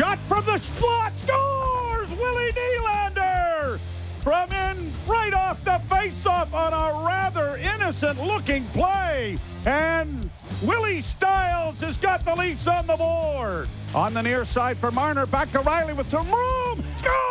Shot from the slot. Scores! Willie Nylander! From in right off the faceoff on a rather innocent looking play. And Willie Stiles has got the Leafs on the board. On the near side for Marner. Back to Rielly with some room. Scores!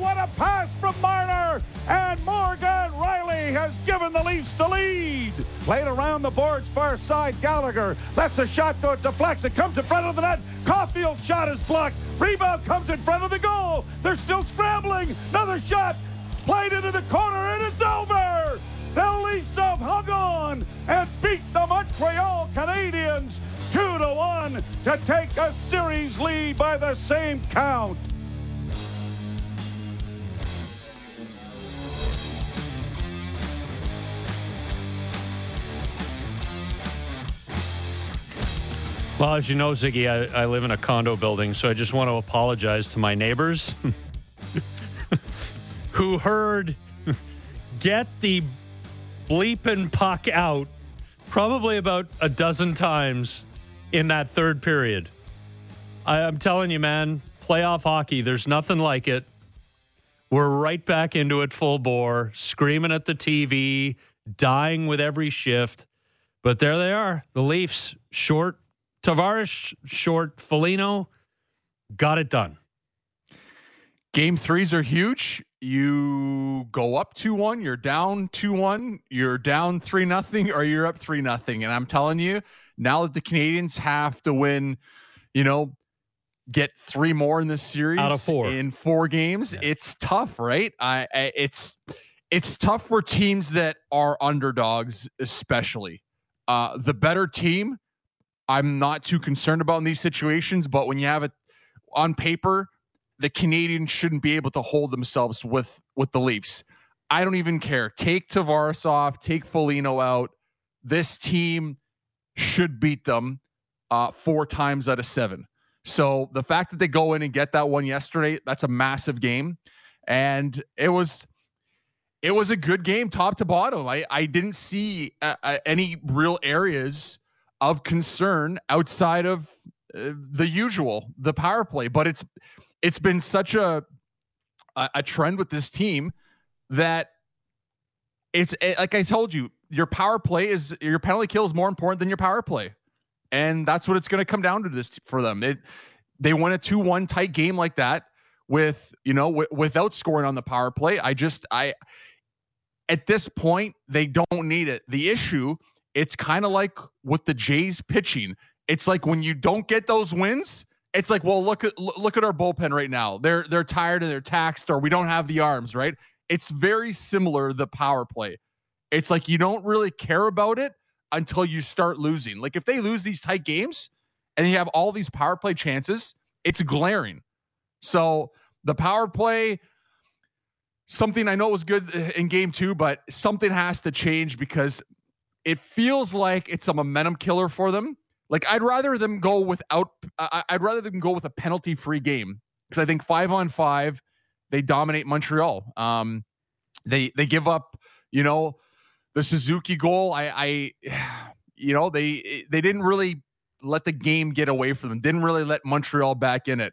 What a pass from Marner! And Morgan Rielly has given the Leafs the lead. Played around the boards far side. Gallagher lets a shot go. It deflects. It comes in front of the net. Caulfield's shot is blocked. Rebound comes in front of the goal. They're still scrambling. Another shot played into the corner, and it's over. The Leafs have hung on and beat the Montreal Canadiens 2 to 1 to take a series lead by the same count. Well, as you know, Ziggy, I, I live in a condo building, so I just want to apologize to my neighbors who heard get the bleeping puck out probably about a dozen times in that third period. I, I'm telling you, man, playoff hockey, there's nothing like it. We're right back into it full bore, screaming at the TV, dying with every shift. But there they are, the Leafs, short Tavares short, Foligno got it done. Game threes are huge. You go up 2 1, you're down 2 1, you're down 3 nothing, or you're up 3 nothing. And I'm telling you, now that the Canadiens have to win, you know, get three more in this series out of four in four games, yeah. it's tough, right? I, I it's it's tough for teams that are underdogs, especially. Uh, the better team I'm not too concerned about in these situations, but when you have it on paper, the Canadiens shouldn't be able to hold themselves with with the Leafs. I don't even care. Take Tavares off, take Foligno out. This team should beat them uh, four times out of seven. So the fact that they go in and get that one yesterday, that's a massive game, and it was it was a good game top to bottom. I I didn't see uh, uh any real areas of concern outside of uh, the usual, the power play. But it's it's been such a a trend with this team that it's eh, like I told you, your power play is your penalty kill is more important than your power play, and that's what it's going to come down to this for them. It, they won a two one tight game like that with you know w- without scoring on the power play. I just I at this point they don't need it. The issue it's kind of like with the Jays pitching. It's like when you don't get those wins, it's like, well, look at look at our bullpen right now. They're they're tired and they're taxed, or we don't have the arms, right? It's very similar the power play. It's like you don't really care about it until you start losing. Like if they lose these tight games and you have all these power play chances, it's glaring. So the power play, something I know was good in game two, but something has to change because it feels like it's a momentum killer for them. Like I'd rather them go without. I'd rather them go with a penalty free game because I think five on five they dominate Montreal. Um, they they give up. You know, the Suzuki goal. I, I, you know, they they didn't really let the game get away from them. Didn't really let Montreal back in it.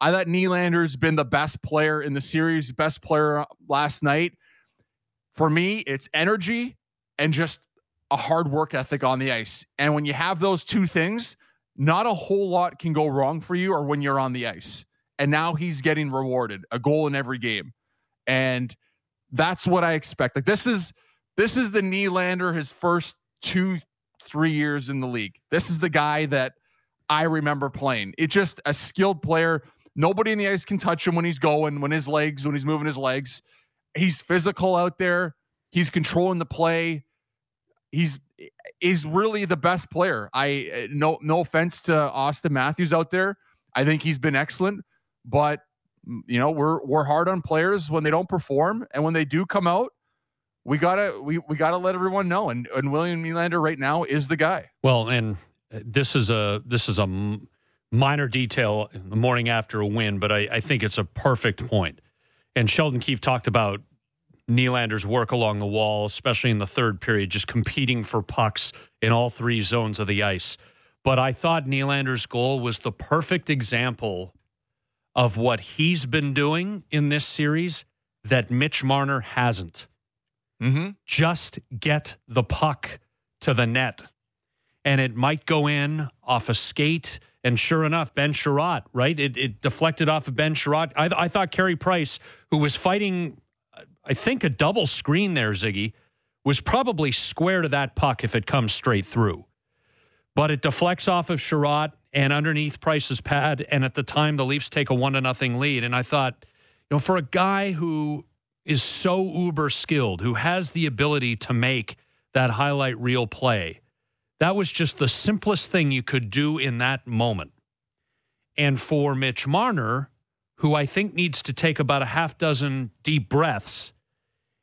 I thought Nylander's been the best player in the series, best player last night. For me, it's energy and just a hard work ethic on the ice. And when you have those two things, not a whole lot can go wrong for you or when you're on the ice. And now he's getting rewarded, a goal in every game. And that's what I expect. Like this is this is the Nylander his first 2 3 years in the league. This is the guy that I remember playing. It's just a skilled player. Nobody in the ice can touch him when he's going, when his legs, when he's moving his legs. He's physical out there. He's controlling the play he's is really the best player. I no no offense to Auston Matthews out there. I think he's been excellent, but mm, you know we're we're hard on players when they don't perform, and when they do come out, we gotta we we gotta let everyone know. And and William Nylander right now is the guy. Well, and uh, this is a this is a minor detail the morning after a win, but I, I think it's a perfect point. And Sheldon Keefe talked about Nylander's work along the wall, especially in the third period, just competing for pucks in all three zones of the ice. But I thought Nylander's goal was the perfect example of what he's been doing in this series that Mitch Marner hasn't. Mm-hmm. Just get the puck to the net. And it might go in off a skate. And sure enough, Ben Chiarot, right? It, it deflected off of Ben Chiarot. I, I thought Carey Price, who was fighting, I think, a double screen there, Ziggy, was probably square to that puck if it comes straight through. But it deflects off of Chiarot and underneath Price's pad. And at the time, the Leafs take a one to nothing lead. And I thought, you know, for a guy who is so uber skilled, who has the ability to make that highlight reel play, that was just the simplest thing you could do in that moment. And for Mitch Marner, who I think needs to take about a half dozen deep breaths,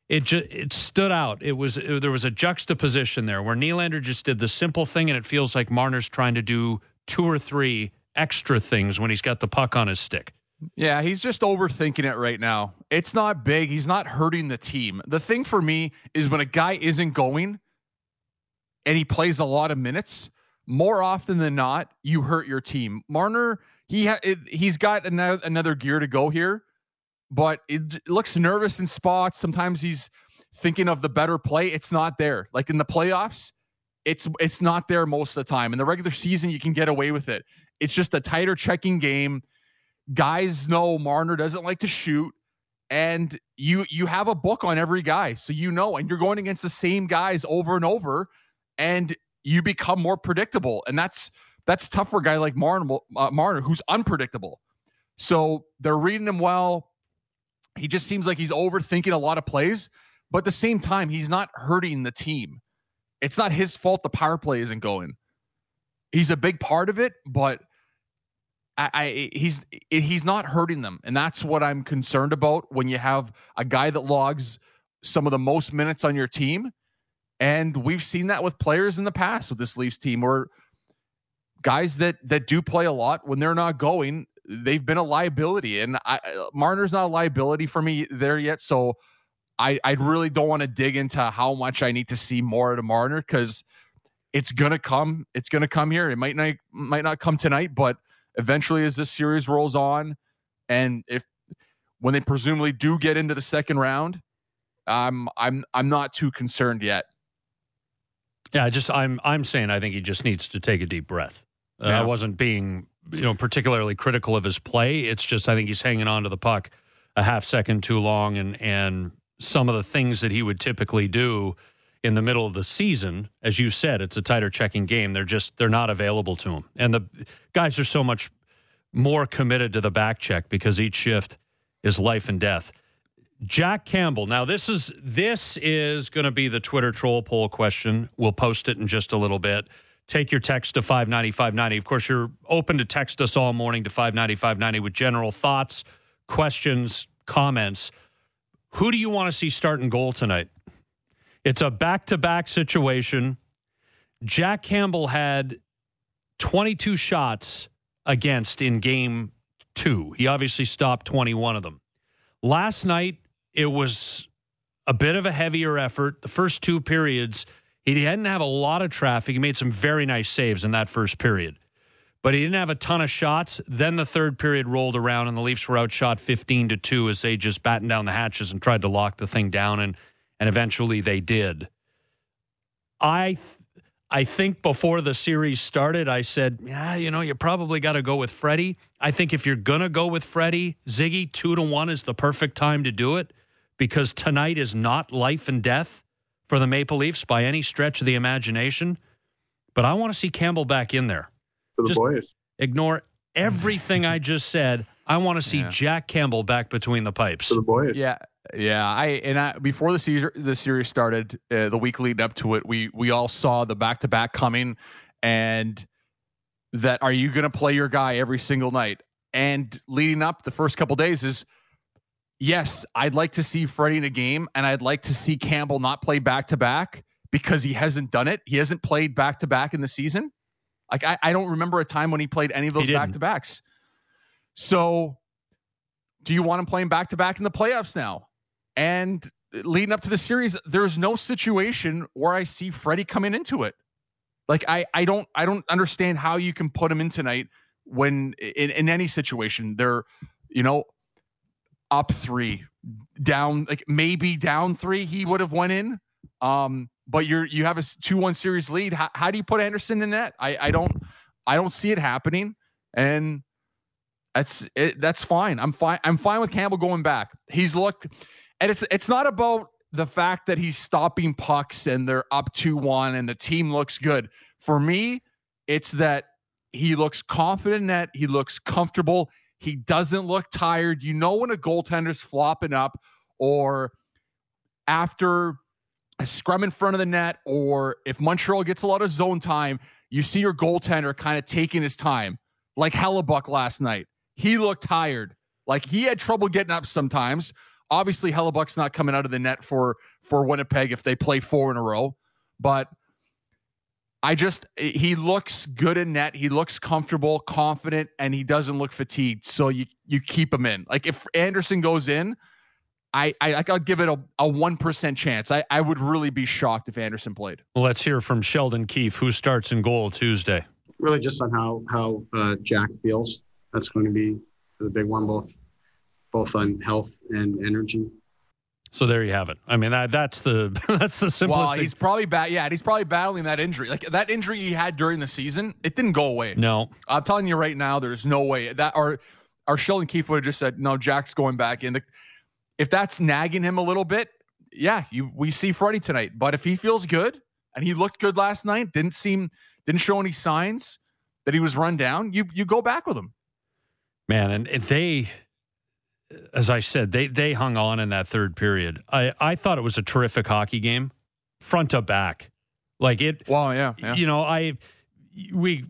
it just it stood out. It was it, there was a juxtaposition there where Nylander just did the simple thing, and it feels like Marner's trying to do two or three extra things when he's got the puck on his stick. Yeah, he's just overthinking it right now. It's not big. He's not hurting the team. The thing for me is when a guy isn't going and he plays a lot of minutes, more often than not, you hurt your team. Marner, he ha- it, he's got another, another gear to go here, but it, it looks nervous in spots. Sometimes he's thinking of the better play. It's not there. Like in the playoffs, it's it's not there most of the time. In the regular season, you can get away with it. It's just a tighter checking game. Guys know Marner doesn't like to shoot, and you you have a book on every guy, so you know, and you're going against the same guys over and over, and you become more predictable, and that's that's tough for a guy like Marner, uh, Marner who's unpredictable. So they're reading him well. He just seems like he's overthinking a lot of plays, but at the same time, he's not hurting the team. It's not his fault the power play isn't going. He's a big part of it, but I, I he's he's not hurting them, and that's what I'm concerned about when you have a guy that logs some of the most minutes on your team, and we've seen that with players in the past with this Leafs team, or guys that that do play a lot when they're not going, they've been a liability, and I, Marner's not a liability for me there yet, so I I really don't want to dig into how much I need to see more of Marner because it's gonna come. It's gonna come here. It might not might not come tonight, but eventually, as this series rolls on, and if when they presumably do get into the second round, I'm I'm I'm not too concerned yet. Yeah, I just I'm I'm saying I think he just needs to take a deep breath. Uh, Yeah. I wasn't being you know particularly critical of his play. It's just I think he's hanging on to the puck a half second too long, and and some of the things that he would typically do in the middle of the season, as you said, it's a tighter checking game. They're just they're not available to him, and the guys are so much more committed to the back check because each shift is life and death. Jack Campbell. Now this is this is going to be the Twitter troll poll question. We'll post it in just a little bit. Take your text to 59590. Of course, you're open to text us all morning to 59590 with general thoughts, questions, comments. Who do you want to see start in goal tonight? It's a back-to-back situation. Jack Campbell had 22 shots against in game 2. He obviously stopped 21 of them. Last night it was a bit of a heavier effort. The first two periods, he didn't have a lot of traffic. He made some very nice saves in that first period, but he didn't have a ton of shots. Then the third period rolled around, and the Leafs were outshot 15 to 2 as they just battened down the hatches and tried to lock the thing down, and, and eventually they did. I. I think before the series started, I said, yeah, you know, you probably got to go with Freddie. I think if you're going to go with Freddie, Ziggy, two to one is the perfect time to do it because tonight is not life and death for the Maple Leafs by any stretch of the imagination. But I want to see Campbell back in there. for the Just- boys. Ignore everything I just said. I want to see Yeah. Jack Campbell back between the pipes. For the boys. Yeah, yeah. I and I before the series the series started, uh, the week leading up to it, we we all saw the back to back coming, and that are you going to play your guy every single night? And leading up the first couple days is yes, I'd like to see Freddie in a game, and I'd like to see Campbell not play back to back because he hasn't done it. He hasn't played back to back in the season. Like I, I don't remember a time when he played any of those back to backs. So, do you want him playing back to back in the playoffs now? And leading up to the series, there's no situation where I see Freddie coming into it. Like I I don't I don't understand how you can put him in tonight when in, in any situation they're you know up three down like maybe down three he would have went in. Um but you're you have a 2-1 series lead. How, how do you put anderson in that i i don't i don't see it happening. And that's it, that's fine. I'm fine i'm fine with campbell going back. He's look, and it's it's not about the fact that he's stopping pucks and they're up 2-1 and the team looks good. For me it's that he looks confident in that he looks comfortable he doesn't look tired. You know when a goaltender's flopping up or after a scrum in front of the net or if Montreal gets a lot of zone time, you see your goaltender kind of taking his time, like Hellebuyck last night. He looked tired. Like he had trouble getting up sometimes. Obviously, Hellebuyck's not coming out of the net for for Winnipeg if they play four in a row. But I just he looks good in net. He looks comfortable, confident, and he doesn't look fatigued. So you you keep him in. Like if Anderson goes in, I I I'd give it a a one percent chance. I I would really be shocked if Anderson played. Well, let's hear from Sheldon Keefe, who starts in goal Tuesday. Really, just on how how uh, Jack feels. That's going to be the big one, both both on health and energy. So there you have it. I mean, that, that's the that's the simplest. Well, he's probably bad. Yeah, he's probably battling that injury. Like that injury he had during the season, it didn't go away. No, I'm telling you right now, there's no way that our our Sheldon Keefe would have just said, "No, Jack's going back in." The, if that's nagging him a little bit, yeah, you we see Freddie tonight. But if he feels good and he looked good last night, didn't seem didn't show any signs that he was run down, you you go back with him. Man, and, and they as I said, they they hung on in that third period. I I thought it was a terrific hockey game, front to back. Like it. Well, yeah, yeah. You know, I we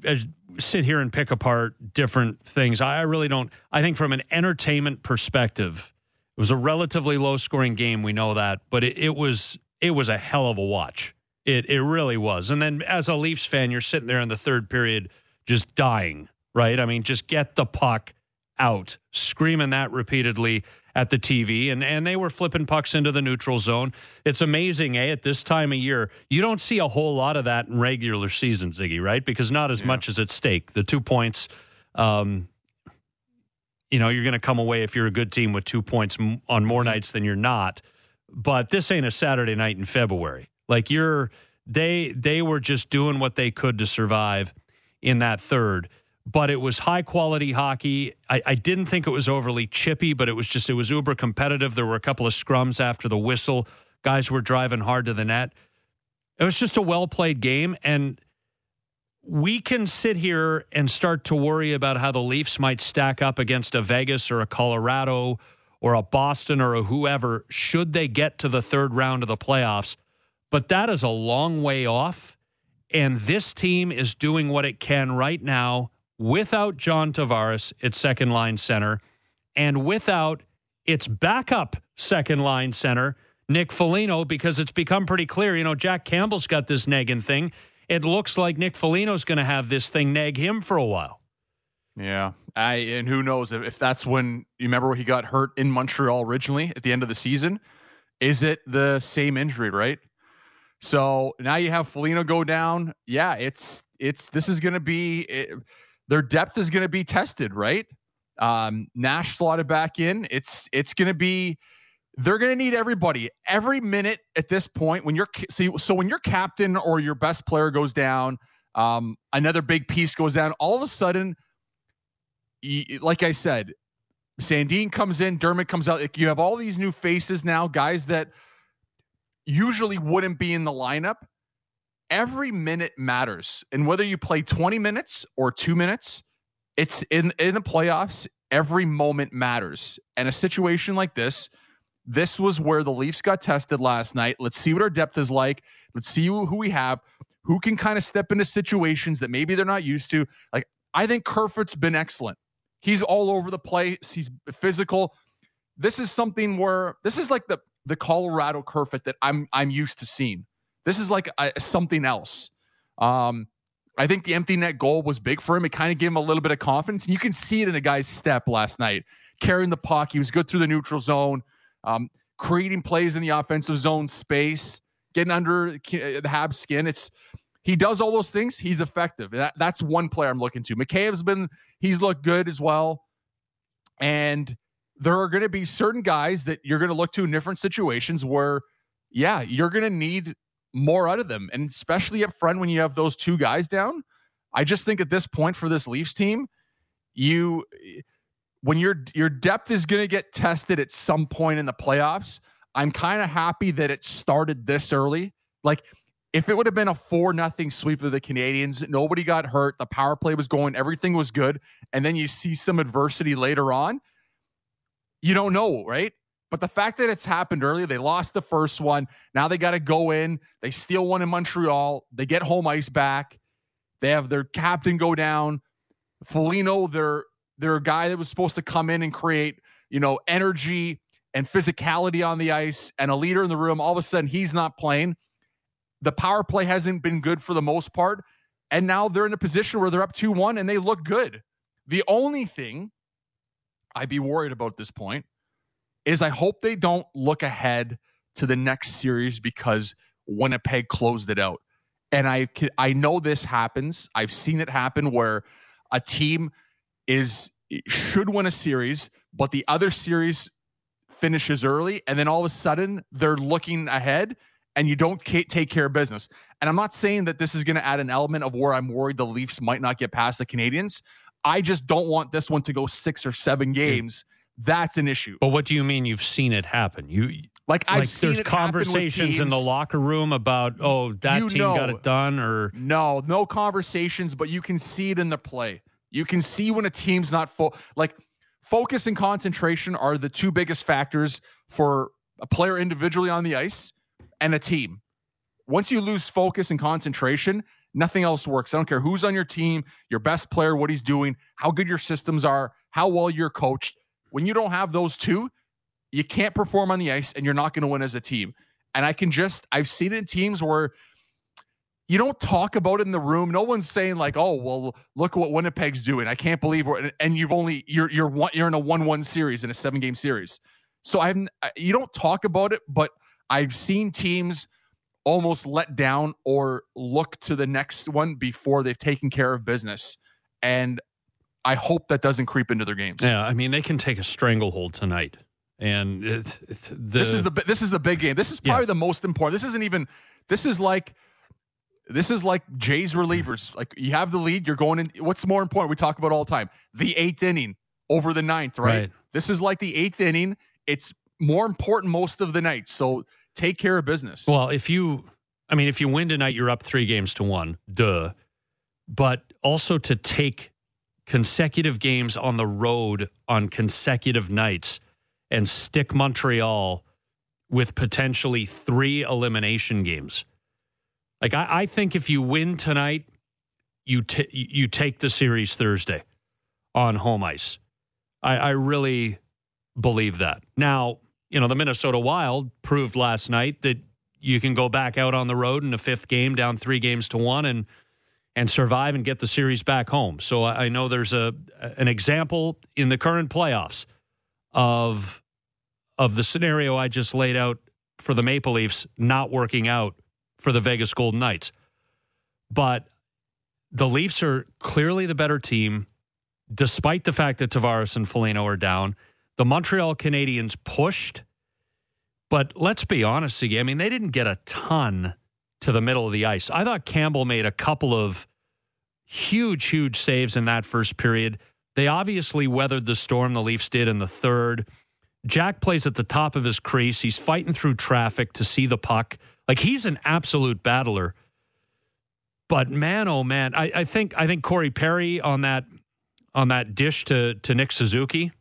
sit here and pick apart different things. I, I really don't. I think from an entertainment perspective, it was a relatively low scoring game. We know that, but it, it was it was a hell of a watch. It it really was. And then as a Leafs fan, you're sitting there in the third period just dying, right? I mean, just get the puck out, screaming that repeatedly at the TV, and, and they were flipping pucks into the neutral zone. It's amazing, eh? At this time of year, you don't see a whole lot of that in regular season, Ziggy, right? Because not as yeah. much as at stake. The two points, um, you know, you're going to come away if you're a good team with two points on more mm-hmm. nights than you're not. But this ain't a Saturday night in February. Like you're, they they were just doing what they could to survive in that third but it was high quality hockey. I, I, didn't think it was overly chippy, but it was just it was uber competitive. There were a couple of scrums after the whistle. Guys were driving hard to the net. It was just a well played game, and we can sit here and start to worry about how the Leafs might stack up against a Vegas or a Colorado or a Boston or a whoever should they get to the third round of the playoffs. But that is a long way off. And this team is doing what it can right now without John Tavares its second line center and without its backup second line center, Nick Foligno, because it's become pretty clear, you know, Jack Campbell's got this nagging thing. It looks like Nick Foligno's going to have this thing nag him for a while. Yeah. I and who knows if, if that's when you remember when he got hurt in Montreal originally at the end of the season. Is it the same injury, right? So now you have Foligno go down. Yeah, it's it's this is going to be it, their depth is going to be tested, right? Um, Nash slotted back in. It's it's going to be they're going to need everybody every minute at this point. When you're so, so when your captain or your best player goes down, um, another big piece goes down. All of a sudden, like I said, Sandin comes in, Dermott comes out. You have all these new faces now, guys that usually wouldn't be in the lineup every minute matters. And whether you play 20 minutes or two minutes, it's in, in the playoffs, every moment matters. And a situation like this, this was where the Leafs got tested last night. Let's see what our depth is like. Let's see who, we have, who can kind of step into situations that maybe they're not used to. Like, I think Kerfoot's been excellent. He's all over the place. He's physical. This is something where this is like the the Colorado Kerfoot that I'm I'm used to seeing. This is like a, something else. Um, I think the empty net goal was big for him. It kind of gave him a little bit of confidence. And you can see it in a guy's step last night, carrying the puck. He was good through the neutral zone, um, creating plays in the offensive zone space, getting under the Habs skin. It's he does all those things. He's effective. That, that's one player I'm looking to. McKay's been he's looked good as well, and there are going to be certain guys that you're going to look to in different situations where, yeah, you're going to need more out of them, and especially up front when you have those two guys down. I just think at this point for this Leafs team, you when your your depth is going to get tested at some point in the playoffs. I'm kind of happy that it started this early. Like if it would have been a four nothing sweep of the Canadiens, nobody got hurt, the power play was going, everything was good, and then you see some adversity later on, you don't know, right? But the fact that it's happened early, they lost the first one. Now they got to go in. They steal one in Montreal. They get home ice back. They have their captain go down. Foligno, their their guy that was supposed to come in and create, you know, energy and physicality on the ice and a leader in the room. All of a sudden, he's not playing. The power play hasn't been good for the most part. And now they're in a position where they're up 2 1 and they look good. The only thing I'd be worried about this point is I hope they don't look ahead to the next series because Winnipeg closed it out. And I I know this happens. I've seen it happen where a team is should win a series, but the other series finishes early, and then all of a sudden they're looking ahead and you don't take care of business. And I'm not saying that this is going to add an element of where I'm worried the Leafs might not get past the Canadians. I just don't want this one to go six or seven hmm. games. That's an issue. But what do you mean you've seen it happen? You like I've like there's conversations in the locker room about oh that you team know. got it done or no no conversations, but you can see it in the play. You can see when a team's not full like focus and concentration are the two biggest factors for a player individually on the ice and a team. Once you lose focus and concentration, nothing else works. I don't care who's on your team, your best player, what he's doing, how good your systems are, how well you're coached. When you don't have those two, you can't perform on the ice and you're not going to win as a team. And I can just, I've seen it in teams where you don't talk about it in the room. No one's saying like, "Oh, well, look what Winnipeg's doing." I can't believe and you've only you're you're one, you're in a one-one series in a seven-game series. So I'm you don't talk about it, but I've seen teams almost let down or look to the next one before they've taken care of business. And I hope that doesn't creep into their games. Yeah, I mean they can take a stranglehold tonight, and it, it, the, this is the this is the big game. This is probably yeah. the most important. This isn't even. This is like this is like Jay's relievers. Like you have the lead, you're going in. What's more important? We talk about all the time. The eighth inning over the ninth, right? right? This is like the eighth inning. It's more important most of the night. So take care of business. Well, if you, I mean, if you win tonight, you're up three games to one. Duh. But also to take consecutive games on the road on consecutive nights and stick Montreal with potentially three elimination games. Like I, I think if you win tonight, you t- you take the series Thursday on home ice. I, I really believe that. Now, you know, the Minnesota Wild proved last night that you can go back out on the road in a fifth game, down three games to one, and and survive and get the series back home. So I know there's a an example in the current playoffs of of the scenario I just laid out for the Maple Leafs not working out for the Vegas Golden Knights. But the Leafs are clearly the better team, despite the fact that Tavares and Foligno are down. The Montreal Canadiens pushed, but let's be honest again. I mean, they didn't get a ton to the middle of the ice. I thought Campbell made a couple of huge, huge saves in that first period. They obviously weathered the storm the Leafs did in the third. Jack plays at the top of his crease. He's fighting through traffic to see the puck. Like he's an absolute battler. But man, oh man, I, I think I think Corey Perry on that on that dish to to Nick Suzuki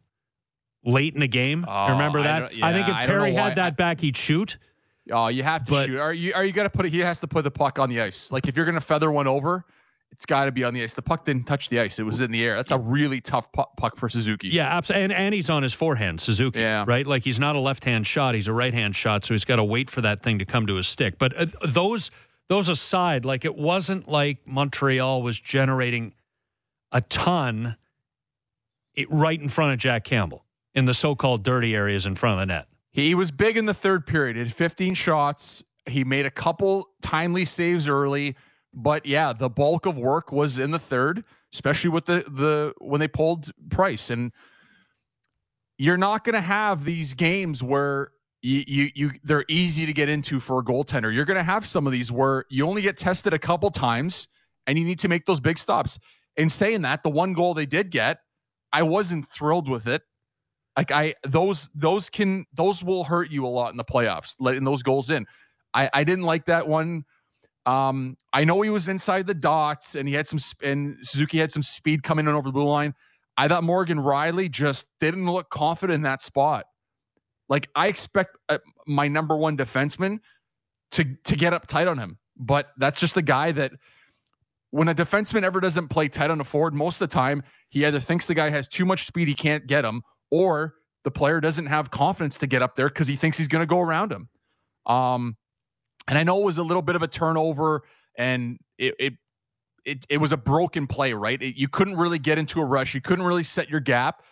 late in the game. Oh, Remember that? I, yeah, I think if Perry had that back, he'd shoot. Oh, you have to but, shoot. Are you are you gonna put it? He has to put the puck on the ice. Like if you're gonna feather one over, it's got to be on the ice. The puck didn't touch the ice; it was in the air. That's a really tough puck for Suzuki. Yeah, absolutely. And, and he's on his forehand, Suzuki. Yeah, right. Like he's not a left-hand shot; he's a right-hand shot. So he's got to wait for that thing to come to his stick. But uh, those those aside, like it wasn't like Montreal was generating a ton it, right in front of Jack Campbell in the so-called dirty areas in front of the net. He was big in the third period. He had 15 shots. He made a couple timely saves early but yeah, the bulk of work was in the third, especially with the the when they pulled Price. And you're not going to have these games where you, you you they're easy to get into for a goaltender. You're going to have some of these where you only get tested a couple times and you need to make those big stops. In saying that, the one goal they did get, I wasn't thrilled with it. Like I those those can those will hurt you a lot in the playoffs, letting those goals in. I I didn't like that one. Um, I know he was inside the dots and he had some and Suzuki had some speed coming in over the blue line. I thought Morgan Rielly just didn't look confident in that spot. Like I expect uh, my number one defenseman to to get up tight on him, but that's just the guy that when a defenseman ever doesn't play tight on a forward, most of the time he either thinks the guy has too much speed, he can't get him, or the player doesn't have confidence to get up there because he thinks he's going to go around him. Um, and I know it was a little bit of a turnover, and it it it, it was a broken play, right? It, you couldn't really get into a rush, you couldn't really set your gap.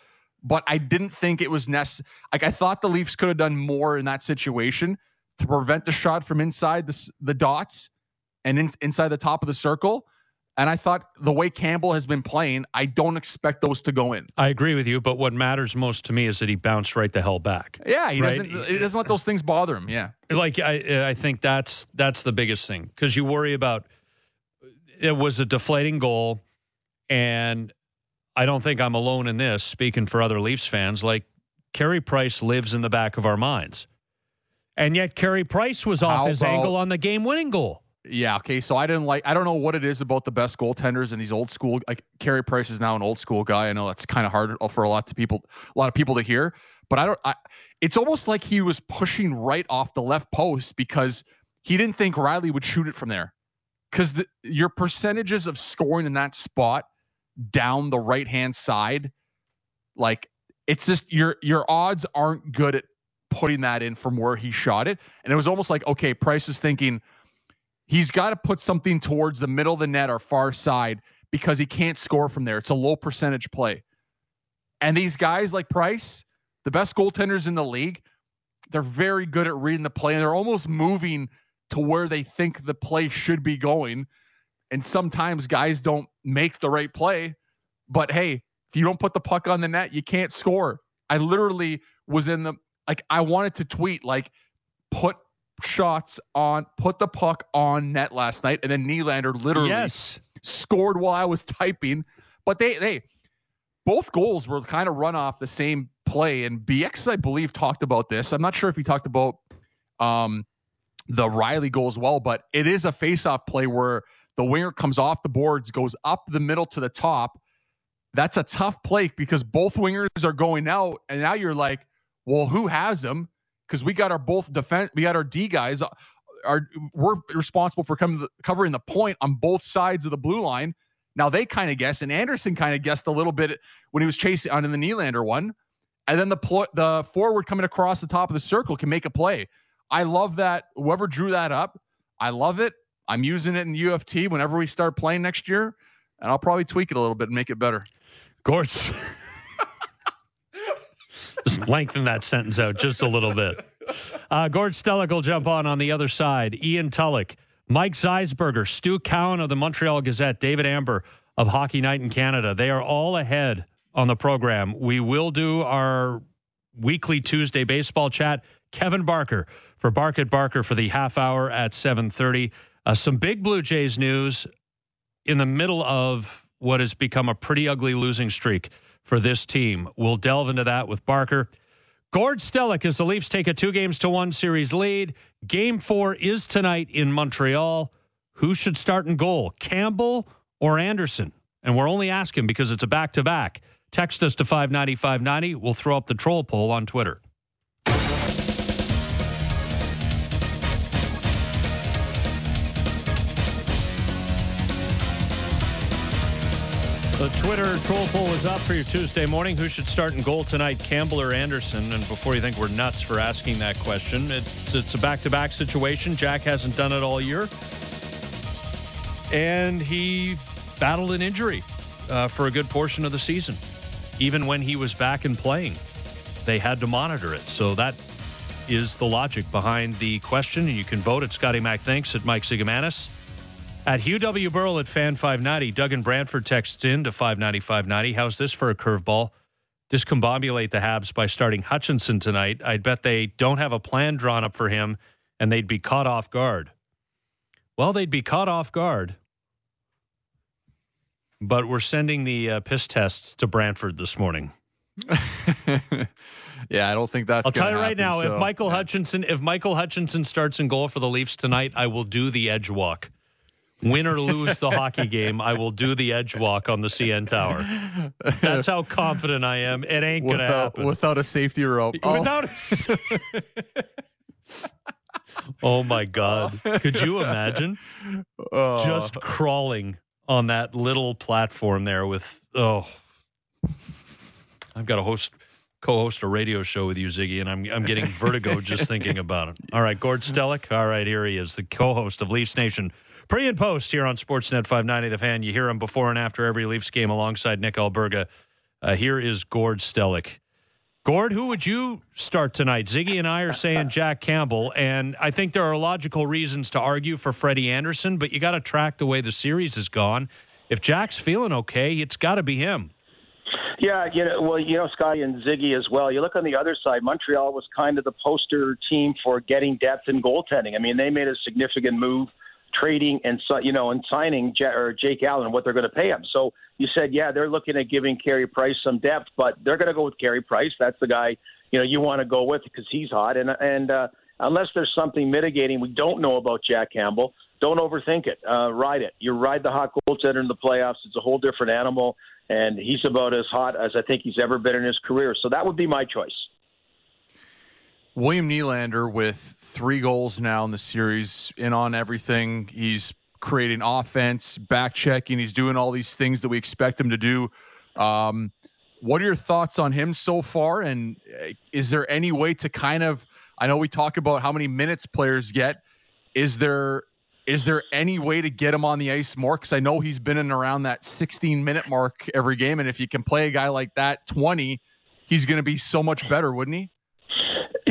But I didn't think it was necessary. Like I thought the Leafs could have done more in that situation to prevent the shot from inside the the dots and in, inside the top of the circle. And I thought the way Campbell has been playing, I don't expect those to go in. I agree with you, but what matters most to me is that he bounced right the hell back. Yeah, he right? doesn't. He doesn't let those things bother him. Yeah, like I, I think that's that's the biggest thing because you worry about it was a deflating goal, and I don't think I'm alone in this. Speaking for other Leafs fans, like Carey Price lives in the back of our minds, and yet Carey Price was off How his about- angle on the game-winning goal. Yeah. Okay. So I didn't like. I don't know what it is about the best goaltenders and these old school. Like Carey Price is now an old school guy. I know that's kind of hard for a lot of people, a lot of people to hear. But I don't. I, it's almost like he was pushing right off the left post because he didn't think Rielly would shoot it from there. Because your percentages of scoring in that spot down the right hand side, like it's just your your odds aren't good at putting that in from where he shot it. And it was almost like okay, Price is thinking He's got to put something towards the middle of the net or far side because he can't score from there. It's a low percentage play. And these guys like Price, the best goaltenders in the league, they're very good at reading the play and they're almost moving to where they think the play should be going. And sometimes guys don't make the right play. But hey, if you don't put the puck on the net, you can't score. I literally was in the like I wanted to tweet like put shots on, put the puck on net last night, and then Nylander literally yes. scored while I was typing. But they they both goals were kind of run off the same play. And BX, I believe, talked about this. I'm not sure if he talked about um, the Rielly goal as well, but it is a face-off play where the winger comes off the boards, goes up the middle to the top. That's a tough play because both wingers are going out, and now you're like, well, who has him? Because we got our both defense, we got our D guys. Uh, are we're responsible for covering the point on both sides of the blue line. Now they kind of guess, and Anderson kind of guessed a little bit when he was chasing on in the Nylander one, and then the pl- the forward coming across the top of the circle can make a play. I love that. Whoever drew that up, I love it. I'm using it in UFT whenever we start playing next year, and I'll probably tweak it a little bit and make it better. Gortz. Just lengthen that sentence out just a little bit. Uh, Gord Stellick will jump on on the other side. Ian Tulloch, Mike Zeisberger, Stu Cowan of the Montreal Gazette, David Amber of Hockey Night in Canada. They are all ahead on the program. We will do our weekly Tuesday baseball chat. Kevin Barker for Bark at Barker for the half hour at 7.30. Uh, some big Blue Jays news in the middle of what has become a pretty ugly losing streak for this team. We'll delve into that with Barker. Gord Stellick as the Leafs take a two games to one series lead. Game four is tonight in Montreal. Who should start in goal, Campbell or Anderson? And we're only asking because it's a back to back. Text us to 59590. We'll throw up the troll poll on Twitter. The Twitter troll poll is up for your Tuesday morning. Who should start in goal tonight, Campbell or Anderson? And before you think we're nuts for asking that question, it's it's a back-to-back situation. Jack hasn't done it all year, and he battled an injury uh, for a good portion of the season. Even when he was back and playing, they had to monitor it. So that is the logic behind the question. And you can vote at Scotty Mac Thinks at Mike Zigomanis. At Hugh W. Burl at Fan 590, Doug and Brantford texts in to 590 590. How's this for a curveball? Discombobulate the Habs by starting Hutchinson tonight. I'd bet they don't have a plan drawn up for him and they'd be caught off guard. Well, they'd be caught off guard. But we're sending the uh, piss tests to Brantford this morning. yeah, I don't think that's. I'll tell you happen, right now, so, if Michael yeah. Hutchinson, if Michael Hutchinson starts in goal for the Leafs tonight, I will do the edge walk. Win or lose the hockey game, I will do the edge walk on the CN Tower. That's how confident I am. It ain't gonna happen without a safety rope. Oh. without. A... oh my God! Could you imagine Oh. just crawling on that little platform there with oh? I've got to host co-host a radio show with you, Ziggy, and I'm I'm getting vertigo just thinking about it. All right, Gord Stellick. All right, here he is, the co-host of Leafs Nation. Pre and post here on Sportsnet 590 The Fan. You hear him before and after every Leafs game alongside Nick Alberga. Uh, here is Gord Stellick. Gord, who would you start tonight? Ziggy and I are saying Jack Campbell, and I think there are logical reasons to argue for Freddie Anderson, but you got to track the way the series has gone. If Jack's feeling okay, it's got to be him. Yeah, you know, well, you know, Scotty and Ziggy as well. You look on the other side. Montreal was kind of the poster team for getting depth in goaltending. I mean, they made a significant move, trading and you know, and signing J- or Jake Allen, what they're going to pay him. So you said, yeah, they're looking at giving Carey Price some depth, but they're going to go with Carey Price. That's the guy you know you want to go with because he's hot. And and uh, unless there's something mitigating we don't know about Jack Campbell, don't overthink it. Uh, ride it. You ride the hot goaltender in the playoffs. It's a whole different animal, and he's about as hot as I think he's ever been in his career. So that would be my choice. William Nylander with three goals now in the series, in on everything. He's creating offense, back checking. He's doing all these things that we expect him to do. Um, what are your thoughts on him so far? And uh, is there any way to kind of? I know we talk about how many minutes players get. Is there is there any way to get him on the ice more? Because I know he's been in around that 16 minute mark every game, and if you can play a guy like that 20, he's going to be so much better, wouldn't he?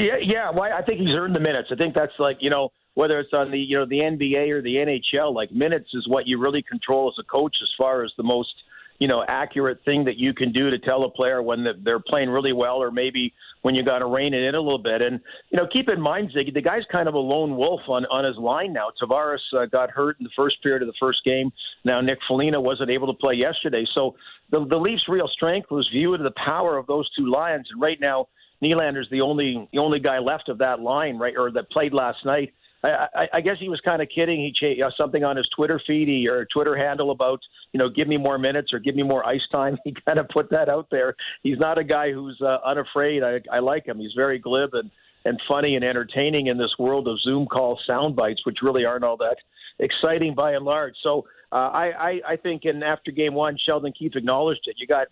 Yeah, yeah. Well, I think he's earned the minutes. I think that's like you know whether it's on the you know the NBA or the NHL, like minutes is what you really control as a coach as far as the most you know accurate thing that you can do to tell a player when they're playing really well or maybe when you got to rein it in a little bit. And you know, keep in mind, Ziggy, the guy's kind of a lone wolf on on his line now. Tavares uh, got hurt in the first period of the first game. Now Nick Foligno wasn't able to play yesterday, so the the Leafs' real strength was viewed the power of those two lions. And right now. Nylander's the only the only guy left of that line, right, or that played last night. I, I, I guess he was kind of kidding. He changed uh, something on his Twitter feed he, or Twitter handle about you know give me more minutes or give me more ice time. He kind of put that out there. He's not a guy who's uh, unafraid. I, I like him. He's very glib and and funny and entertaining in this world of Zoom call sound bites, which really aren't all that exciting by and large. So uh, I, I I think in after game one, Sheldon Keefe acknowledged it. You got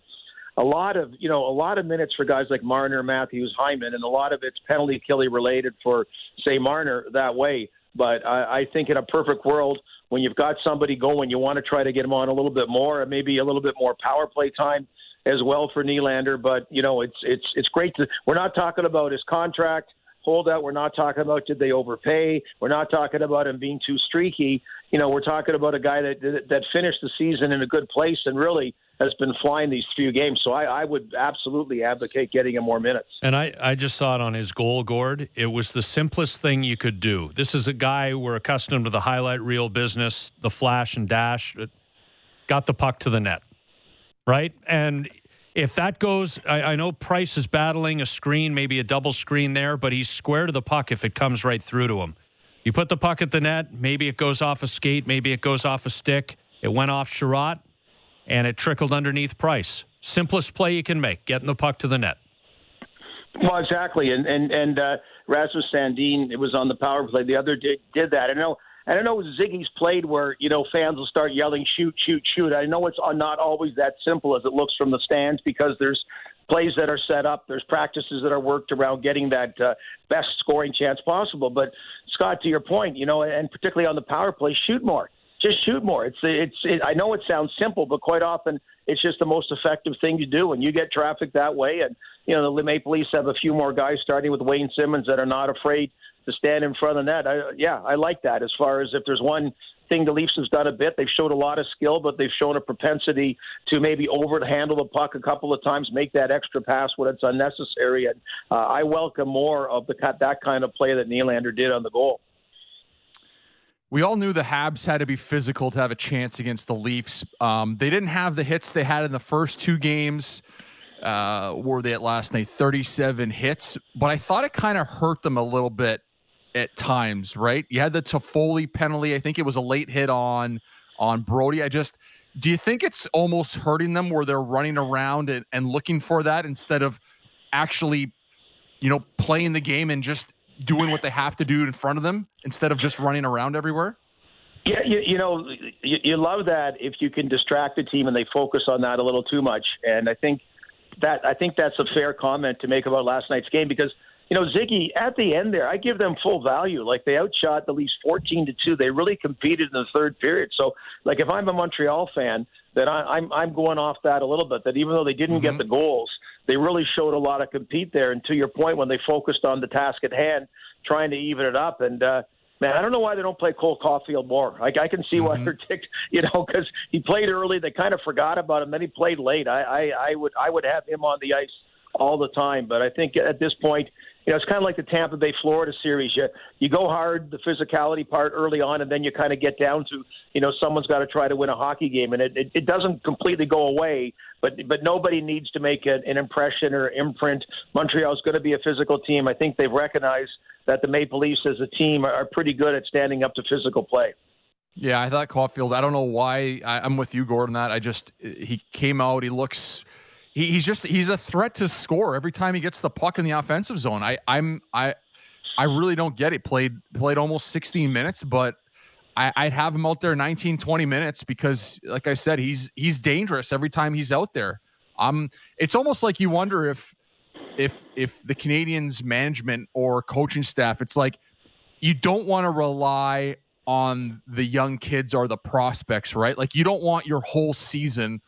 a lot of you know a lot of minutes for guys like Marner, Matthews, Hyman, and a lot of it's penalty killy related for say Marner that way. But I, I think in a perfect world, when you've got somebody going, you want to try to get him on a little bit more, and maybe a little bit more power play time as well for Nylander. But you know, it's it's it's great to. We're not talking about his contract holdout. We're not talking about did they overpay. We're not talking about him being too streaky. You know, we're talking about a guy that that finished the season in a good place and really has been flying these few games. So I, I would absolutely advocate getting him more minutes. And I, I just saw it on his goal, Gord. It was the simplest thing you could do. This is a guy we're accustomed to the highlight reel business, the flash and dash. Uh, got the puck to the net, right? And if that goes, I, I, know Price is battling a screen, maybe a double screen there, but he's square to the puck if it comes right through to him. You put the puck at the net, maybe it goes off a skate, maybe it goes off a stick. It went off Chiarot, and it trickled underneath Price. Simplest play you can make, getting the puck to the net. Well, exactly, and and and uh, Rasmus Sandin, it was on the power play. The other did did that. I know. I don't know Ziggy's played where you know fans will start yelling shoot shoot shoot. I know it's not always that simple as it looks from the stands because there's plays that are set up, there's practices that are worked around getting that uh, best scoring chance possible. But Scott, to your point, you know, and particularly on the power play, shoot more. Just shoot more. It's it's. It, I know it sounds simple, but quite often it's just the most effective thing to do. And you get traffic that way, and you know the Maple Leafs have a few more guys starting with Wayne Simmonds, that are not afraid to stand in front of the net. I, yeah, I like that. As far as if there's one thing the Leafs has done a bit. They've showed a lot of skill, but they've shown a propensity to maybe over handle the puck a couple of times, make that extra pass when it's unnecessary. And uh, I welcome more of the that kind of play that Nylander did on the goal. We all knew the Habs had to be physical to have a chance against the Leafs. Um, they didn't have the hits they had in the first two games. Uh, were they at last night? 37 hits, but I thought it kind of hurt them a little bit at times, right? You had the Toffoli penalty. I think it was a late hit on on Brodie. I just do you think it's almost hurting them where they're running around and, and looking for that instead of actually, you know, playing the game and just doing what they have to do in front of them instead of just running around everywhere? Yeah, you, you know, you, you love that if you can distract the team and they focus on that a little too much. And I think that I think that's a fair comment to make about last night's game because you know, Ziggy, at the end there, I give them full value. Like they outshot the Leafs 14 to 2. They really competed in the third period. So, like, if I'm a Montreal fan, that I, I'm I'm going off that a little bit. That even though they didn't mm-hmm. get the goals, they really showed a lot of compete there. And to your point, when they focused on the task at hand, trying to even it up, and uh, man, I don't know why they don't play Cole Caufield more. Like I can see mm-hmm. why they're ticked, you know, because he played early. They kind of forgot about him. Then he played late. I, I I would I would have him on the ice all the time. But I think at this point, you know, it's kind of like the Tampa Bay Florida series. You you go hard the physicality part early on, and then you kind of get down to you know someone's got to try to win a hockey game, and it, it it doesn't completely go away. But but nobody needs to make a, an impression or imprint. Montreal's going to be a physical team. I think they've recognized that the Maple Leafs as a team are, are pretty good at standing up to physical play. Yeah, I thought Caufield. I don't know why. I, I'm with you, Gordon. That I just he came out. He looks he, he's just he's a threat to score every time he gets the puck in the offensive zone. I I'm I I really don't get it. Played played almost 16 minutes, but I, I'd have him out there 19, 20 minutes because, like I said, he's he's dangerous every time he's out there. Um, it's almost like you wonder if if if the Canadiens management or coaching staff, it's like you don't want to rely on the young kids or the prospects, right? Like you don't want your whole season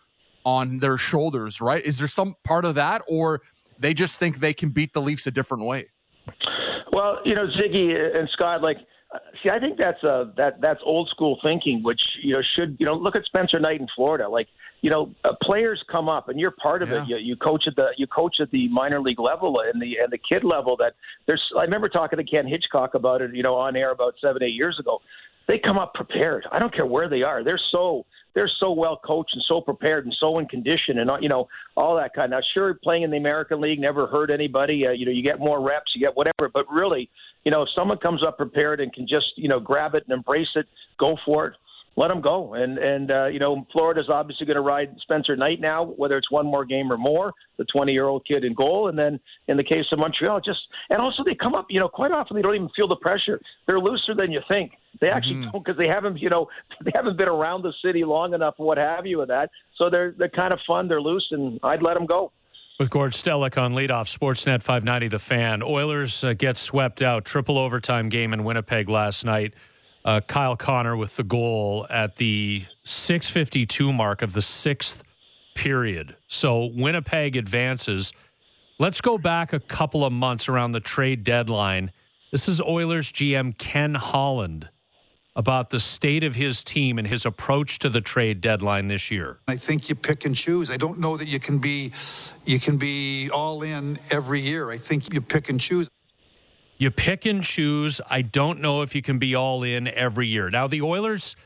on their shoulders, right? Is there some part of that, or they just think they can beat the Leafs a different way? Well, you know, Ziggy and Scott, like, see, I think that's a that that's old school thinking, which you know should you know look at Spencer Knight in Florida, like. You know, uh, players come up, and you're part of yeah. it. You, you coach at the you coach at the minor league level and the and the kid level. That there's. I remember talking to Ken Hitchcock about it. You know, on air about seven eight years ago. They come up prepared. I don't care where they are. They're so they're so well coached and so prepared and so in condition and you know all that kind. Now, sure, playing in the American League never hurt anybody. Uh, you know, you get more reps, you get whatever. But really, you know, if someone comes up prepared and can just you know grab it and embrace it, go for it let him go. And and uh, you know, Florida's obviously going to ride Spencer Knight now, whether it's one more game or more. The 20 year old kid in goal, and then in the case of Montreal, just and also they come up. You know, quite often they don't even feel the pressure. They're looser than you think. They actually mm-hmm. don't because they haven't you know they haven't been around the city long enough what have you with that. So they're they're kind of fun. They're loose, and I'd let them go. With Gord Stellick on leadoff, Sportsnet 590, the fan. Oilers uh, get swept out. Triple overtime game in Winnipeg last night uh, Kyle Connor with the goal at the 652 mark of the sixth period. So Winnipeg advances. Let's go back a couple of months around the trade deadline. This is Oilers GM Ken Holland about the state of his team and his approach to the trade deadline this year. I think you pick and choose. I don't know that you can be you can be all in every year. I think you pick and choose you pick and choose. I don't know if you can be all in every year. Now, the Oilers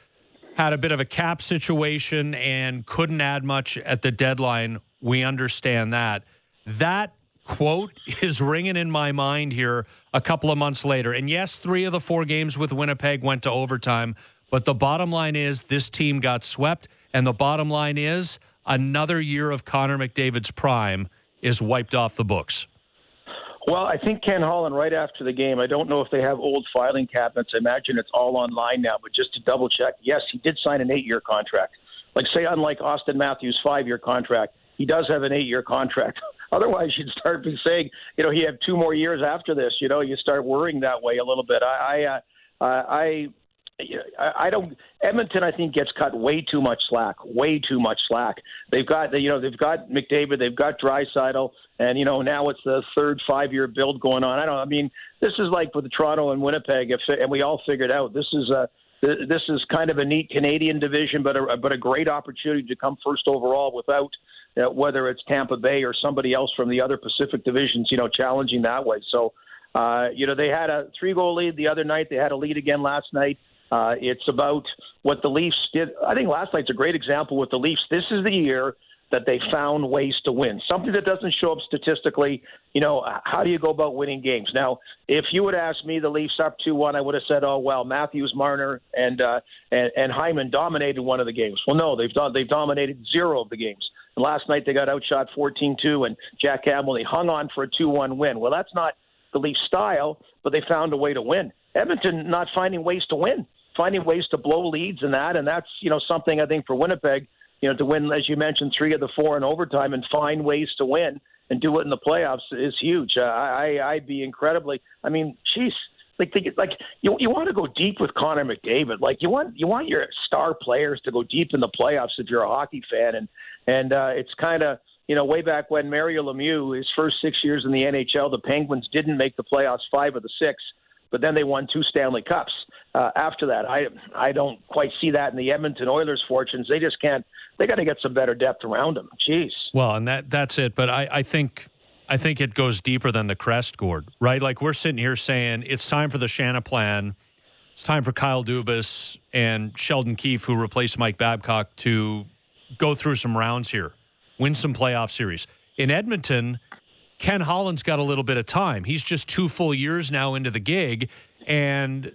had a bit of a cap situation and couldn't add much at the deadline. We understand that. That quote is ringing in my mind here a couple of months later. And yes, three of the four games with Winnipeg went to overtime. But the bottom line is this team got swept. And the bottom line is another year of Connor McDavid's prime is wiped off the books. Well, I think Ken Holland, right after the game, I don't know if they have old filing cabinets. I imagine it's all online now, but just to double check, yes, he did sign an eight year contract. Like, say, unlike Auston Matthews' five year contract, he does have an eight year contract. Otherwise, you'd start be saying, you know, he had two more years after this. You know, you start worrying that way a little bit. I, I, uh, I, I don't. Edmonton, I think, gets cut way too much slack. Way too much slack. They've got, you know, they've got McDavid, they've got Draisaitl, and you know now it's the third five-year build going on. I don't. I mean, this is like with the Toronto and Winnipeg, if, and we all figured out this is a this is kind of a neat Canadian division, but a, but a great opportunity to come first overall without uh, whether it's Tampa Bay or somebody else from the other Pacific divisions, you know, challenging that way. So, uh, you know, they had a three goal lead the other night. They had a lead again last night. Uh, it's about what the Leafs did. I think last night's a great example with the Leafs. This is the year that they found ways to win. Something that doesn't show up statistically. You know, how do you go about winning games? Now, if you would ask me, the Leafs up two one, I would have said, oh well, Matthews, Marner, and uh, and, and Hyman dominated one of the games. Well, no, they've done they've dominated zero of the games. And last night they got outshot 14-2, and Jack Campbell they hung on for a two-one win. Well, that's not the Leafs style, but they found a way to win. Edmonton not finding ways to win, finding ways to blow leads and that, and that's you know something I think for Winnipeg you know, to win, as you mentioned, three of the four in overtime and find ways to win and do it in the playoffs is huge. Uh, I, I'd be incredibly. I mean, geez, like like you you want to go deep with Connor McDavid. Like you want you want your star players to go deep in the playoffs if you're a hockey fan, and and uh, it's kind of you know way back when Mario Lemieux, his first six years in the NHL, the Penguins didn't make the playoffs five of the six, but then they won two Stanley Cups. Uh, after that, I I don't quite see that in the Edmonton Oilers' fortunes. They just can't they got to get some better depth around them. Jeez. Well, and that that's it. But I, I think I think it goes deeper than the crest, Gord. Right? Like we're sitting here saying it's time for the Shanna plan. It's time for Kyle Dubas and Sheldon Keefe, who replaced Mike Babcock, to go through some rounds here, win some playoff series. In Edmonton, Ken Holland's got a little bit of time. He's just two full years now into the gig, and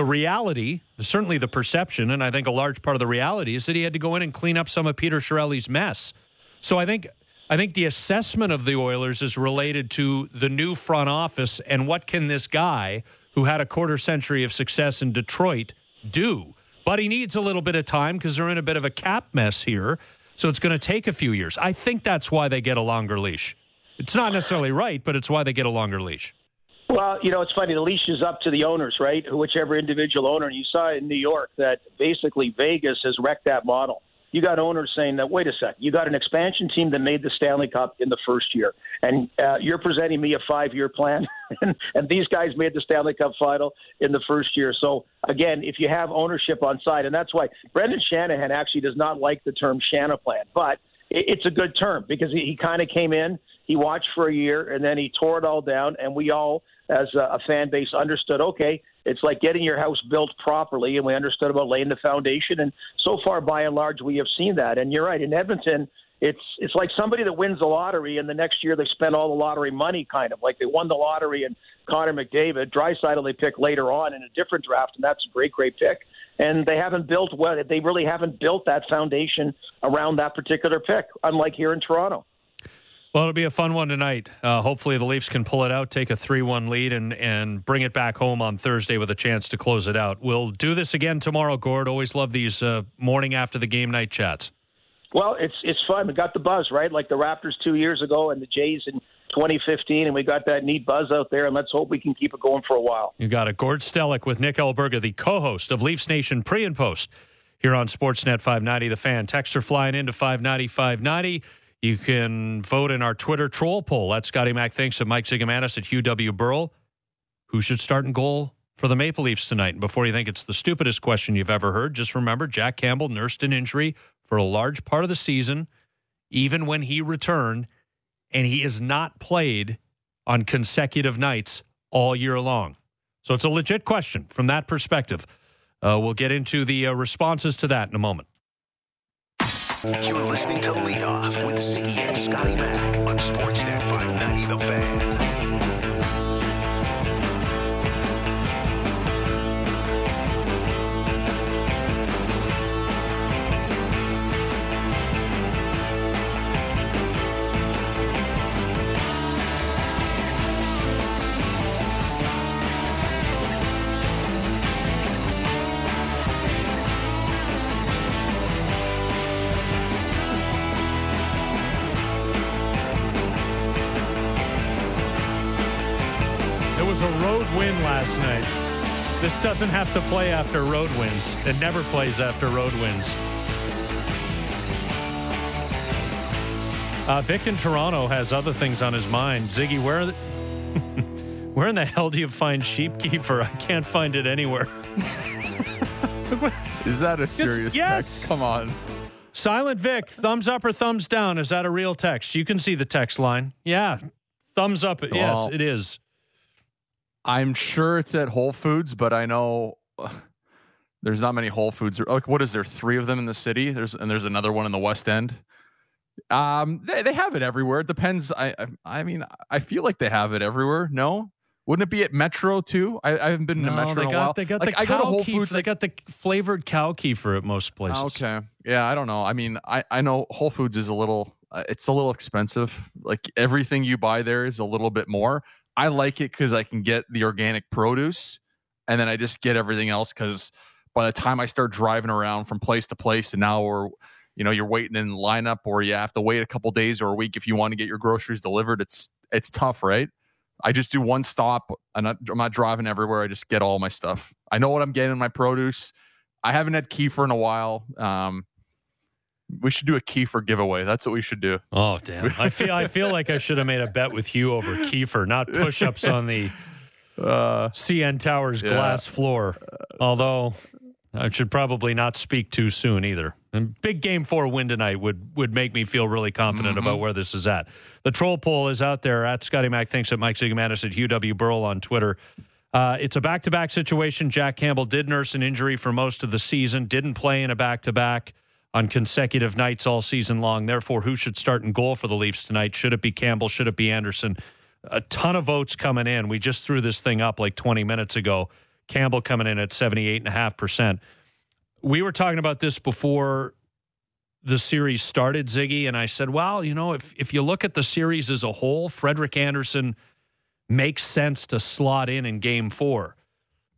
the reality, certainly the perception, and I think a large part of the reality is that he had to go in and clean up some of Peter Chiarelli's mess. So I think I think the assessment of the Oilers is related to the new front office and what can this guy who had a quarter century of success in Detroit do. But he needs a little bit of time because they're in a bit of a cap mess here. So it's going to take a few years. I think that's why they get a longer leash. It's not necessarily right, but it's why they get a longer leash. Well, you know, it's funny. The leash is up to the owners, right? Whichever individual owner. And you saw in New York that basically Vegas has wrecked that model. You got owners saying that, wait a sec, you got an expansion team that made the Stanley Cup in the first year, and uh, you're presenting me a five year plan, and, and these guys made the Stanley Cup final in the first year. So, again, if you have ownership on side, and that's why Brendan Shanahan actually does not like the term Shanna plan, but it's a good term because he, he kind of came in, he watched for a year, and then he tore it all down, and we all as a, a fan base understood, okay, it's like getting your house built properly, and we understood about laying the foundation. And so far, by and large, we have seen that. And you're right, in Edmonton, it's it's like somebody that wins the lottery, and the next year they spend all the lottery money, kind of like they won the lottery. And Connor McDavid, Draisaitl, they pick later on in a different draft, and that's a great, great pick. And they haven't built well. They really haven't built that foundation around that particular pick, unlike here in Toronto. Well, it'll be a fun one tonight. Uh, hopefully, the Leafs can pull it out, take a 3 1 lead, and, and bring it back home on Thursday with a chance to close it out. We'll do this again tomorrow, Gord. Always love these uh, morning after the game night chats. Well, it's it's fun. We got the buzz, right? Like the Raptors two years ago and the Jays in 2015, and we got that neat buzz out there, and let's hope we can keep it going for a while. You got it. Gord Stellick with Nick Alberga, the co host of Leafs Nation pre and post here on Sportsnet 590. The fan. Texts are flying into 590 590. You can vote in our Twitter troll poll. That's Scotty Mac thinks of Mike Zigomanis at Hugh W. Burrill. Who should start in goal for the Maple Leafs tonight? And before you think it's the stupidest question you've ever heard, just remember Jack Campbell nursed an injury for a large part of the season, even when he returned, and he has not played on consecutive nights all year long. So it's a legit question from that perspective. Uh, we'll get into the uh, responses to that in a moment. You're listening to Lead Off with Ziggy and Scotty Mac on Sportsnet 590 The Fan. This doesn't have to play after road wins. It never plays after road wins. Uh, Vic in Toronto has other things on his mind. Ziggy, where, the, where in the hell do you find sheep kefir? I can't find it anywhere. Is that a serious yes. text? Come on. Silent Vic, thumbs up or thumbs down? Is that a real text? You can see the text line. Yeah, thumbs up. yes, it is. I'm sure it's at Whole Foods, but I know uh, there's not many Whole Foods. Like, what is there? Three of them in the city. There's and there's another one in the West End. Um, they, they have it everywhere. It depends. I, I I mean, I feel like they have it everywhere. No, wouldn't it be at Metro too? I, I haven't been to Metro they in a while. they got like, the I go to Whole kefir- Foods. They Like, got the flavored cow kefir at most places. okay, yeah, I don't know. I mean, I I know Whole Foods is a little. Uh, it's a little expensive. Like everything you buy there is a little bit more. I like it because I can get the organic produce, and then I just get everything else because by the time I start driving around from place to place, and now we're, you know, you're waiting in lineup, or you have to wait a couple days or a week if you want to get your groceries delivered. It's it's tough, right? I just do one stop. I'm not, I'm not driving everywhere. I just get all my stuff. I know what I'm getting in my produce. I haven't had kefir in a while. Um, we should do a kefir giveaway. That's what we should do. Oh damn! I feel I feel like I should have made a bet with you over kefir, not push-ups on the Uh, CN Towers Yeah. glass floor. Although I should probably not speak too soon either. And big game four win tonight would would make me feel really confident Mm-hmm. about where this is at. The troll poll is out there at Scotty Mac thinks at Mike Zigomanis at Hugh W. Burrill on Twitter. Uh, it's a back to back situation. Jack Campbell did nurse an injury for most of the season, didn't play in a back to back on consecutive nights all season long. Therefore, who should start in goal for the Leafs tonight? Should it be Campbell? Should it be Andersen? A ton of votes coming in. We just threw this thing up like 20 minutes ago. Campbell coming in at 78.5%. We were talking about this before the series started, Ziggy, and I said, well, you know, if, if you look at the series as a whole, Frederik Andersen makes sense to slot in in game four.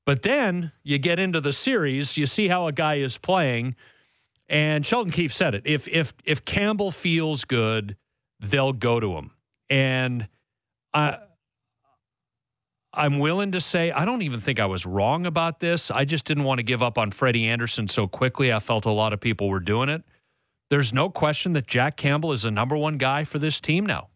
But then you get into the series, you see how a guy is playing, and Sheldon Keefe said it. If if if Campbell feels good, they'll go to him. And I I'm willing to say I don't even think I was wrong about this. I just didn't want to give up on Freddie Andersen so quickly. I felt a lot of people were doing it. There's no question that Jack Campbell is the number one guy for this team now.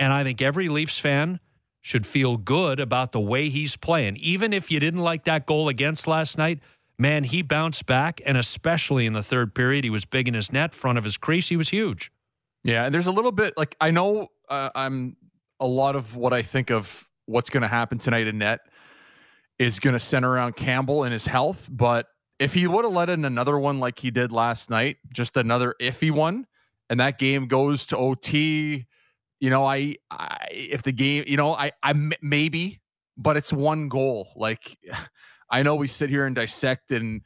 And I think every Leafs fan should feel good about the way he's playing. Even if you didn't like that goal against last night, man, he bounced back. And especially in the third period, he was big in his net, front of his crease. He was huge. Yeah, and there's a little bit like I know uh, I'm a lot of what I think of what's going to happen tonight in net is going to center around Campbell and his health, but if he would have let in another one like he did last night, just another iffy one, and that game goes to OT, you know, I, I if the game, you know, I I maybe, but it's one goal. Like I know we sit here and dissect and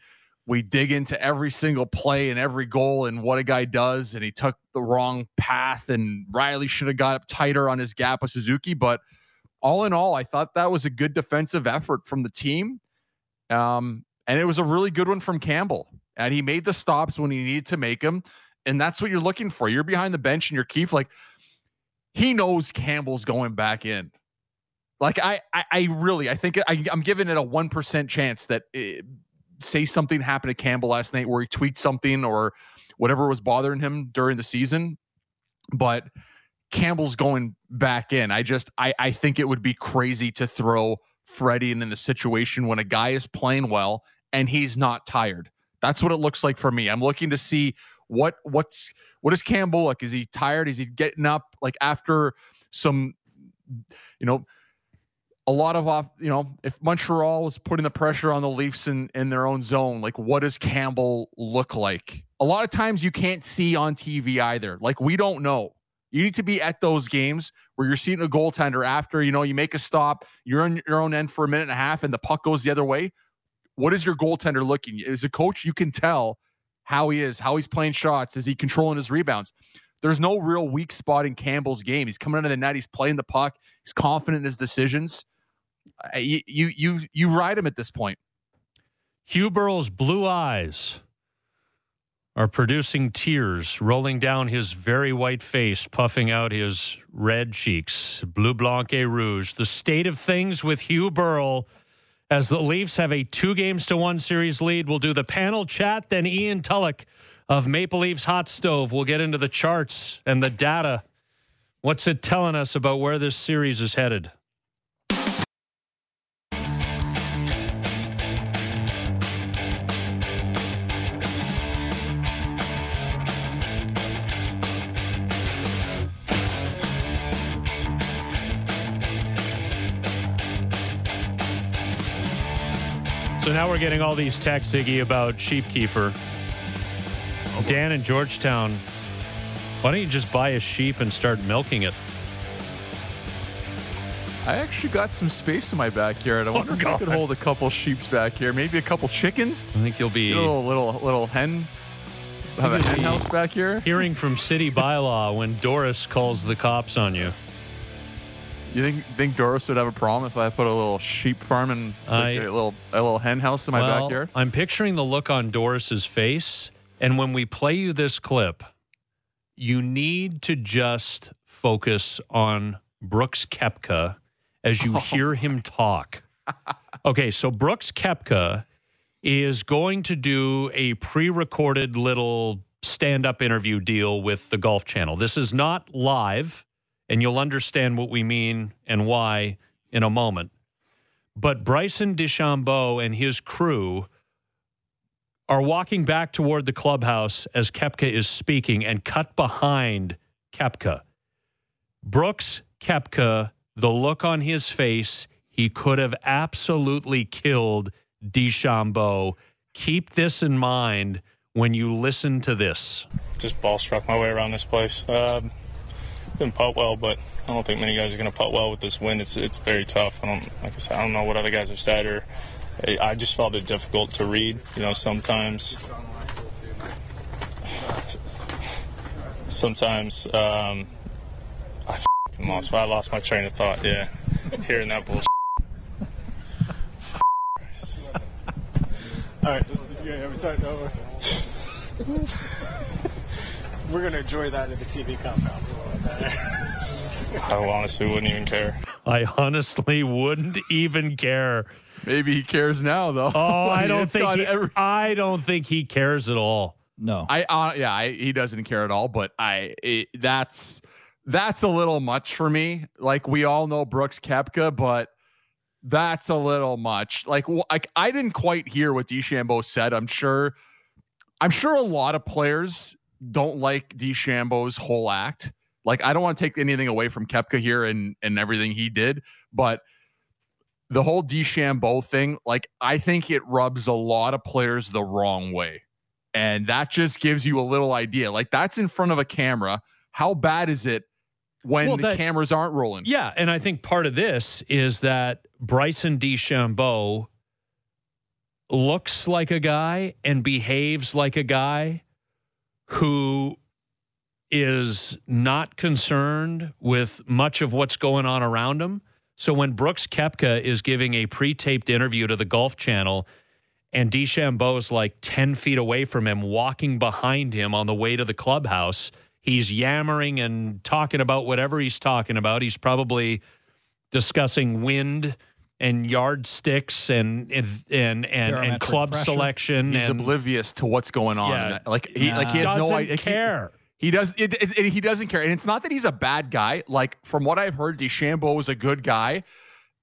we dig into every single play and every goal and what a guy does and he took the wrong path and Rielly should have got up tighter on his gap with Suzuki but all in all I thought that was a good defensive effort from the team. Um and it was a really good one from Campbell and he made the stops when he needed to make them and that's what you're looking for. You're behind the bench and you're Keefe like he knows Campbell's going back in like I, I, I really, I think I, I'm giving it a one percent chance that eh, say something happened to Campbell last night where he tweaked something or whatever was bothering him during the season, but Campbell's going back in. I just, I, I think it would be crazy to throw Freddie in, in the situation when a guy is playing well and he's not tired. That's what it looks like for me. I'm looking to see what what's what is Campbell like? Is he tired? Is he getting up like after some, you know, a lot of off, you know, if Montreal was putting the pressure on the Leafs in, in their own zone, like what does Campbell look like? A lot of times you can't see on TV either. Like we don't know. You need to be at those games where you're seeing a goaltender after, you know, you make a stop, you're on your own end for a minute and a half and the puck goes the other way. What is your goaltender looking? As a coach, you can tell how he is, how he's playing shots, is he controlling his rebounds? There's no real weak spot in Campbell's game. He's coming into the net, he's playing the puck, he's confident in his decisions. You you you, ride him at this point. Hugh Burrill's blue eyes are producing tears rolling down his very white face, puffing out his red cheeks. Bleu Blanc et Rouge. The state of things with Hugh Burrell as the Leafs have a two games to one series lead. We'll do the panel chat, then Ian Tulloch of Maple Leafs Hot Stove. We'll get into the charts and the data. What's it telling us about where this series is headed? So now we're getting all these texts, Ziggy, about sheep kefir. Dan in Georgetown, why don't you just buy a sheep and start milking it? I actually got some space in my backyard. I oh, wonder if I could hold a couple sheeps back here. Maybe a couple chickens. I think you'll be a little little little hen. Have a hen house back here. hearing from city bylaw when Doris calls the cops on you. You think think Doris would have a problem if I put a little sheep farm and I- a little a little hen house in my well, backyard? I'm picturing the look on Doris's face, and when we play you this clip, you need to just focus on Brooks Koepka as you hear him talk. Okay, so Brooks Koepka is going to do a pre-recorded little stand-up interview deal with the Golf Channel. This is not live, and you'll understand what we mean and why in a moment. But Bryson DeChambeau and his crew are walking back toward the clubhouse as Koepka is speaking and cut behind Koepka. Brooks Koepka, the look on his face, he could have absolutely killed DeChambeau. Keep this in mind when you listen to this. just ball struck my way around this place. Um, didn't putt well, but I don't think many guys are going to putt well with this wind. It's it's very tough. I don't like I said. I don't know what other guys have said, or I- just felt it difficult to read. You know, sometimes. Sometimes um, I lost. I lost my train of thought. Yeah, hearing that bullshit. All right, this, yeah, we starting over. We're gonna enjoy that in the TV compound. I honestly wouldn't even care. I honestly wouldn't even care. Maybe he cares now, though. Oh, I don't think he, every- I don't think he cares at all. No. I uh, yeah, I, he doesn't care at all. But I it, that's that's a little much for me. Like we all know Brooks Koepka, but that's a little much. Like wh- like I didn't quite hear what DeChambeau said. I'm sure. I'm sure a lot of players don't like DeChambeau's whole act. Like I don't want to take anything away from Koepka here and and everything he did, but the whole DeChambeau thing, like I think it rubs a lot of players the wrong way. And that just gives you a little idea. Like that's in front of a camera. How bad is it when Well, the cameras aren't rolling? Yeah, and I think part of this is that Bryson DeChambeau looks like a guy and behaves like a guy who is not concerned with much of what's going on around him. So when Brooks Koepka is giving a pre-taped interview to the Golf Channel and DeChambeau's like 10 feet away from him, walking behind him on the way to the clubhouse, he's yammering and talking about whatever he's talking about. He's probably discussing wind and yardsticks and and and, and, and club pressure. selection. He's and oblivious to what's going on. Yeah. Like he like he has doesn't no idea. He- care. He does. It, it, it- he doesn't care, and it's not that he's a bad guy. Like from what I've heard, DeChambeau is a good guy.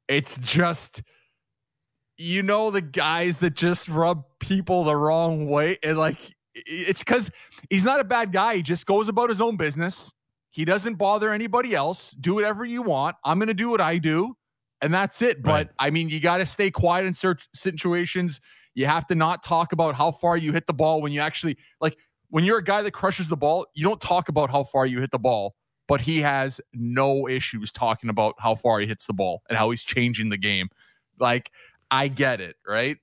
It's just, you know, the guys that just rub people the wrong way, and like it's because he's not a bad guy. He just goes about his own business. He doesn't bother anybody else. Do whatever you want. I'm going to do what I do, and that's it. But Right. I mean, you got to stay quiet in certain situations. You have to not talk about how far you hit the ball when you actually like when you're a guy that crushes the ball, you don't talk about how far you hit the ball, but he has no issues talking about how far he hits the ball and how he's changing the game. Like, I get it, right?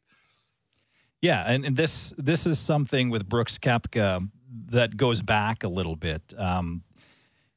Yeah, and, and this this is something with Brooks Koepka that goes back a little bit. Um,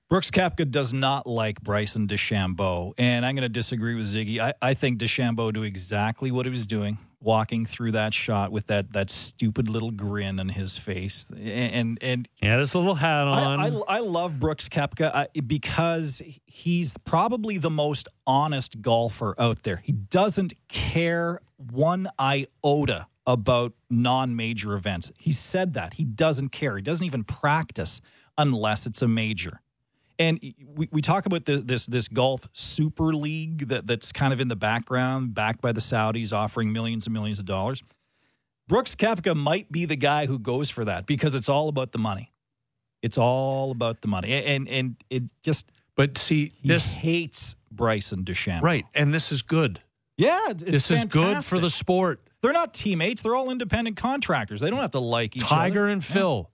Brooks Koepka does not like Bryson DeChambeau, and I'm going to disagree with Ziggy. I, I think DeChambeau knew exactly what he was doing, walking through that shot with that that stupid little grin on his face, and and Yeah, this little hat on. I, I, I love Brooks Koepka uh, because he's probably the most honest golfer out there. He doesn't care one iota about non-major events. He said that he doesn't care. He doesn't even practice unless it's a major. And we, we talk about the, this this golf super league that, that's kind of in the background, backed by the Saudis, offering millions and millions of dollars. Brooks Koepka might be the guy who goes for that because it's all about the money. It's all about the money, and and it just but see, he this hates Bryson DeChambeau. right, and this is good. Yeah, this is good for the sport. They're not teammates. They're all independent contractors. They don't have to like each other. Tiger and Yeah.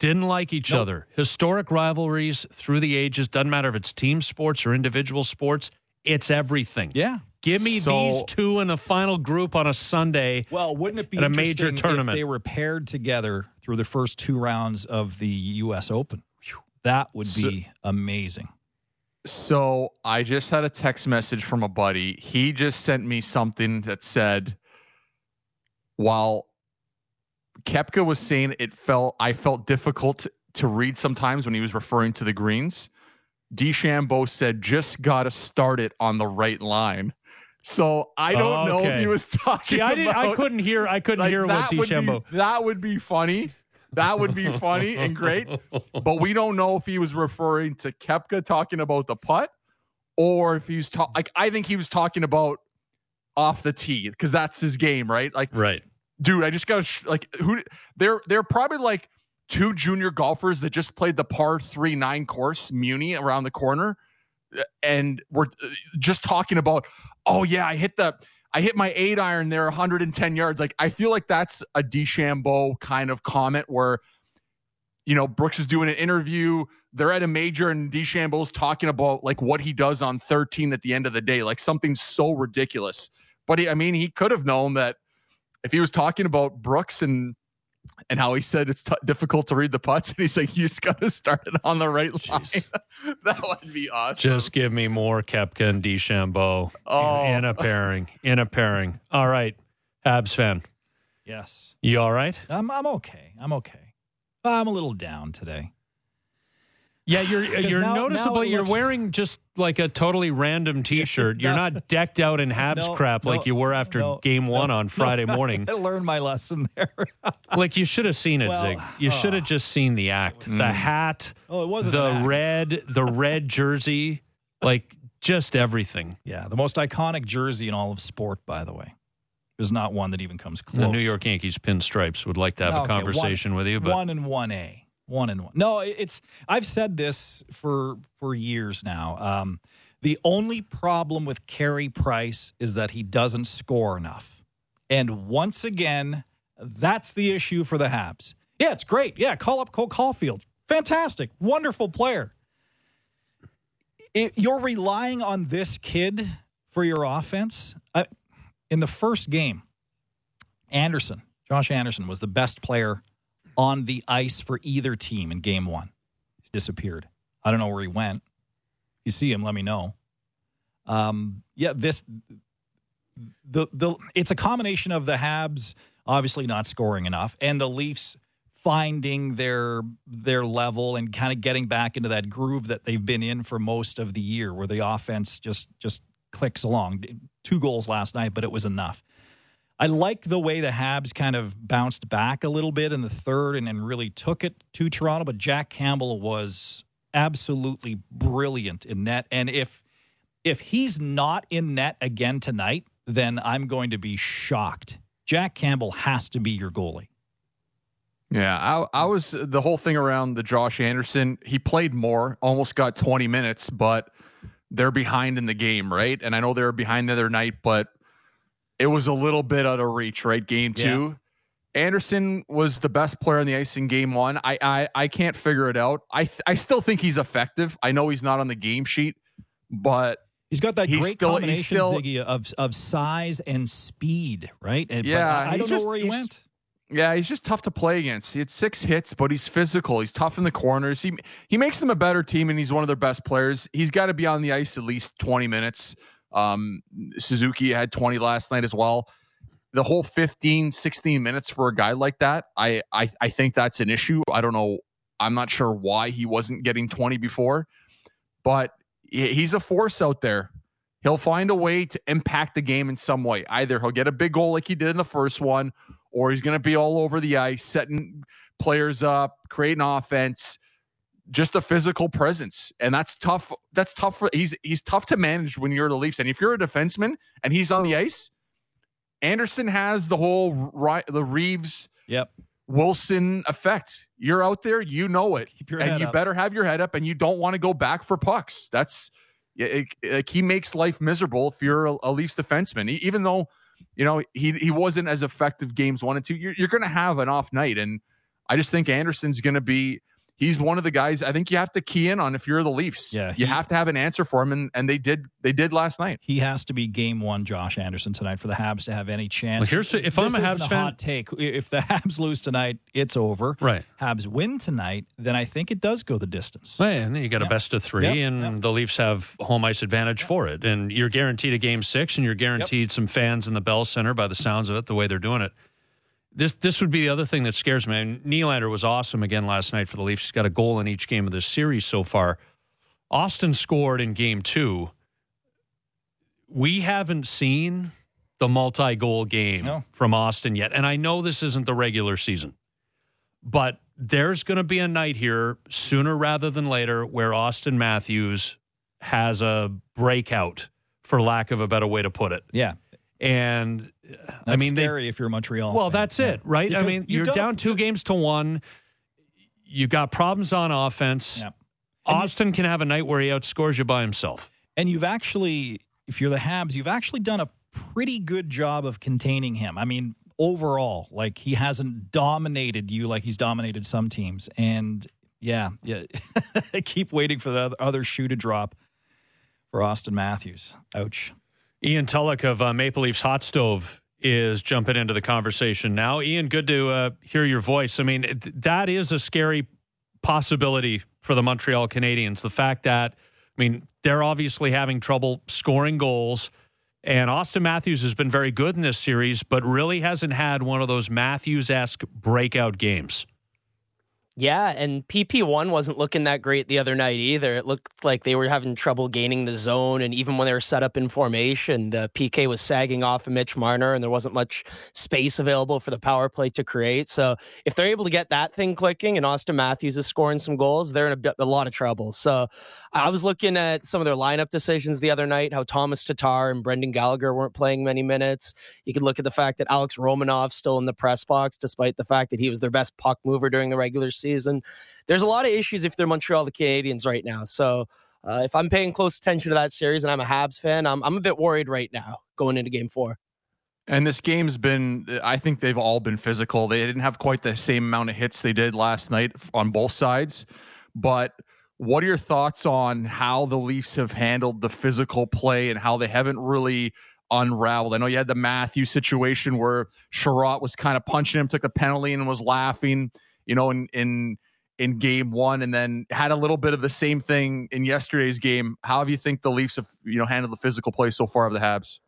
Phil didn't like each Nope. other. Historic rivalries through the ages. Doesn't matter if it's team sports or individual sports. It's everything. Yeah. Give me So- these two in the final group on a Sunday. Well, wouldn't it be At a major interesting tournament. if they were paired together through the first two rounds of the U.S. Open? That would be amazing. So I just had a text message from a buddy. He just sent me something that said, while Koepka was saying it felt, I felt difficult to read sometimes when he was referring to the greens. DeChambeau said, just got to start it on the right line. So I don't know if he was talking See, I didn't. I couldn't hear. I couldn't like, hear what that would be- that would be funny. That would be funny and great. But we don't know if he was referring to Koepka talking about the putt or if he's talking like I think he was talking about off the tee because that's his game, right? Like, Right. Dude, I just got sh- like who they're they're probably like two junior golfers that just played the par 3 9 course Muni around the corner uh, and we're uh, just talking about oh yeah, I hit the I hit my 8 iron there 110 yards. Like I feel like that's a DeChambeau kind of comment where you know, Brooks is doing an interview. They're at a major, and DeChambeau's talking about like what he does on 13 at the end of the day, like something so ridiculous. But he, I mean, he could have known that if he was talking about Brooks and and how he said it's t- difficult to read the putts, and he's like, you just got to start it on the right line. that would be awesome. Just give me more Koepka and DeChambeau Oh. in a pairing. In a pairing. All right, Habs fan, Yes. you all right? I'm, I'm okay. I'm okay. I'm a little down today. Yeah, you're you're now- now noticeable. it You're wearing just like a totally random T-shirt. You're not decked out in Habs No, crap like no, you were after no, Game no, One on Friday no. morning. I learned my lesson there. Like you should have seen it, Well, Zig. You uh, should have just seen the act, the mm. hat, oh, it wasn't the red, the red jersey, like just everything. Yeah, the most iconic jersey in all of sport, by the way. There's not one that even comes close. The New York Yankees pinstripes would like to have a Okay, conversation one- with you, but one and one A, one and one. No, it's. I've said this for for years now. Um, the only problem with Carey Price is that he doesn't score enough, and once again, that's the issue for the Habs. Yeah, it's great. Yeah, call up Cole Caufield, fantastic, wonderful player. It, you're relying on this kid for your offense. I, in the first game, Anderson, Josh Anderson, was the best player on the ice for either team in game one. He's disappeared. I don't know where he went. If you see him, let me know. Um, yeah, this the the it's a combination of the Habs obviously not scoring enough and the Leafs finding their their level and kind of getting back into that groove that they've been in for most of the year where the offense just just clicks along. Two goals last night, but it was enough. I like the way the Habs kind of bounced back a little bit in the third and, and really took it to Toronto. But Jack Campbell was absolutely brilliant in net. And if if he's not in net again tonight, then I'm going to be shocked. Jack Campbell has to be your goalie. Yeah, I, I was the whole thing around the Josh Anderson. He played more, almost got 20 minutes, but they're behind in the game, right? And I know they were behind the other night, but it was a little bit out of reach, right? Game two. Anderson was the best player on the ice in game one. I I, I can't figure it out. I th- I still think he's effective. I know he's not on the game sheet, but He's got that He's great still- combination, still- Ziggy, of of size and speed, right? And, Yeah, I, I don't just- know where he went. Yeah, he's just tough to play against. He had six hits, but he's physical. He's tough in the corners. He he makes them a better team, and he's one of their best players. He's got to be on the ice at least twenty minutes. Um, Suzuki had twenty last night as well. The whole 15, 16 minutes for a guy like that, I I, I think that's an issue. I don't know. I'm not sure why he wasn't getting twenty before, but he's a force out there. He'll find a way to impact the game in some way. Either he'll get a big goal like he did in the first one, or he's going to be all over the ice, setting players up, creating offense, just a physical presence, and that's tough. That's tough for he's he's tough to manage when you're the Leafs, and if you're a defenseman and he's on the ice, Anderson has the whole the Reaves Yep. Wilson effect. You're out there, you know it, and you up. better have your head up, and you don't want to go back for pucks. That's it, like he makes life miserable if you're a, a Leafs defenseman, even though you know, he he wasn't as effective games one and two. You're, you're going to have an off night, and I just think Anderson's going to be he's one of the guys I think you have to key in on if you're the Leafs. Yeah, you have to have an answer for him, and, and they did they did last night. He has to be game one, Josh Anderson tonight for the Habs to have any chance. Well, here's- if I'm This a isn't Habs fan- hot take. If the Habs lose tonight, it's over. Right. Habs win tonight, then I think it does go the distance. Well, and then you got a best of three, Yep, and yep. the Leafs have home ice advantage for it. And you're guaranteed a game six, and you're guaranteed some fans in the Bell Center by the sounds of it, the way they're doing it. This this would be the other thing that scares me. And Nylander was awesome again last night for the Leafs. He's got a goal in each game of this series so far. Auston scored in game two. We haven't seen the multi goal game No. from Auston yet. And I know this isn't the regular season, but there's going to be a night here sooner rather than later where Auston Matthews has a breakout, for lack of a better way to put it. Yeah. And I mean, scary if you're a Montreal. well, fan. that's Yeah. it, right? I mean, you you're down two games to one. You got problems on offense. Yeah. Auston can have a night where he outscores you by himself. And you've actually, if you're the Habs, you've actually done a pretty good job of containing him. I mean, overall, like he hasn't dominated you like he's dominated some teams. And yeah, yeah, keep waiting for the other shoe to drop for Auston Matthews. Ouch. Ian Tulloch of uh, Maple Leafs Hot Stove is jumping into the conversation now. Ian, good to uh, hear your voice. I mean, th- that is a scary possibility for the Montreal Canadiens. The fact that, I mean, they're obviously having trouble scoring goals. And Auston Matthews has been very good in this series, but really hasn't had one of those Matthews esque breakout games. Yeah, and PP1 wasn't looking that great the other night either. It looked like they were having trouble gaining the zone, and even when they were set up in formation, the PK was sagging off of Mitch Marner, and there wasn't much space available for the power play to create. So if they're able to get that thing clicking and Auston Matthews is scoring some goals, they're in a, a lot of trouble. So I was looking at some of their lineup decisions the other night, how Tomas Tatar and Brendan Gallagher weren't playing many minutes. You could look at the fact that Alex Romanov's still in the press box, despite the fact that he was their best puck mover during the regular season. There's a lot of issues if they're Montreal the Canadiens right now. So uh, if I'm paying close attention to that series and I'm a Habs fan, I'm, I'm a bit worried right now going into game four. And this game's been, I think they've all been physical. They didn't have quite the same amount of hits they did last night on both sides. But what are your thoughts on how the Leafs have handled the physical play and how they haven't really unraveled? I know you had the Matthew situation where Chiarot was kind of punching him, took a penalty, and was laughing, you know, in, in, in game one, and then had a little bit of the same thing in yesterday's game. How have you think the Leafs have, you know, handled the physical play so far of the Habs?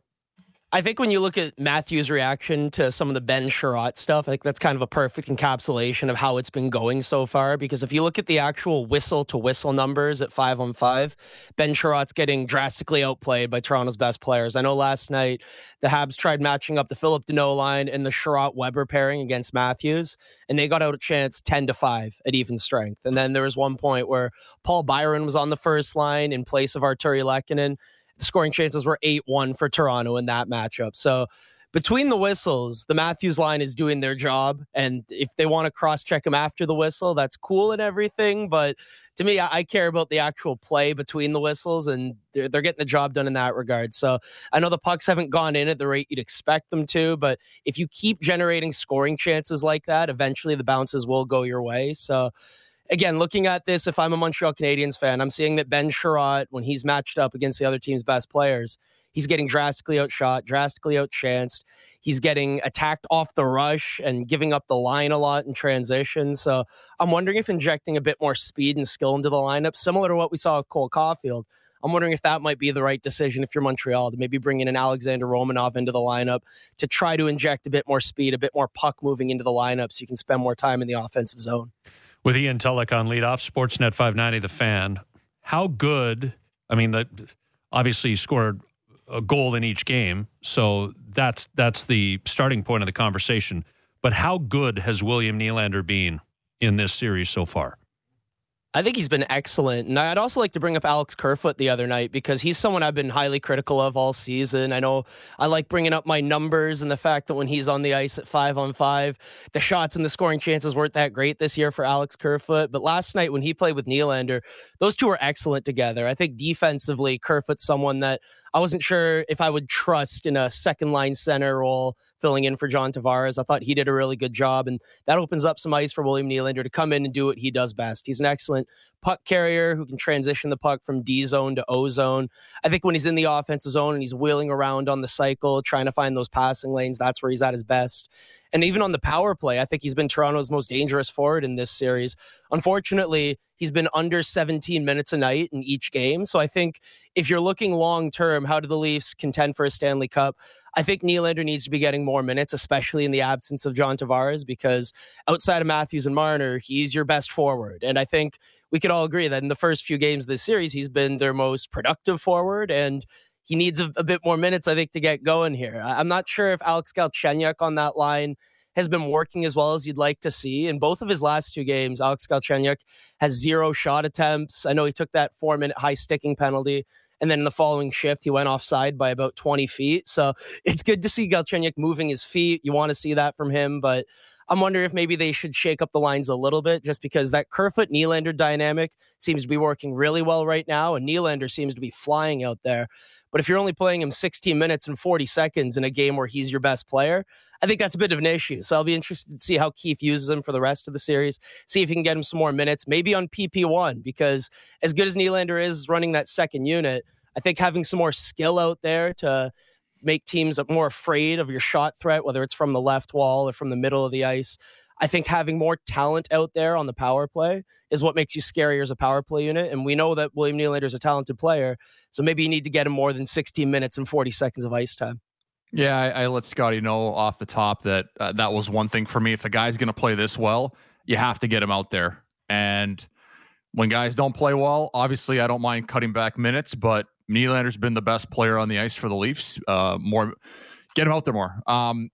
I think when you look at Matthew's reaction to some of the Ben Chiarot stuff, think that's kind of a perfect encapsulation of how it's been going so far. Because if you look at the actual whistle to whistle numbers at five on five, Ben Chiarot's getting drastically outplayed by Toronto's best players. I know last night the Habs tried matching up the Phillip Danault line and the Chiarot Weber pairing against Matthews, and they got out a chance 10 to 5 at even strength. And then there was one point where Paul Byron was on the first line in place of Artturi Lehkonen the scoring chances were 8 1 for Toronto in that matchup. So between the whistles, the Matthews line is doing their job. And if they want to cross check him after the whistle, that's cool and everything. But to me, I, I care about the actual play between the whistles, and they're, they're getting the job done in that regard. So I know the pucks haven't gone in at the rate you'd expect them to, but if you keep generating scoring chances like that, eventually the bounces will go your way. So again, looking at this, if I'm a Montreal Canadiens fan, I'm seeing that Ben Chiarot, when he's matched up against the other team's best players, he's getting drastically outshot, drastically outchanced. He's getting attacked off the rush and giving up the line a lot in transition. So I'm wondering if injecting a bit more speed and skill into the lineup, similar to what we saw with Cole Caufield, I'm wondering if that might be the right decision if you're Montreal to maybe bring in an Alexander Romanov into the lineup to try to inject a bit more speed, a bit more puck moving into the lineup so you can spend more time in the offensive zone. With Ian Tulloch on leadoff, Sportsnet 590, The Fan. How good? I mean, the, obviously scored a goal in each game, so that's that's the starting point of the conversation. But how good has William Nylander been in this series so far? I think he's been excellent. And I'd also like to bring up Alex Kerfoot the other night because he's someone I've been highly critical of all season. I know I like bringing up my numbers and the fact that when he's on the ice at five on five, the shots and the scoring chances weren't that great this year for Alex Kerfoot. But last night when he played with Nylander, those two are excellent together. I think defensively, Kerfoot's someone that I wasn't sure if I would trust in a second line center role filling in for John Tavares. I thought he did a really good job, and that opens up some ice for William Nylander to come in and do what he does best. He's an excellent puck carrier who can transition the puck from D zone to O zone. I think when he's in the offensive zone and he's wheeling around on the cycle, trying to find those passing lanes, that's where he's at his best. And even on the power play, I think he's been Toronto's most dangerous forward in this series. Unfortunately, he's been under 17 minutes a night in each game. So I think if you're looking long term, how do the Leafs contend for a Stanley Cup? I think Nylander needs to be getting more minutes, especially in the absence of John Tavares, because outside of Matthews and Marner, he's your best forward. And I think we could all agree that in the first few games of this series, he's been their most productive forward. And he needs a, a, bit more minutes, I think, to get going here. I'm not sure if Alex Galchenyuk on that line has been working as well as you'd like to see. In both of his last two games, Alex Galchenyuk has zero shot attempts. I know he took that four minute high sticking penalty. And then in the following shift, he went offside by about 20 feet. So it's good to see Galchenyuk moving his feet. You want to see that from him. But I'm wondering if maybe they should shake up the lines a little bit just because that Kerfoot Nylander dynamic seems to be working really well right now. And Nylander seems to be flying out there. But if you're only playing him 16 minutes and 40 seconds in a game where he's your best player, I think that's a bit of an issue. So I'll be interested to see how Keefe uses him for the rest of the series, see if he can get him some more minutes, maybe on PP1, because as good as Nylander is running that second unit, I think having some more skill out there to make teams more afraid of your shot threat, whether it's from the left wall or from the middle of the ice. I think having more talent out there on the power play is what makes you scarier as a power play unit. And we know that William Nylander is a talented player. So maybe you need to get him more than 16 minutes and 40 seconds of ice time. Yeah, I, I let Scotty know off the top that uh, that was one thing for me. If the guy's going to play this well, you have to get him out there. And when guys don't play well, obviously I don't mind cutting back minutes, but Nylander's been the best player on the ice for the Leafs. Uh, more, get him out there more. Um,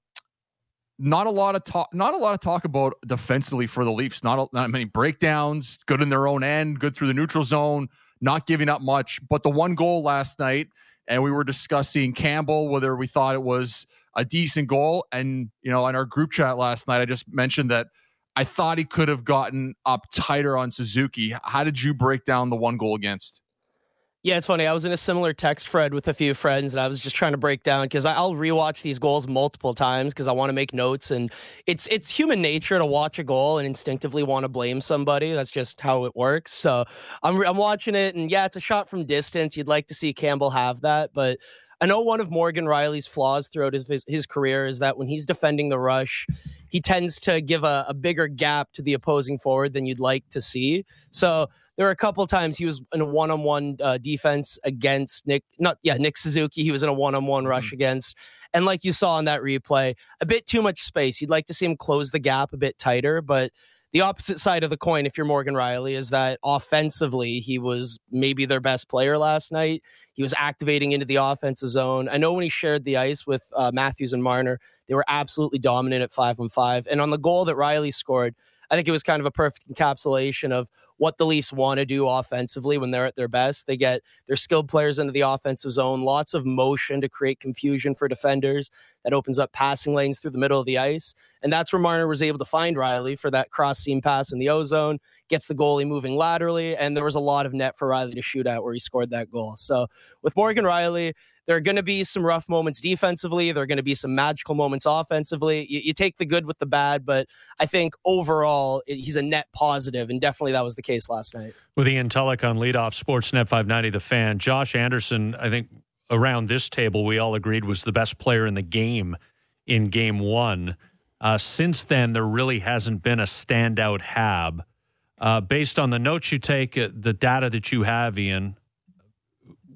not a lot of talk. Not a lot of talk about defensively for the Leafs. Not a, not many breakdowns. Good in their own end. Good through the neutral zone. Not giving up much. But the one goal last night, and we were discussing Campbell whether we thought it was a decent goal. And you know, in our group chat last night, I just mentioned that I thought he could have gotten up tighter on Suzuki. How did you break down the one goal against? Yeah, it's funny. I was in a similar text thread with a few friends, and I was just trying to break down because I'll rewatch these goals multiple times because I want to make notes. And it's it's human nature to watch a goal and instinctively want to blame somebody. That's just how it works. So I'm I'm watching it, and yeah, it's a shot from distance. You'd like to see Campbell have that, but I know one of Morgan Rielly's flaws throughout his, his, his career is that when he's defending the rush, he tends to give a, a bigger gap to the opposing forward than you'd like to see. So there were a couple times he was in a one-on-one uh, defense against Nick, not yeah, Nick Suzuki. He was in a one-on-one mm-hmm. rush against, and like you saw in that replay, a bit too much space. You'd like to see him close the gap a bit tighter, but the opposite side of the coin, if you're Morgan Rielly, is that offensively he was maybe their best player last night. He was activating into the offensive zone. I know when he shared the ice with uh, Matthews and Marner, they were absolutely dominant at five on five. And on the goal that Rielly scored, I think it was kind of a perfect encapsulation of what the Leafs want to do offensively when they're at their best. They get their skilled players into the offensive zone, lots of motion to create confusion for defenders. That opens up passing lanes through the middle of the ice. And that's where Marner was able to find Rielly for that cross seam pass in the ozone, gets the goalie moving laterally. And there was a lot of net for Rielly to shoot at where he scored that goal. So with Morgan Rielly, there are going to be some rough moments defensively. There are going to be some magical moments offensively. You, you, take the good with the bad, but I think overall he's a net positive, and definitely that was the case last night. With Ian Tulloch on leadoff, Sportsnet 590, the fan. Josh Anderson, I think around this table we all agreed was the best player in the game in Game One. Uh, since then, there really hasn't been a standout Hab. Uh, based on the notes you take, uh, the data that you have, Ian,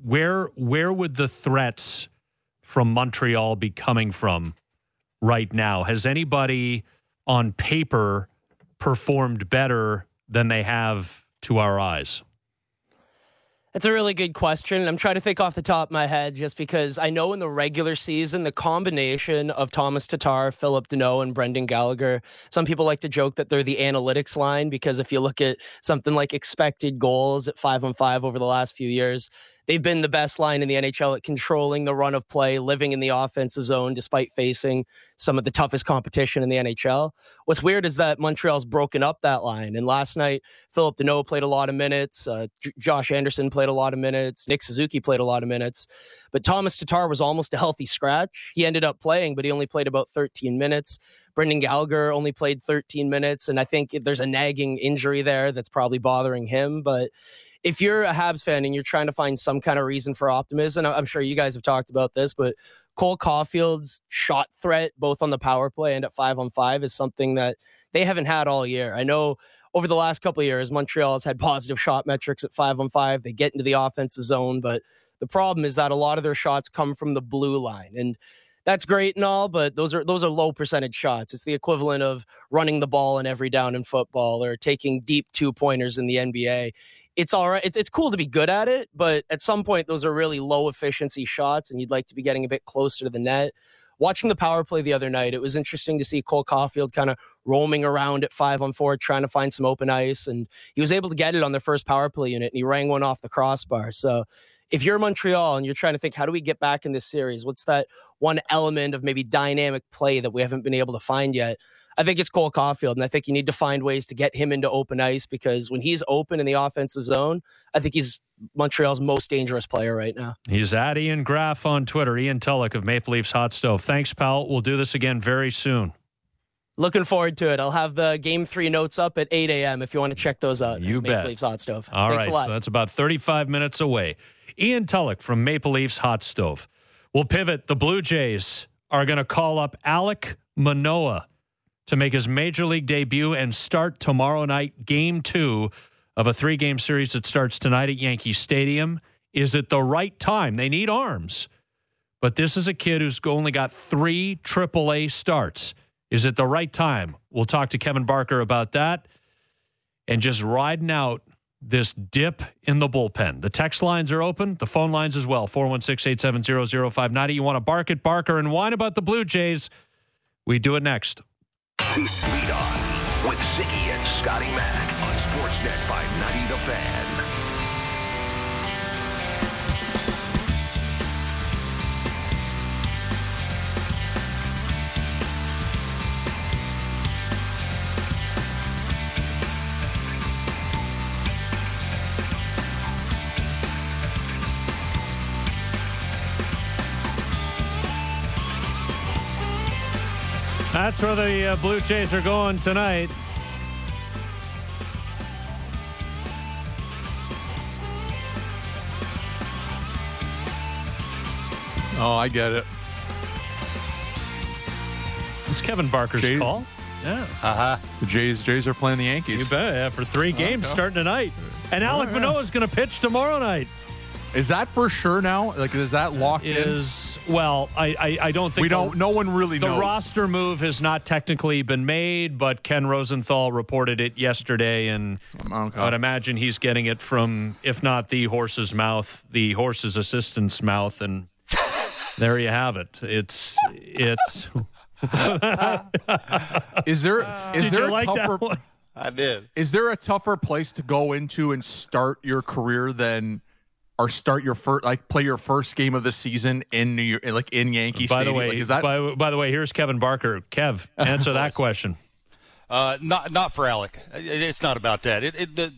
where where would the threats from Montreal be coming from right now? Has anybody on paper performed better than they have to our eyes? That's a really good question. I'm trying to think off the top of my head just because I know in the regular season, the combination of Tomas Tatar, Phillip Danault, and Brendan Gallagher, some people like to joke that they're the analytics line because if you look at something like expected goals at five on five over the last few years, they've been the best line in the NHL at controlling the run of play, living in the offensive zone despite facing some of the toughest competition in the NHL. What's weird is that Montreal's broken up that line. And last night, Phillip Danault played a lot of minutes. Uh, J- Josh Anderson played a lot of minutes. Nick Suzuki played a lot of minutes. But Tomas Tatar was almost a healthy scratch. He ended up playing, but he only played about 13 minutes. Brendan Gallagher only played 13 minutes. And I think there's a nagging injury there that's probably bothering him. But if you're a Habs fan and you're trying to find some kind of reason for optimism, I'm sure you guys have talked about this, but Cole Caufield's shot threat, both on the power play and at five on five, is something that they haven't had all year. I know over the last couple of years, Montreal has had positive shot metrics at five on five. They get into the offensive zone, but the problem is that a lot of their shots come from the blue line. And that's great and all, but those are those are low percentage shots. It's the equivalent of running the ball in every down in football or taking deep two pointers in the NBA it's all right. It's, it's cool to be good at it, but at some point, those are really low efficiency shots, and you'd like to be getting a bit closer to the net. Watching the power play the other night, it was interesting to see Cole Caufield kind of roaming around at five on four, trying to find some open ice, and he was able to get it on their first power play unit, and he rang one off the crossbar. So if you're Montreal and you're trying to think, how do we get back in this series? What's that one element of maybe dynamic play that we haven't been able to find yet? I think it's Cole Caufield, and I think you need to find ways to get him into open ice because when he's open in the offensive zone, I think he's Montreal's most dangerous player right now. He's at Ian Graph on Twitter, Ian Tulloch of Maple Leafs Hot Stove. Thanks, pal. We'll do this again very soon. Looking forward to it. I'll have the game three notes up at 8 a.m. if you want to check those out. You Maple bet. Leafs Hot Stove. All Thanks right, a lot. so that's about 35 minutes away. Ian Tulloch from Maple Leafs Hot Stove. We'll pivot. The Blue Jays are going to call up Alek Manoah to make his major league debut and start tomorrow night, game two of a three game series that starts tonight at Yankee Stadium. Is it the right time? They need arms. But this is a kid who's only got three AAA starts. Is it the right time? We'll talk to Kevin Barker about that and just riding out this dip in the bullpen. The text lines are open, the phone lines as well 416 870 0590. You want to bark at Barker and whine about the Blue Jays? We do it next. On with Ziggy and Scotty Mack on Sportsnet 590 The Fan. That's where the uh, Blue Jays are going tonight. Oh, I get it. It's Kevin Barker's call. Yeah. Uh-huh. The Jays Jays are playing the Yankees. You bet. Yeah, for three games Okay. starting tonight. And Alek yeah. Manoah is going to pitch tomorrow night. Is that for sure now? Like, is that locked in Is well, I I, I don't think We the- don't. No one really knows. The knows. roster move has not technically been made, but Ken Rosenthal reported it yesterday, and Okay. I would imagine he's getting it from, if not the horse's mouth, the horse's assistant's mouth, and there you have it. It's it's. Is there is Did there you a like that tougher? one? I did. Is there a tougher place to go into and start your career than, or start your first like play your first game of the season in New York, like in Yankee By the way, like, is that by, by the way, here's Kevin Barker. Kev, answer that question. Uh, not not for Alek. It's not about that. It, it the,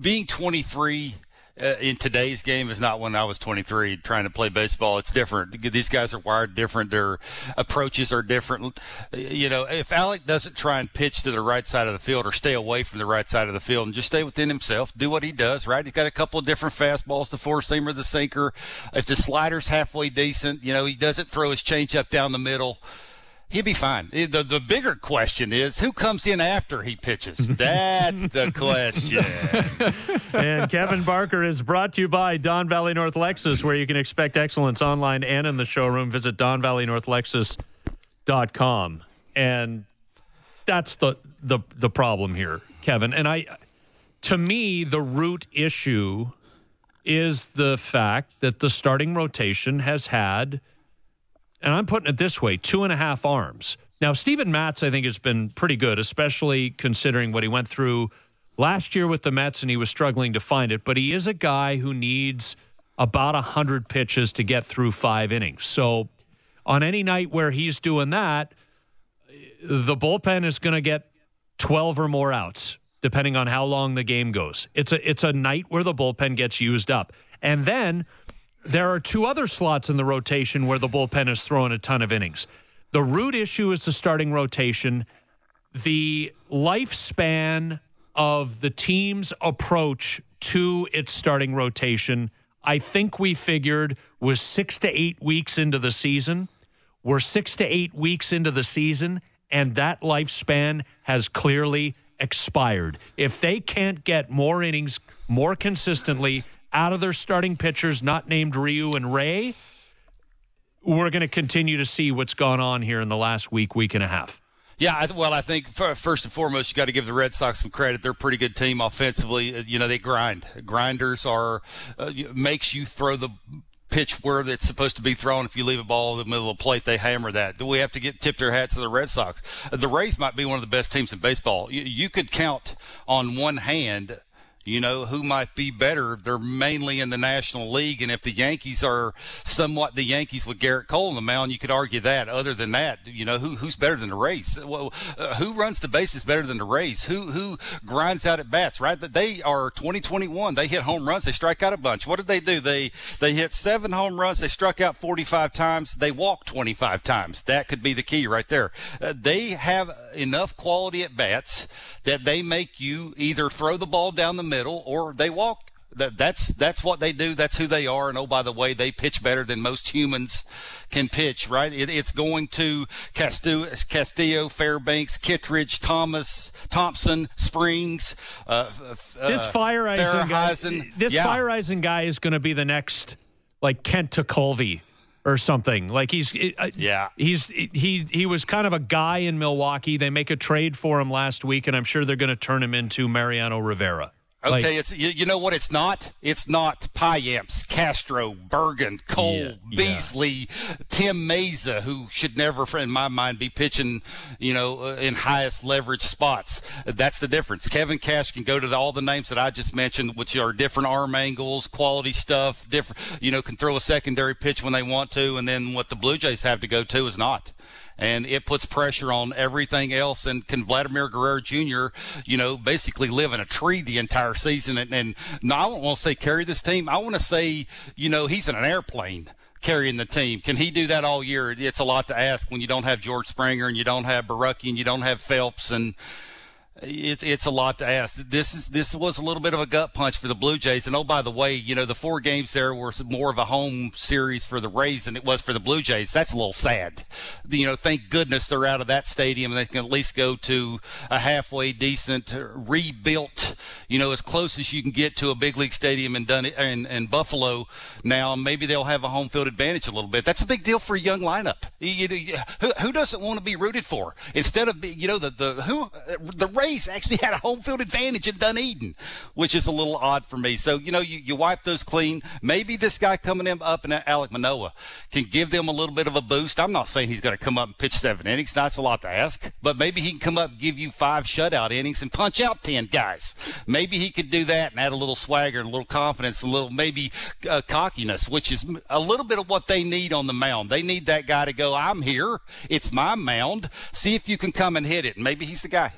being 23 uh, in today's game is not when I was 23 trying to play baseball. It's different. These guys are wired different. Their approaches are different. You know, if Alek doesn't try and pitch to the right side of the field or stay away from the right side of the field and just stay within himself, do what he does. Right? He's got a couple of different fastballs, the four seamer, the sinker. If the slider's halfway decent, you know, he doesn't throw his changeup down the middle. He'll be fine. Eh, the, the bigger question is who comes in after he pitches? That's the question. and Kevin Barker is brought to you by Don Valley North Lexus, where you can expect excellence online and in the showroom. Visit donvalleynorthlexus.com. And that's the, the, the problem here, Kevin. And I, to me, the root issue is the fact that the starting rotation has had, and I'm putting it this way, two and a half arms. Now, Steven Matz, I think, has been pretty good, especially considering what he went through last year with the Mets and he was struggling to find it. But he is a guy who needs about 100 pitches to get through five innings. So on any night where he's doing that, the bullpen is going to get 12 or more outs depending on how long the game goes. It's a it's a night where the bullpen gets used up. And then there are two other slots in the rotation where the bullpen is throwing a ton of innings. The root issue is the starting rotation. The lifespan of the team's approach to its starting rotation, I think we figured was six to eight weeks into the season. We're six to eight weeks into the season, and that lifespan has clearly expired. If they can't get more innings more consistently out of their starting pitchers, not named Ryu and Ray, we're going to continue to see what's gone on here in the last week, week and a half. Yeah, well, I think first and foremost, you got to give the Red Sox some credit. They're a pretty good team offensively. Uh, You know, they grind. Grinders are uh, makes you throw the pitch where it's supposed to be thrown. If you leave a ball in the middle of the plate, they hammer that. Do we have to get tip their hats to the Red Sox? Uh, The Rays might be one of the best teams in baseball. You, you could count on one hand you know, who might be better. They're mainly in the National League. And if the Yankees are somewhat the Yankees with Gerrit Cole on the mound, you could argue that. Other than that, you know, who, who's better than the Rays? Well, uh, who runs the bases better than the Rays? Who, who grinds out at bats, right? They are 2021. They hit home runs. They strike out a bunch. What did they do? They, they hit seven home runs. They struck out 45 times. They walked 25 times. That could be the key right there. Uh, they have enough quality at bats that they make you either throw the ball down the middle or they walk. That that's that's what they do. That's who they are. And oh, by the way, they pitch better than most humans can pitch. Right? It, it's going to Castillo, Castillo, Fairbanks, Kittredge, Thomas, Thompson, Springs. Uh, This uh, Feyereisen guy, this Yeah. fire guy is going to be the next like Kent Tekulve or something. Like he's uh, yeah he's he he was kind of a guy in Milwaukee. They make a trade for him last week, and I'm sure they're going to turn him into Mariano Rivera. Okay, Like, it's you, you know what it's not? It's not Payamps, Castro, Bergen, Cole, Yeah, yeah. Beasley, Tim Mayza, who should never, in my mind, be pitching, you know, uh, in highest leverage spots. That's the difference. Kevin Cash can go to the, all the names that I just mentioned, which are different arm angles, quality stuff, different, you know, can throw a secondary pitch when they want to, and then what the Blue Jays have to go to is not and it puts pressure on everything else. And can Vladimir Guerrero Jr., you know, basically live in a tree the entire season? And, and no, I don't want to say carry this team. I want to say, you know, he's in an airplane carrying the team. Can he do that all year? It's a lot to ask when you don't have George Springer and you don't have Borucki and you don't have Phelps and it, it's a lot to ask. This is this was a little bit of a gut punch for the Blue Jays. And oh, by the way, you know the four games there were more of a home series for the Rays than it was for the Blue Jays. That's a little sad. You know, thank goodness they're out of that stadium and they can at least go to a halfway decent, uh, rebuilt, you know, as close as you can get to a big league stadium in Dun- in, in Buffalo. Now maybe they'll have a home field advantage a little bit. That's a big deal for a young lineup. You- you- who, who doesn't want to be rooted for instead of you know the the who the Rays actually had a home field advantage in Dunedin, which is a little odd for me. So you know you, you wipe those clean. Maybe this guy coming in up in Alek Manoah can give them a little bit of a boost. I'm not saying he's going to come up and pitch seven innings. That's a lot to ask, but maybe he can come up and give you five shutout innings and punch out ten guys. Maybe he could do that and add a little swagger, a little confidence, a little maybe uh, cockiness, which is a little bit of what they need on the mound. They need that guy to go. I'm here. It's my mound. See if you can come and hit it. And maybe he's the guy.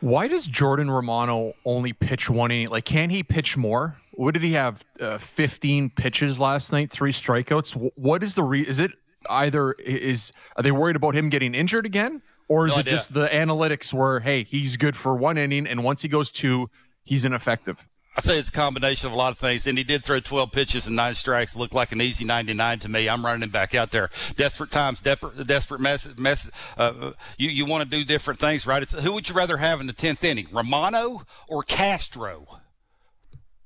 Why does Jordan Romano only pitch one inning? Like, can he pitch more? What did he have? Uh, Fifteen pitches last night, three strikeouts. What is the re? Is it either is are they worried about him getting injured again, or is No it idea. just the analytics where hey he's good for one inning and once he goes two, he's ineffective? I say it's a combination of a lot of things, and he did throw 12 pitches and nine strikes. Looked like an easy 99 to me. I'm running him back out there. Desperate times, desperate, desperate mess. mess uh, you you want to do different things, right? It's who would you rather have in the 10th inning, Romano or Castro?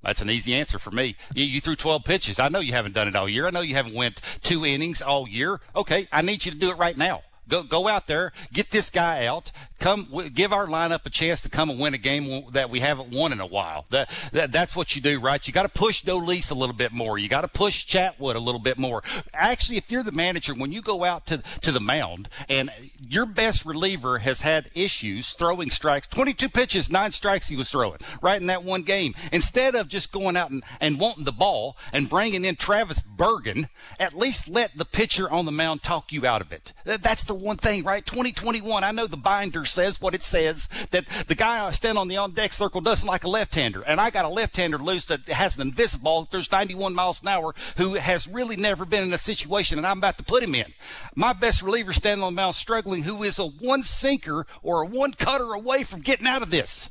That's an easy answer for me. You, you threw 12 pitches. I know you haven't done it all year. I know you haven't went two innings all year. Okay, I need you to do it right now. Go go out there, get this guy out. Come give our lineup a chance to come and win a game that we haven't won in a while. That, that that's what you do, right? You got to push Dolis a little bit more. You got to push Chatwood a little bit more. Actually, if you're the manager, when you go out to to the mound and your best reliever has had issues throwing strikes, 22 pitches, nine strikes he was throwing right in that one game. Instead of just going out and, and wanting the ball and bringing in Travis Bergen, at least let the pitcher on the mound talk you out of it. That- That's the one thing, right? 2021. I know the binder says what it says that the guy standing on the on deck circle doesn't like a left hander. And I got a left hander loose that has an invisible, there's 91 miles an hour, who has really never been in a situation and I'm about to put him in. My best reliever standing on the mound struggling, who is a one sinker or a one cutter away from getting out of this.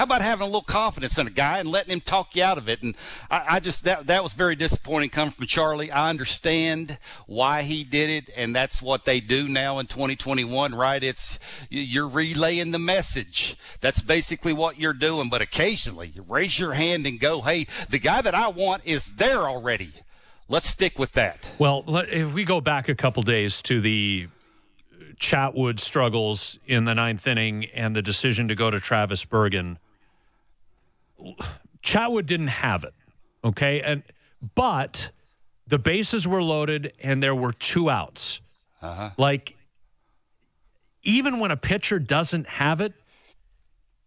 How about having a little confidence in a guy and letting him talk you out of it? And I, I just that that was very disappointing coming from Charlie. I understand why he did it, and that's what they do now in 2021, right? It's you're relaying the message. That's basically what you're doing. But occasionally, you raise your hand and go, "Hey, the guy that I want is there already." Let's stick with that. Well, if we go back a couple days to the Chatwood struggles in the ninth inning and the decision to go to Travis Bergen, Chatwood didn't have it. Okay. And, but the bases were loaded and there were two outs. Uh-huh. Like, even when a pitcher doesn't have it,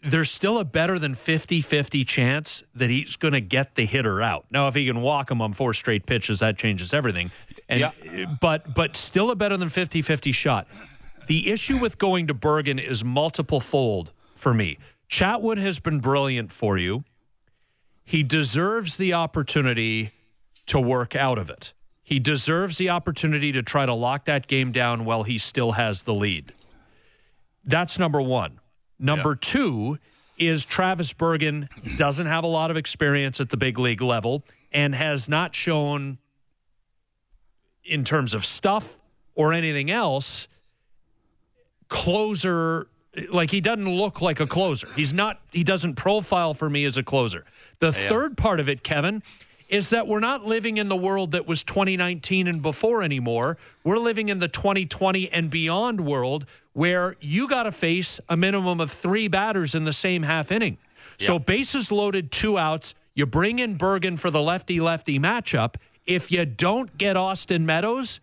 there's still a better than 50 50 chance that he's going to get the hitter out. Now, if he can walk him on four straight pitches, that changes everything. And, Yeah. But, but still a better than 50 50 shot. The issue with going to Bergen is multiple fold for me. Chatwood has been brilliant for you. He deserves the opportunity to work out of it. He deserves the opportunity to try to lock that game down while he still has the lead. That's number one. Number two is Travis Bergen doesn't have a lot of experience at the big league level and has not shown, in terms of stuff or anything else, closer. Like he doesn't look like a closer. He's not. He doesn't profile for me as a closer. The third part of it, Kevin, is that we're not living in the world that was 2019 and before anymore. We're living in the 2020 and beyond world where you got to face a minimum of three batters in the same half inning. So bases loaded, two outs. You bring in Bergen for the lefty lefty matchup. If you don't get Austin Meadows,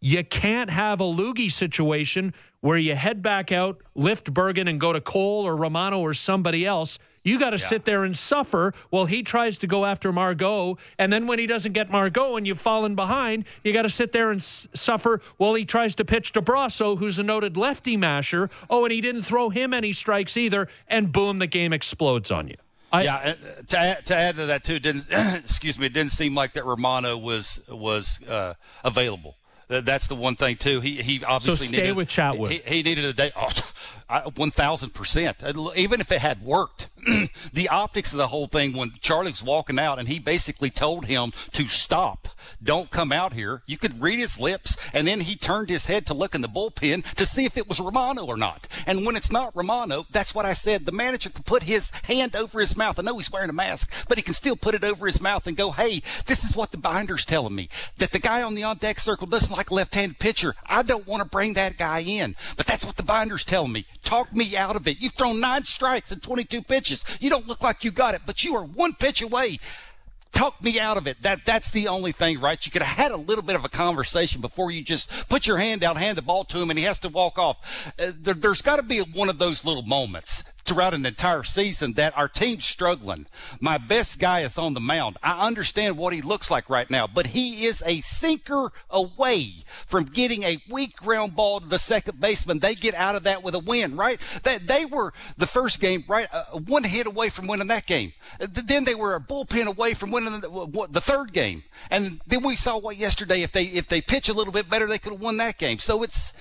you can't have a loogie situation where you head back out, lift Bergen, and go to Cole or Romano or somebody else. You got to sit there and suffer while he tries to go after Margot. And then when he doesn't get Margot and you've fallen behind, you got to sit there and s- suffer while he tries to pitch to Brosseau, who's a noted lefty masher. Oh, and he didn't throw him any strikes either. And boom, the game explodes on you. I, yeah, uh, to add, to add to that too, didn't excuse me, it didn't seem like that Romano was was uh, available. Th- That's the one thing too. He he obviously so stay needed, with Chatwood. He, he needed a day. Oh, one thousand percent. Uh, even if it had worked, the optics of the whole thing when Charlie was walking out and he basically told him to stop, don't come out here. You could read his lips, and then he turned his head to look in the bullpen to see if it was Romano or not. And when it's not Romano, that's what I said. The manager can put his hand over his mouth. I know he's wearing a mask, but he can still put it over his mouth and go, "Hey, this is what the binder's telling me that the guy on the on deck circle doesn't like a left-handed pitcher. I don't want to bring that guy in, but that's what the binder's telling me. Talk me out of it. You've thrown nine strikes and 22 pitches. You don't look like you got it, but you are one pitch away talk me out of it. That that's the only thing, right? You could have had a little bit of a conversation before you just put your hand out, hand the ball to him, and he has to walk off. Uh, there, there's got to be one of those little moments throughout an entire season that our team's struggling. My best guy is on the mound. I understand what he looks like right now, but he is a sinker away from getting a weak ground ball to the second baseman. They get out of that with a win, right? They, they were the first game, right? Uh, one hit away from winning that game. Then they were a bullpen away from winning the, the third game. And then we saw what yesterday, if they, if they pitch a little bit better, they could have won that game. So it's,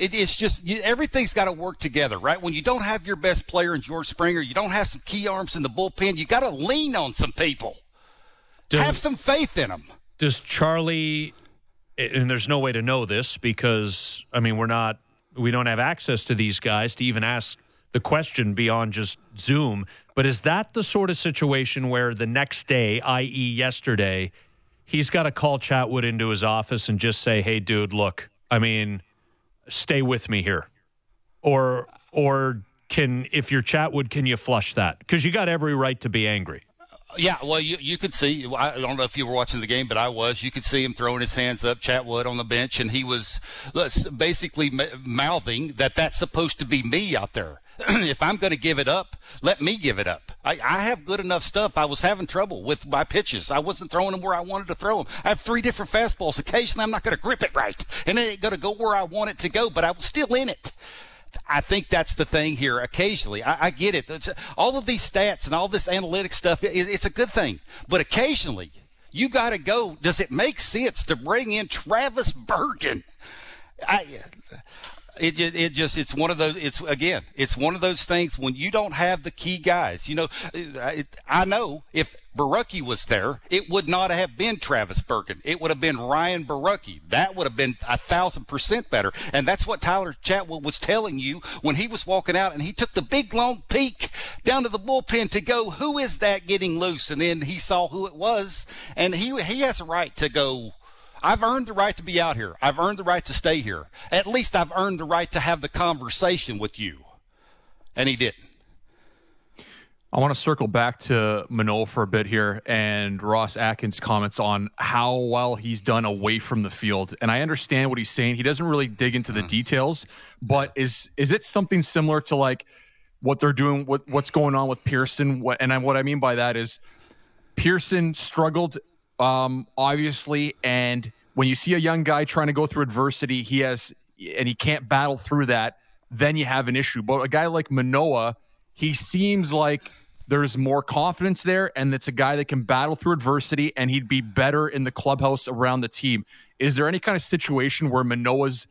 it, it's just you, everything's got to work together, right? When you don't have your best player in George Springer, you don't have some key arms in the bullpen. You got to lean on some people. have some faith in them. Does Charlie, and there's no way to know this because, I mean, we're not, we don't have access to these guys to even ask the question beyond just Zoom. But is that the sort of situation where the next day, i.e., yesterday, he's got to call Chatwood into his office and just say, hey, dude, look, I mean, stay with me here, or or can if you're Chatwood, can you flush that? Because you got every right to be angry. Yeah, well, you you could see. I don't know if you were watching the game, but I was. You could see him throwing his hands up, Chatwood on the bench, and he was basically mouthing that that's supposed to be me out there. if I'm going to give it up, let me give it up. I, I have good enough stuff. I was having trouble with my pitches. I wasn't throwing them where I wanted to throw them. I have three different fastballs. Occasionally, I'm not going to grip it right, and it ain't going to go where I want it to go, but I was still in it. I think that's the thing here. Occasionally, I, I get it. It's, all of these stats and all this analytic stuff, it, it's a good thing. But occasionally, you got to go. Does it make sense to bring in Travis Bergen? I, it just, it just it's one of those it's again it's one of those things when you don't have the key guys you know uh, it, i know if Borucki was there, it would not have been Travis Bergen. It would have been Ryan Borucki. That would have been a thousand percent better. And that's what Tyler Chatwood was telling you when he was walking out and he took the big long peek down to the bullpen to go, who is that getting loose? And then he saw who it was. And he, he has a right to go, I've earned the right to be out here. I've earned the right to stay here. At least I've earned the right to have the conversation with you. And he didn't. I want to circle back to Manoah for a bit here and Ross Atkins' comments on how well he's done away from the field. And I understand what he's saying. He doesn't really dig into the mm. details, but is is it something similar to like what they're doing, what what's going on with Pearson? And I, what I mean by that is Pearson struggled um, obviously. And when you see a young guy trying to go through adversity, he has, and he can't battle through that, then you have an issue. But a guy like Manoah, he seems like there's more confidence there, and it's a guy that can battle through adversity, and he'd be better in the clubhouse around the team. Is there any kind of situation where Manoah's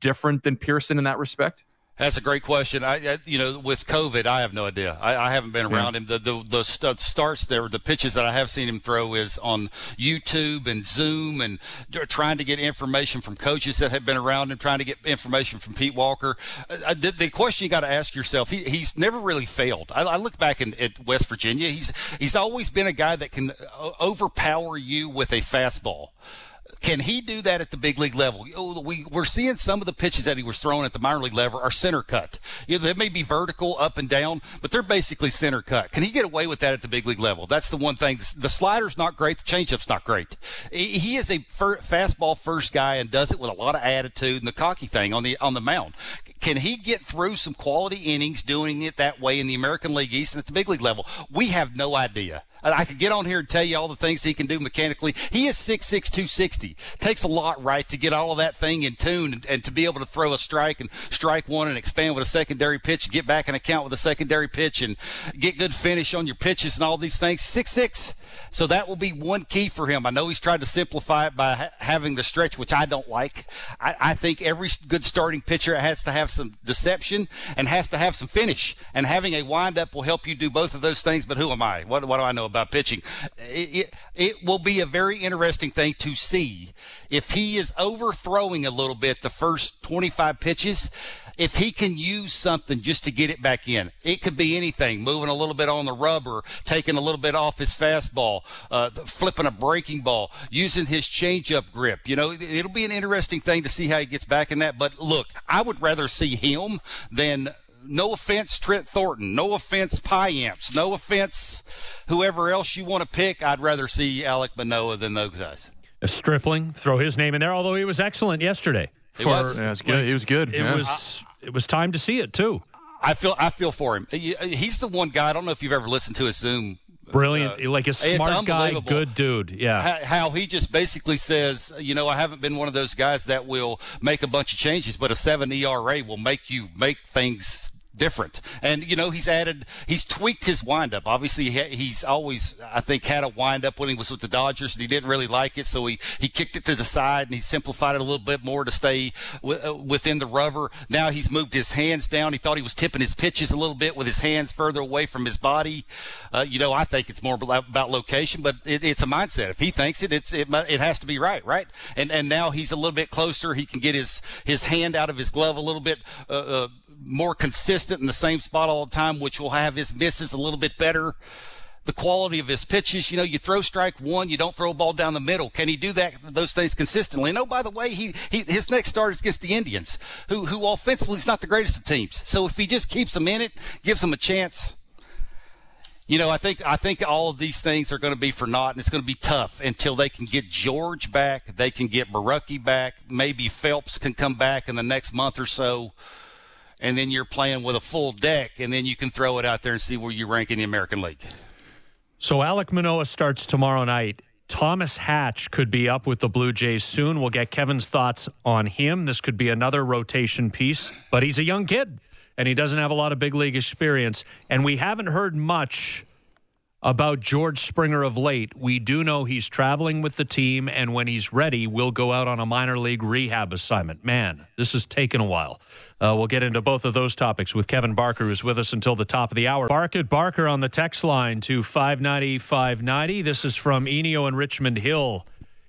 different than Pearson in that respect? That's a great question. I, you know, with COVID, I have no idea. I, I haven't been around yeah. him. The, the the starts there, the pitches that I have seen him throw is on YouTube and Zoom, and trying to get information from coaches that have been around him, trying to get information from Pete Walker. Uh, the, the, question you got to ask yourself: he, he's never really failed. I, I look back in, at West Virginia. He's he's always been a guy that can uh, overpower you with a fastball. Can he do that at the big league level? We, we're seeing some of the pitches that he was throwing at the minor league level are center cut. You know, they may be vertical up and down, but they're basically center cut. Can he get away with that at the big league level? That's the one thing. The slider's not great. The changeup's not great. He is a fastball first guy and does it with a lot of attitude and the cocky thing on the on the mound. Can he get through some quality innings doing it that way in the American League East and at the big league level? We have no idea. I could get on here and tell you all the things he can do mechanically. He is 6'6", 260. Takes a lot, right, to get all of that thing in tune and, and to be able to throw a strike and strike one and expand with a secondary pitch, get back and account with a secondary pitch and get good finish on your pitches and all these things. Six six. So that will be one key for him. I know he's tried to simplify it by ha- having the stretch, which I don't like. I, I think every good starting pitcher has to have some deception and has to have some finish. And having a windup will help you do both of those things. But who am I? What, what do I know about pitching? It, it, it will be a very interesting thing to see if he is overthrowing a little bit the first 25 pitches if he can use something just to get it back in, it could be anything, moving a little bit on the rubber, taking a little bit off his fastball, uh, flipping a breaking ball, using his changeup grip. You know, it'll be an interesting thing to see how he gets back in that. But look, I would rather see him than no offense, Trent Thornton. No offense, Payamps. No offense, whoever else you want to pick. I'd rather see Alek Manoah than those guys. A Stripling, throw his name in there, although he was excellent yesterday. For, was. Yeah, it was good. Like, he was good. It yeah. was. It was time to see it too. I feel. I feel for him. He's the one guy. I don't know if you've ever listened to his Zoom. Brilliant, uh, like a smart guy, good dude. Yeah. How, how he just basically says, you know, I haven't been one of those guys that will make a bunch of changes, but a seven ERA will make you make things different. And you know, he's added, he's tweaked his windup. Obviously, he's always, I think, had a windup when he was with the Dodgers, and he didn't really like it, so he he kicked it to the side and he simplified it a little bit more to stay w- uh, within the rubber. Now he's moved his hands down. He thought he was tipping his pitches a little bit with his hands further away from his body. Uh, you know, I think it's more about location, but it, it's a mindset. If he thinks it, it's it, it has to be right, right? And and now he's a little bit closer. He can get his his hand out of his glove a little bit. Uh, uh, more consistent in the same spot all the time, which will have his misses a little bit better. the quality of his pitches. You know, you throw strike one, you don't throw a ball down the middle. Can he do that? Those things consistently. And oh, by the way, he, he his next start is against the Indians, who who offensively is not the greatest of teams. So if he just keeps them in it, gives them a chance. You know, I think I think all of these things are going to be for naught, and it's going to be tough until they can get George back. They can get Borucki back. Maybe Phelps can come back in the next month or so and then you're playing with a full deck, and then you can throw it out there and see where you rank in the American League. So Alek Manoah starts tomorrow night. Thomas Hatch could be up with the Blue Jays soon. We'll get Kevin's thoughts on him. This could be another rotation piece, but he's a young kid and he doesn't have a lot of big league experience. And we haven't heard much about George Springer of late. We do know he's traveling with the team, and when he's ready, we'll go out on a minor league rehab assignment. Man, this has taken a while. Uh, we'll get into both of those topics with Kevin Barker, who's with us until the top of the hour. Bark at Barker on the text line to 590 590. This is from Enio and Richmond Hill.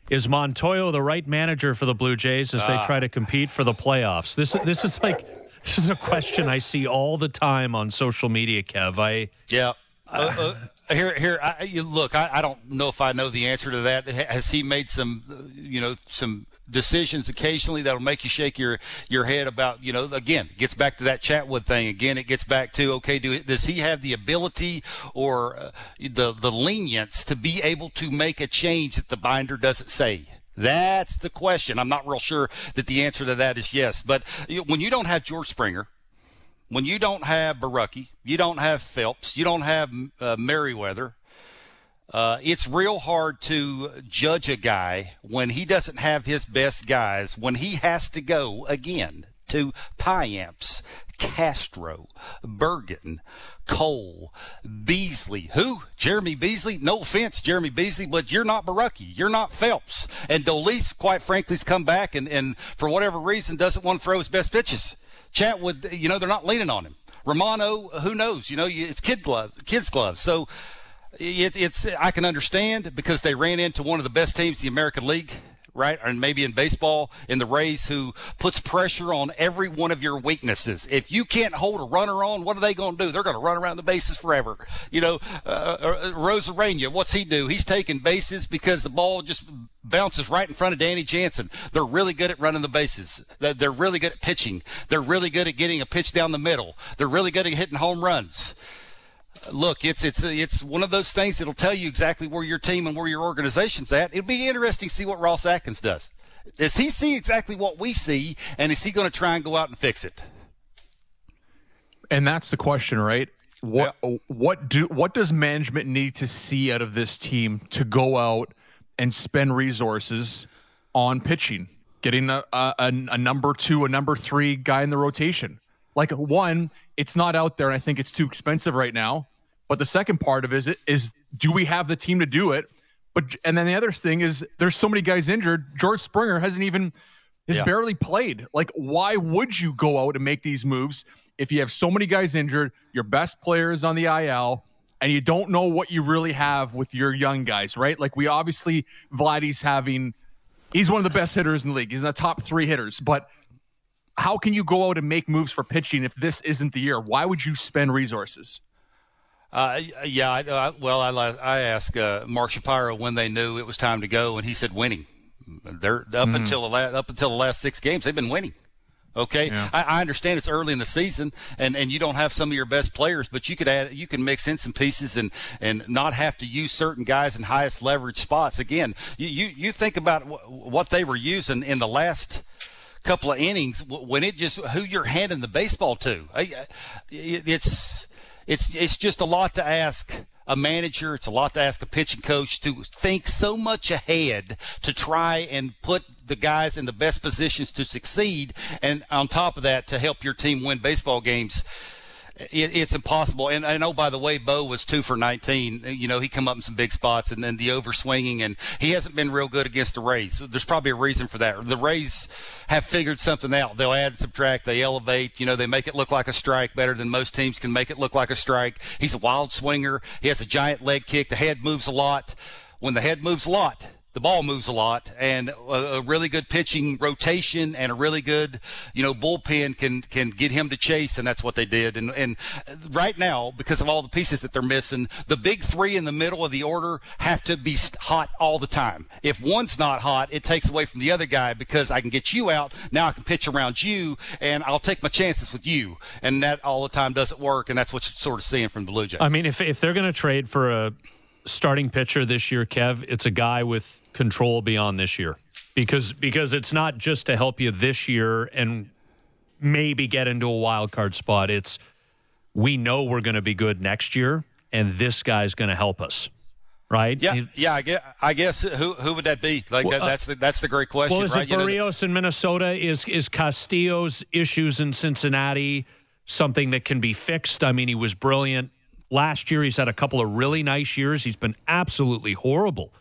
Is Montoyo the right manager for the Blue Jays as they try to compete for the playoffs? This this is like this is a question I see all the time on social media, Kev. I yeah. Uh, uh, here, here. I, you look, I, I don't know if I know the answer to that. Has he made some, you know, some decisions occasionally that'll make you shake your your head about you know again it gets back to that chatwood thing again it gets back to okay do does he have the ability or uh, the the lenience to be able to make a change that the binder doesn't say that's the question i'm not real sure that the answer to that is yes but when you don't have george springer when you don't have Borucki, you don't have Phelps, you don't have uh, Merryweather, uh, it's real hard to judge a guy when he doesn't have his best guys, when he has to go again to Payamps, Castro, Bergen, Cole, Beasley. Who? Jeremy Beasley? No offense, Jeremy Beasley, but you're not Borucki. You're not Phelps. And Dolis, quite frankly, has come back and, and for whatever reason doesn't want to throw his best pitches. Chatwood, you know, they're not leaning on him. Romano, who knows? You know, it's kid gloves, kids gloves. So it, it's I can understand because they ran into one of the best teams in the American League, right? And maybe in baseball, in the Rays, who puts pressure on every one of your weaknesses. If you can't hold a runner on, what are they going to do? They're going to run around the bases forever. You know, uh, uh, Arozarena, what's he do? He's taking bases because the ball just bounces right in front of Danny Jansen. They're really good at running the bases. They're really good at pitching. They're really good at getting a pitch down the middle. They're really good at hitting home runs look, it's it's it's one of those things that'll tell you exactly where your team and where your organization's at. It'll be interesting to see what Ross Atkins does. Does he see exactly what we see, and is he going to try and go out and fix it? And that's the question, right? What yeah. what do what does management need to see out of this team to go out and spend resources on pitching, getting a, a, a number two, a number three guy in the rotation? Like one, it's not out there, and I think it's too expensive right now. But the second part of it is, is do we have the team to do it? But and then the other thing is there's so many guys injured. George Springer hasn't even has yeah. barely played. Like, why would you go out and make these moves if you have so many guys injured, your best player is on the IL, and you don't know what you really have with your young guys, right? Like we obviously Vladdy's having he's one of the best hitters in the league. He's in the top three hitters, but how can you go out and make moves for pitching if this isn't the year? Why would you spend resources? Uh, yeah, I, I, well, I, I asked uh, Mark Shapiro when they knew it was time to go, and he said winning. They're up mm-hmm. until the last, up until the last six games, they've been winning. Okay, yeah. I, I, understand it's early in the season, and, and you don't have some of your best players, but you could add you can mix in some pieces and and not have to use certain guys in highest leverage spots. Again, you you, you think about what they were using in the last couple of innings when it just who you're handing the baseball to. It's it's it's just a lot to ask a manager. It's a lot to ask a pitching coach to think so much ahead to try and put the guys in the best positions to succeed, and on top of that, to help your team win baseball games it, it's impossible. And I know, oh, by the way, Bo was two for 19. You know, he come up in some big spots and then the overswinging, and he hasn't been real good against the Rays. There's probably a reason for that. The Rays have figured something out. They'll add, subtract, they elevate. You know, they make it look like a strike better than most teams can make it look like a strike. He's a wild swinger. He has a giant leg kick. The head moves a lot. When the head moves a lot, the ball moves a lot, and a, a, really good pitching rotation and a really good, you know, bullpen can can get him to chase, and that's what they did. And and right now, because of all the pieces that they're missing, the big three in the middle of the order have to be hot all the time. If one's not hot, it takes away from the other guy because I can get you out. Now I can pitch around you, and I'll take my chances with you, and that all the time doesn't work, and that's what you're sort of seeing from the Blue Jays. I mean, if if they're going to trade for a starting pitcher this year, Kev, it's a guy with control beyond this year because because it's not just to help you this year and maybe get into a wild card spot. It's we know we're going to be good next year, and this guy's going to help us. Right? Yeah, yeah. I guess, I guess who who would that be? Like well, that, that's the that's the great question. Well, is right? it Berrios you know, in Minnesota? Is is Castillo's issues in Cincinnati something that can be fixed? I mean, he was brilliant last year. He's had a couple of really nice years. He's been absolutely horrible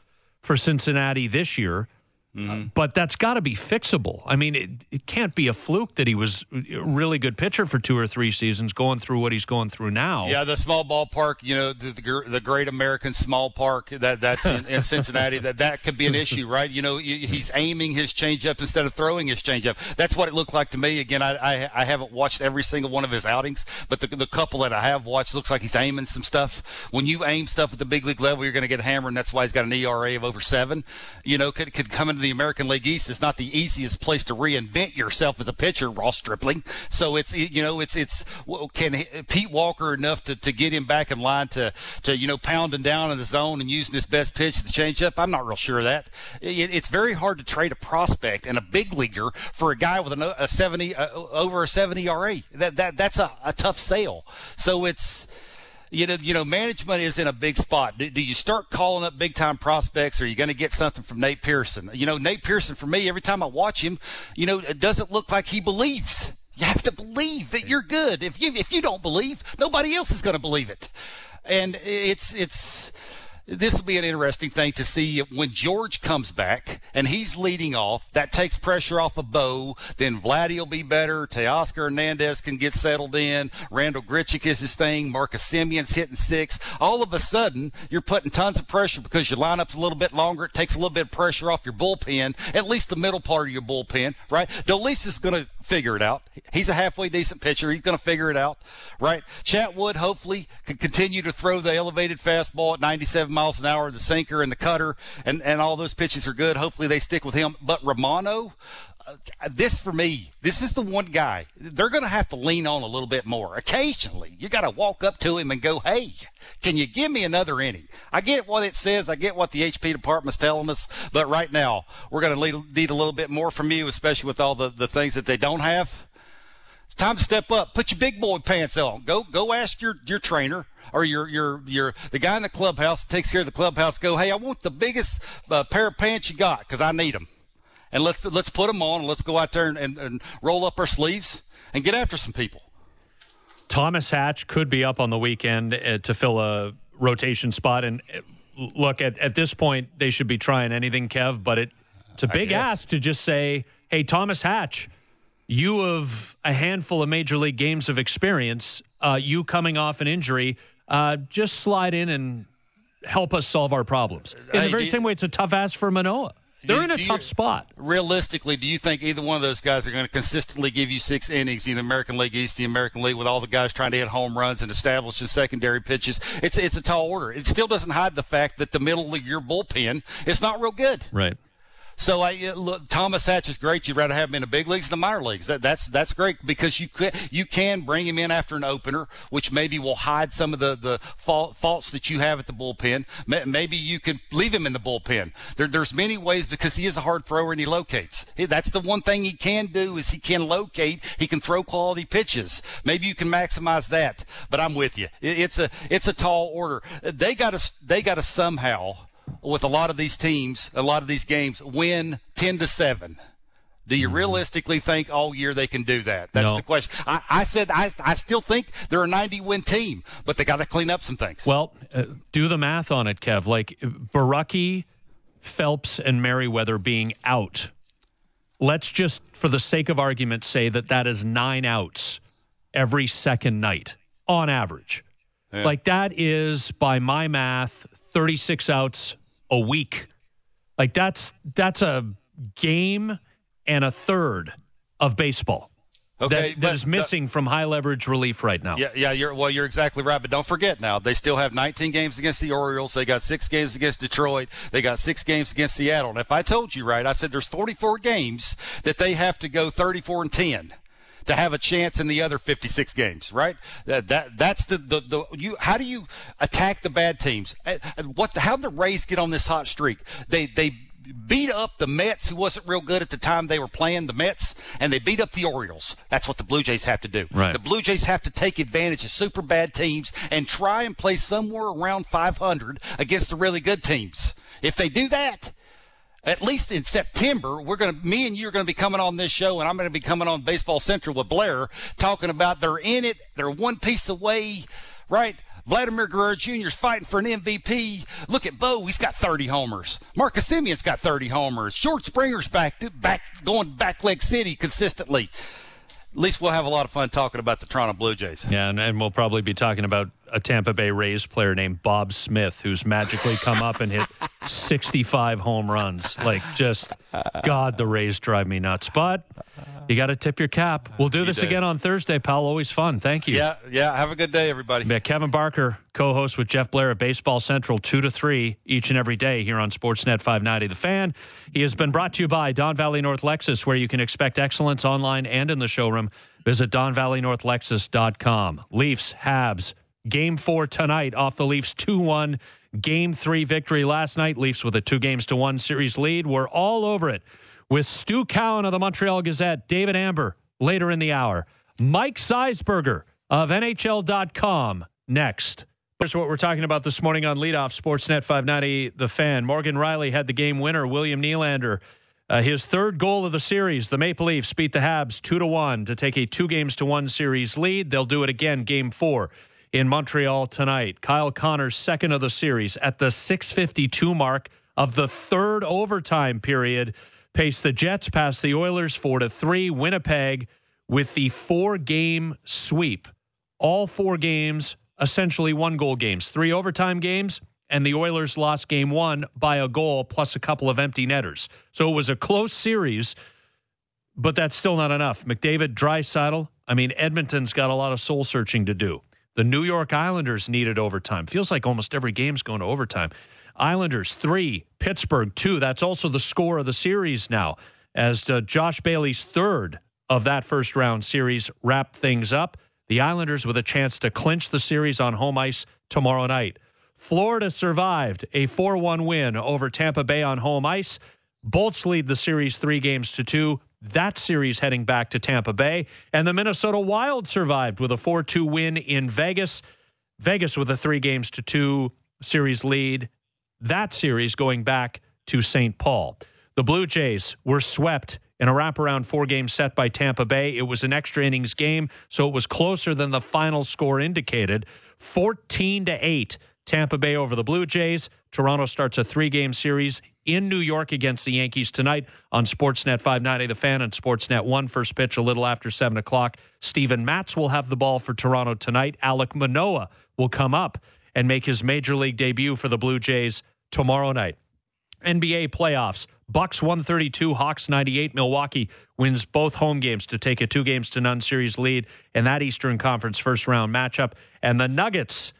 for Cincinnati this year. Mm-hmm. But that's got to be fixable. I mean, it, it can't be a fluke that he was a really good pitcher for two or three seasons going through what he's going through now. Yeah, the small ballpark, you know, the, the, the great American small park that that's in, in Cincinnati, that that could be an issue, right? You know, he's aiming his changeup instead of throwing his changeup. That's what it looked like to me. Again, I, I, I haven't watched every single one of his outings, but the, the couple that I have watched looks like he's aiming some stuff. When you aim stuff at the big league level, you're going to get hammered, and that's why he's got an ERA of over seven. You know, could, could come into the American League East is not the easiest place to reinvent yourself as a pitcher, Ross Stripling. So it's you know it's it's can Pete Walker enough to, to get him back in line to to you know pounding down in the zone and using his best pitch, the changeup. I'm not real sure of that. It, it's very hard to trade a prospect and a big leaguer for a guy with a, a 70 uh, over a 70 RA. That that that's a, a tough sale. So it's you know, you know, management is in a big spot. Do, do you start calling up big time prospects? Or are you going to get something from Nate Pearson? You know, Nate Pearson for me, every time I watch him, you know, it doesn't look like he believes. You have to believe that you're good. If you if you don't believe, nobody else is going to believe it. And it's it's this will be an interesting thing to see when George comes back and he's leading off. That takes pressure off of Bo. Then Vladdy will be better. Teoscar Hernandez can get settled in. Randall Grichuk is his thing. Marcus Semien's hitting six. All of a sudden, you're putting tons of pressure because your lineup's a little bit longer. It takes a little bit of pressure off your bullpen, at least the middle part of your bullpen, right? Dolis is going to figure it out. He's a halfway decent pitcher. He's going to figure it out, right? Chatwood hopefully can continue to throw the elevated fastball at 97 miles an hour, the sinker and the cutter, and, and all those pitches are good. Hopefully they stick with him. But Romano, this for me, this is the one guy they're going to have to lean on a little bit more. Occasionally, you got to walk up to him and go, "Hey, can you give me another inning?" I get what it says, I get what the HP department's telling us, but right now we're going to need a little bit more from you, especially with all the, the things that they don't have. It's time to step up. Put your big boy pants on. Go go ask your your trainer or your your your the guy in the clubhouse that takes care of the clubhouse. Go, hey, I want the biggest uh, pair of pants you got because I need them, and let's let's put them on and let's go out there and, and, and roll up our sleeves and get after some people. Thomas Hatch could be up on the weekend uh, to fill a rotation spot, and uh, look at at this point they should be trying anything, Kev. But it, it's a big ask to just say, hey, Thomas Hatch you have a handful of major league games of experience. Uh, you coming off an injury, uh, just slide in and help us solve our problems. In hey, the very same way, it's a tough ask for Manoah. They're in a tough you, spot. Realistically, do you think either one of those guys are going to consistently give you six innings in the American League East, the American League, with all the guys trying to hit home runs and establishing secondary pitches? It's it's a tall order. It still doesn't hide the fact that the middle of your bullpen is not real good. Right. So I uh, look, Thomas Hatch is great. You'd rather have him in the big leagues than the minor leagues. That, that's that's great because you can you can bring him in after an opener, which maybe will hide some of the the faults that you have at the bullpen. Maybe you could leave him in the bullpen. There, there's many ways because he is a hard thrower and he locates. That's the one thing he can do is he can locate. He can throw quality pitches. Maybe you can maximize that. But I'm with you. It's a it's a tall order. They got to they got to somehow with a lot of these teams, a lot of these games, win 10 to 7. Do you mm-hmm. realistically think all year they can do that? That's no. the question. I, I said I, I still think they're a 90 win team, but they got to clean up some things. Well, uh, do the math on it, Kev. Like Borucki, Phelps, and Merryweather being out. Let's just, for the sake of argument, say that that is nine outs every second night on average. Yeah. Like that is, by my math, 36 outs a week Like that's that's a game and a third of baseball. Okay, that, that is the- missing from high leverage relief right now. Yeah, yeah, you're well. You're exactly right, but don't forget now they still have 19 games against the Orioles. They got six games against Detroit. They got six games against Seattle. And if I told you right, I said there's 44 games that they have to go 34 and 10 to have a chance in the other 56 games. Right? That, that that's the, the the you. How do you attack the bad teams? Uh, uh, What? How the Rays get on this hot streak? They they beat up the Mets, who wasn't real good at the time they were playing the Mets, and they beat up the Orioles. That's what the Blue Jays have to do. Right. The Blue Jays have to take advantage of super bad teams and try and play somewhere around 500 against the really good teams. If they do that, at least in September, we're going to, me and you are going to be coming on this show, and I'm going to be coming on Baseball Central with Blair, talking about they're in it, they're one piece away, right? Vladimir Guerrero Jr. is fighting for an MVP. Look at Bo; he's got 30 homers. Marcus Semien's got 30 homers. George Springer's back, to, back going back leg city consistently. At least we'll have a lot of fun talking about the Toronto Blue Jays. Yeah, and, and we'll probably be talking about a Tampa Bay Rays player named Bob Smith, who's magically come up and hit 65 home runs. Like, just, God, the Rays drive me nuts. But you got to tip your cap. We'll do this again on Thursday, pal. Always fun. Thank you. Yeah, yeah. Have a good day, everybody. Yeah, Kevin Barker, co-host with Jeff Blair at Baseball Central, two to three each and every day here on Sportsnet 590. The Fan. He has been brought to you by Don Valley North Lexus, where you can expect excellence online and in the showroom. Visit DonValleyNorthLexus.com. Leafs, Habs, Game Four tonight off the Leafs two one. Game Three victory last night. Leafs with a two games to one series lead. We're all over it with Stu Cowan of the Montreal Gazette, David Amber later in the hour, Mike Zeisberger of NHL.com next. Here's what we're talking about this morning on Leadoff Sportsnet 590 The Fan. Morgan Rielly had the game winner, William Nylander. Uh, his third goal of the series, the Maple Leafs beat the Habs 2 to 1 to take a two games to one series lead. They'll do it again, game four in Montreal tonight. Kyle Connor's second of the series at the 652 mark of the third overtime period paced the Jets past the Oilers 4 to 3. Winnipeg with the four game sweep. All four games essentially one goal games, three overtime games, and the Oilers lost game one by a goal plus a couple of empty netters. So it was a close series, but that's still not enough. McDavid, Draisaitl. I mean, Edmonton's got a lot of soul searching to do. The New York Islanders needed overtime. Feels like almost every game's going to overtime. Islanders three, Pittsburgh two. That's also the score of the series now, as uh, Josh Bailey's third of that first round series wrapped things up. The Islanders with a chance to clinch the series on home ice tomorrow night. Florida survived a 4 1 win over Tampa Bay on home ice. Bolts lead the series three games to two. That series heading back to Tampa Bay. And the Minnesota Wild survived with a 4 2 win in Vegas. Vegas with a three games to two series lead. That series going back to St. Paul. The Blue Jays were swept in a wraparound four game set by Tampa Bay. It was an extra innings game, so it was closer than the final score indicated 14 to 8. Tampa Bay over the Blue Jays. Toronto starts a three game series in New York against the Yankees tonight on Sportsnet 590 The Fan and Sportsnet 1. First pitch a little after 7 o'clock. Steven Matz will have the ball for Toronto tonight. Alek Manoah will come up and make his major league debut for the Blue Jays tomorrow night. NBA playoffs. Bucks 132, Hawks 98. Milwaukee wins both home games to take a two games to none series lead in that Eastern Conference first round matchup. And the Nuggets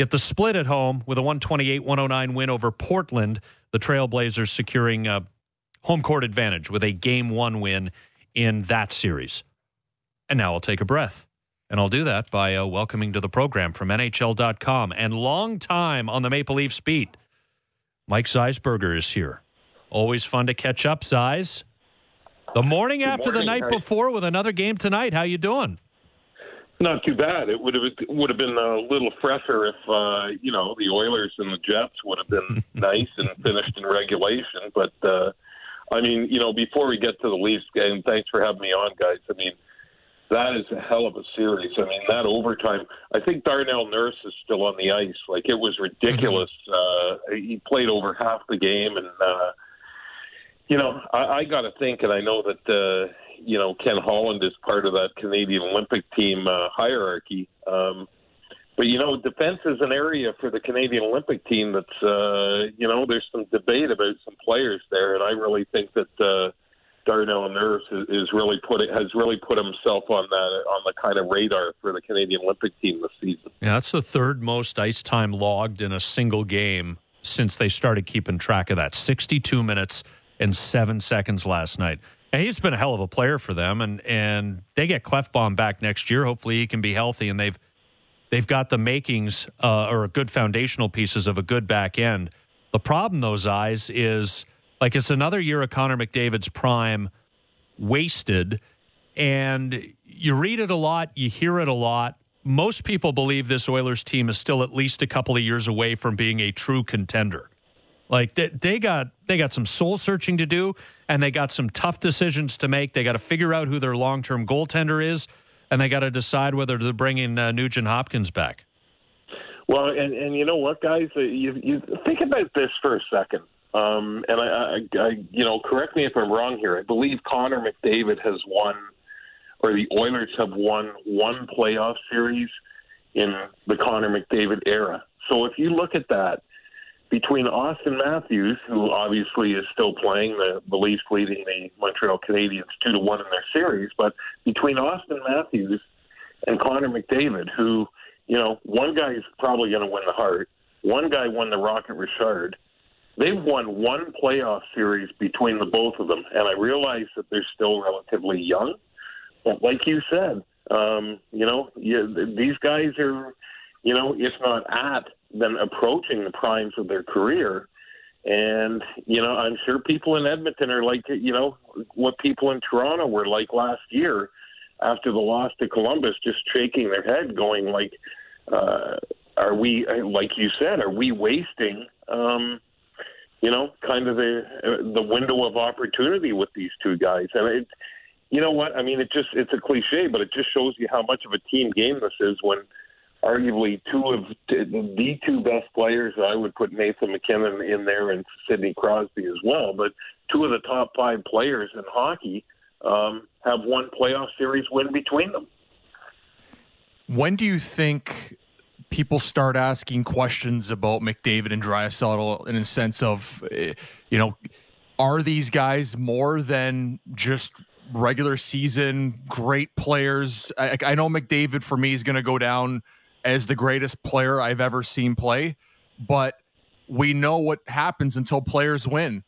get the split at home with a 128 109 win over Portland. The Trailblazers securing a home court advantage with a game one win in that series. And now I'll take a breath. And I'll do that by uh, welcoming to the program from NHL.com and long time on the Maple Leafs beat. Mike Zeisberger is here. Always fun to catch up, Zeiss. The morning Good after the night before with another game tonight. How you doing? Not too bad. It would have would have been a little fresher if uh, you know the Oilers and the Jets would have been nice and finished in regulation. But uh, I mean, you know, before we get to the Leafs game, thanks for having me on, guys. I mean, that is a hell of a series. I mean, that overtime. I think Darnell Nurse is still on the ice. Like it was ridiculous. Uh, he played over half the game, and uh, you know, I, I got to think, and I know that uh, you know Ken Holland is part of that Canadian Olympic team uh, hierarchy. Um, but you know, defense is an area for the Canadian Olympic team that's uh, you know there's some debate about some players there, and I really think that uh, Darnell Nurse is, is really put it, has really put himself on that on the kind of radar for the Canadian Olympic team this season. Yeah, that's the third most ice time logged in a single game since they started keeping track of that. 62 minutes and seven seconds last night. And he's been a hell of a player for them, and and they get Klefbom back next year. Hopefully, he can be healthy, and they've they've got the makings uh, or good foundational pieces of a good back end. The problem, Zeiss, is like it's another year of Connor McDavid's prime wasted, and you read it a lot, you hear it a lot. Most people believe this Oilers team is still at least a couple of years away from being a true contender. Like they, they got they got some soul searching to do, and they got some tough decisions to make. They got to figure out who their long term goaltender is, and they got to decide whether to bring in uh, Nugent Hopkins back. Well, and and you know what, guys, uh, you you think about this for a second. Um, and I, I, I, you know, correct me if I'm wrong here. I believe Connor McDavid has won, or the Oilers have won one playoff series in the Connor McDavid era. So if you look at that, between Auston Matthews, who obviously is still playing, the, the Leafs leading the Montreal Canadiens two to one in their series, but between Auston Matthews and Connor McDavid, who, you know, one guy is probably going to win the Hart, one guy won the Rocket Richard. They've won one playoff series between the both of them, and I realize that they're still relatively young. But like you said, um, you know, you, these guys are, you know, if not at them approaching the primes of their career. And, you know, I'm sure people in Edmonton are like, you know, what people in Toronto were like last year after the loss to Columbus, just shaking their head, going like, uh, are we, like you said, are we wasting, um, you know, kind of the uh, the window of opportunity with these two guys? And it, you know what? I mean, it just it's a cliche, but it just shows you how much of a team game this is when arguably two of the two best players. I would put Nathan MacKinnon in there and Sidney Crosby as well. But two of the top five players in hockey um, have one playoff series win between them. When do you think people start asking questions about McDavid and Draisaitl in a sense of, eh, you know, are these guys more than just regular season great players? I, I know McDavid for me is going to go down – as the greatest player I've ever seen play, but we know what happens until players win.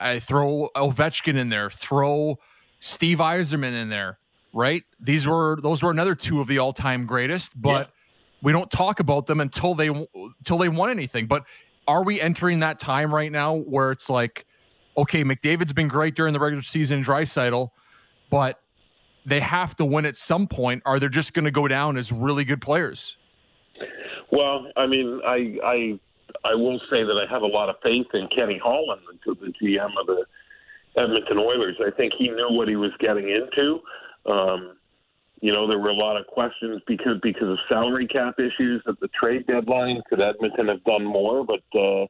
I throw Ovechkin in there, throw Steve Yzerman in there, right? These were those were another two of the all-time greatest, but yeah. we don't talk about them until they until they won anything. But are we entering that time right now where it's like, okay, McDavid's been great during the regular season, Draisaitl, but they have to win at some point. Are they just going to go down as really good players? Well, I mean, I I I will say that I have a lot of faith in Kenny Holland, the, the GM of the Edmonton Oilers. I think he knew what he was getting into. Um, you know, there were a lot of questions because because of salary cap issues at the trade deadline. Could Edmonton have done more? But uh,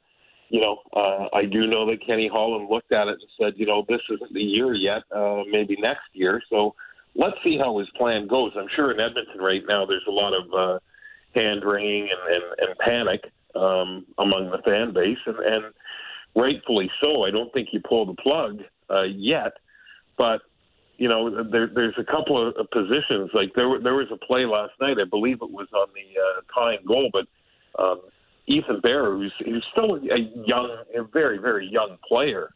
you know, uh, I do know that Kenny Holland looked at it and said, you know, this isn't the year yet. Uh, maybe next year. So let's see how his plan goes. I'm sure in Edmonton right now there's a lot of uh, hand wringing and, and, and panic um, among the fan base, and, and rightfully so. I don't think you pull the plug uh, yet, but you know there, there's a couple of positions. Like there there was a play last night, I believe it was on the uh, tying goal, but um, Ethan Bear, who's, who's still a young, a very very young player,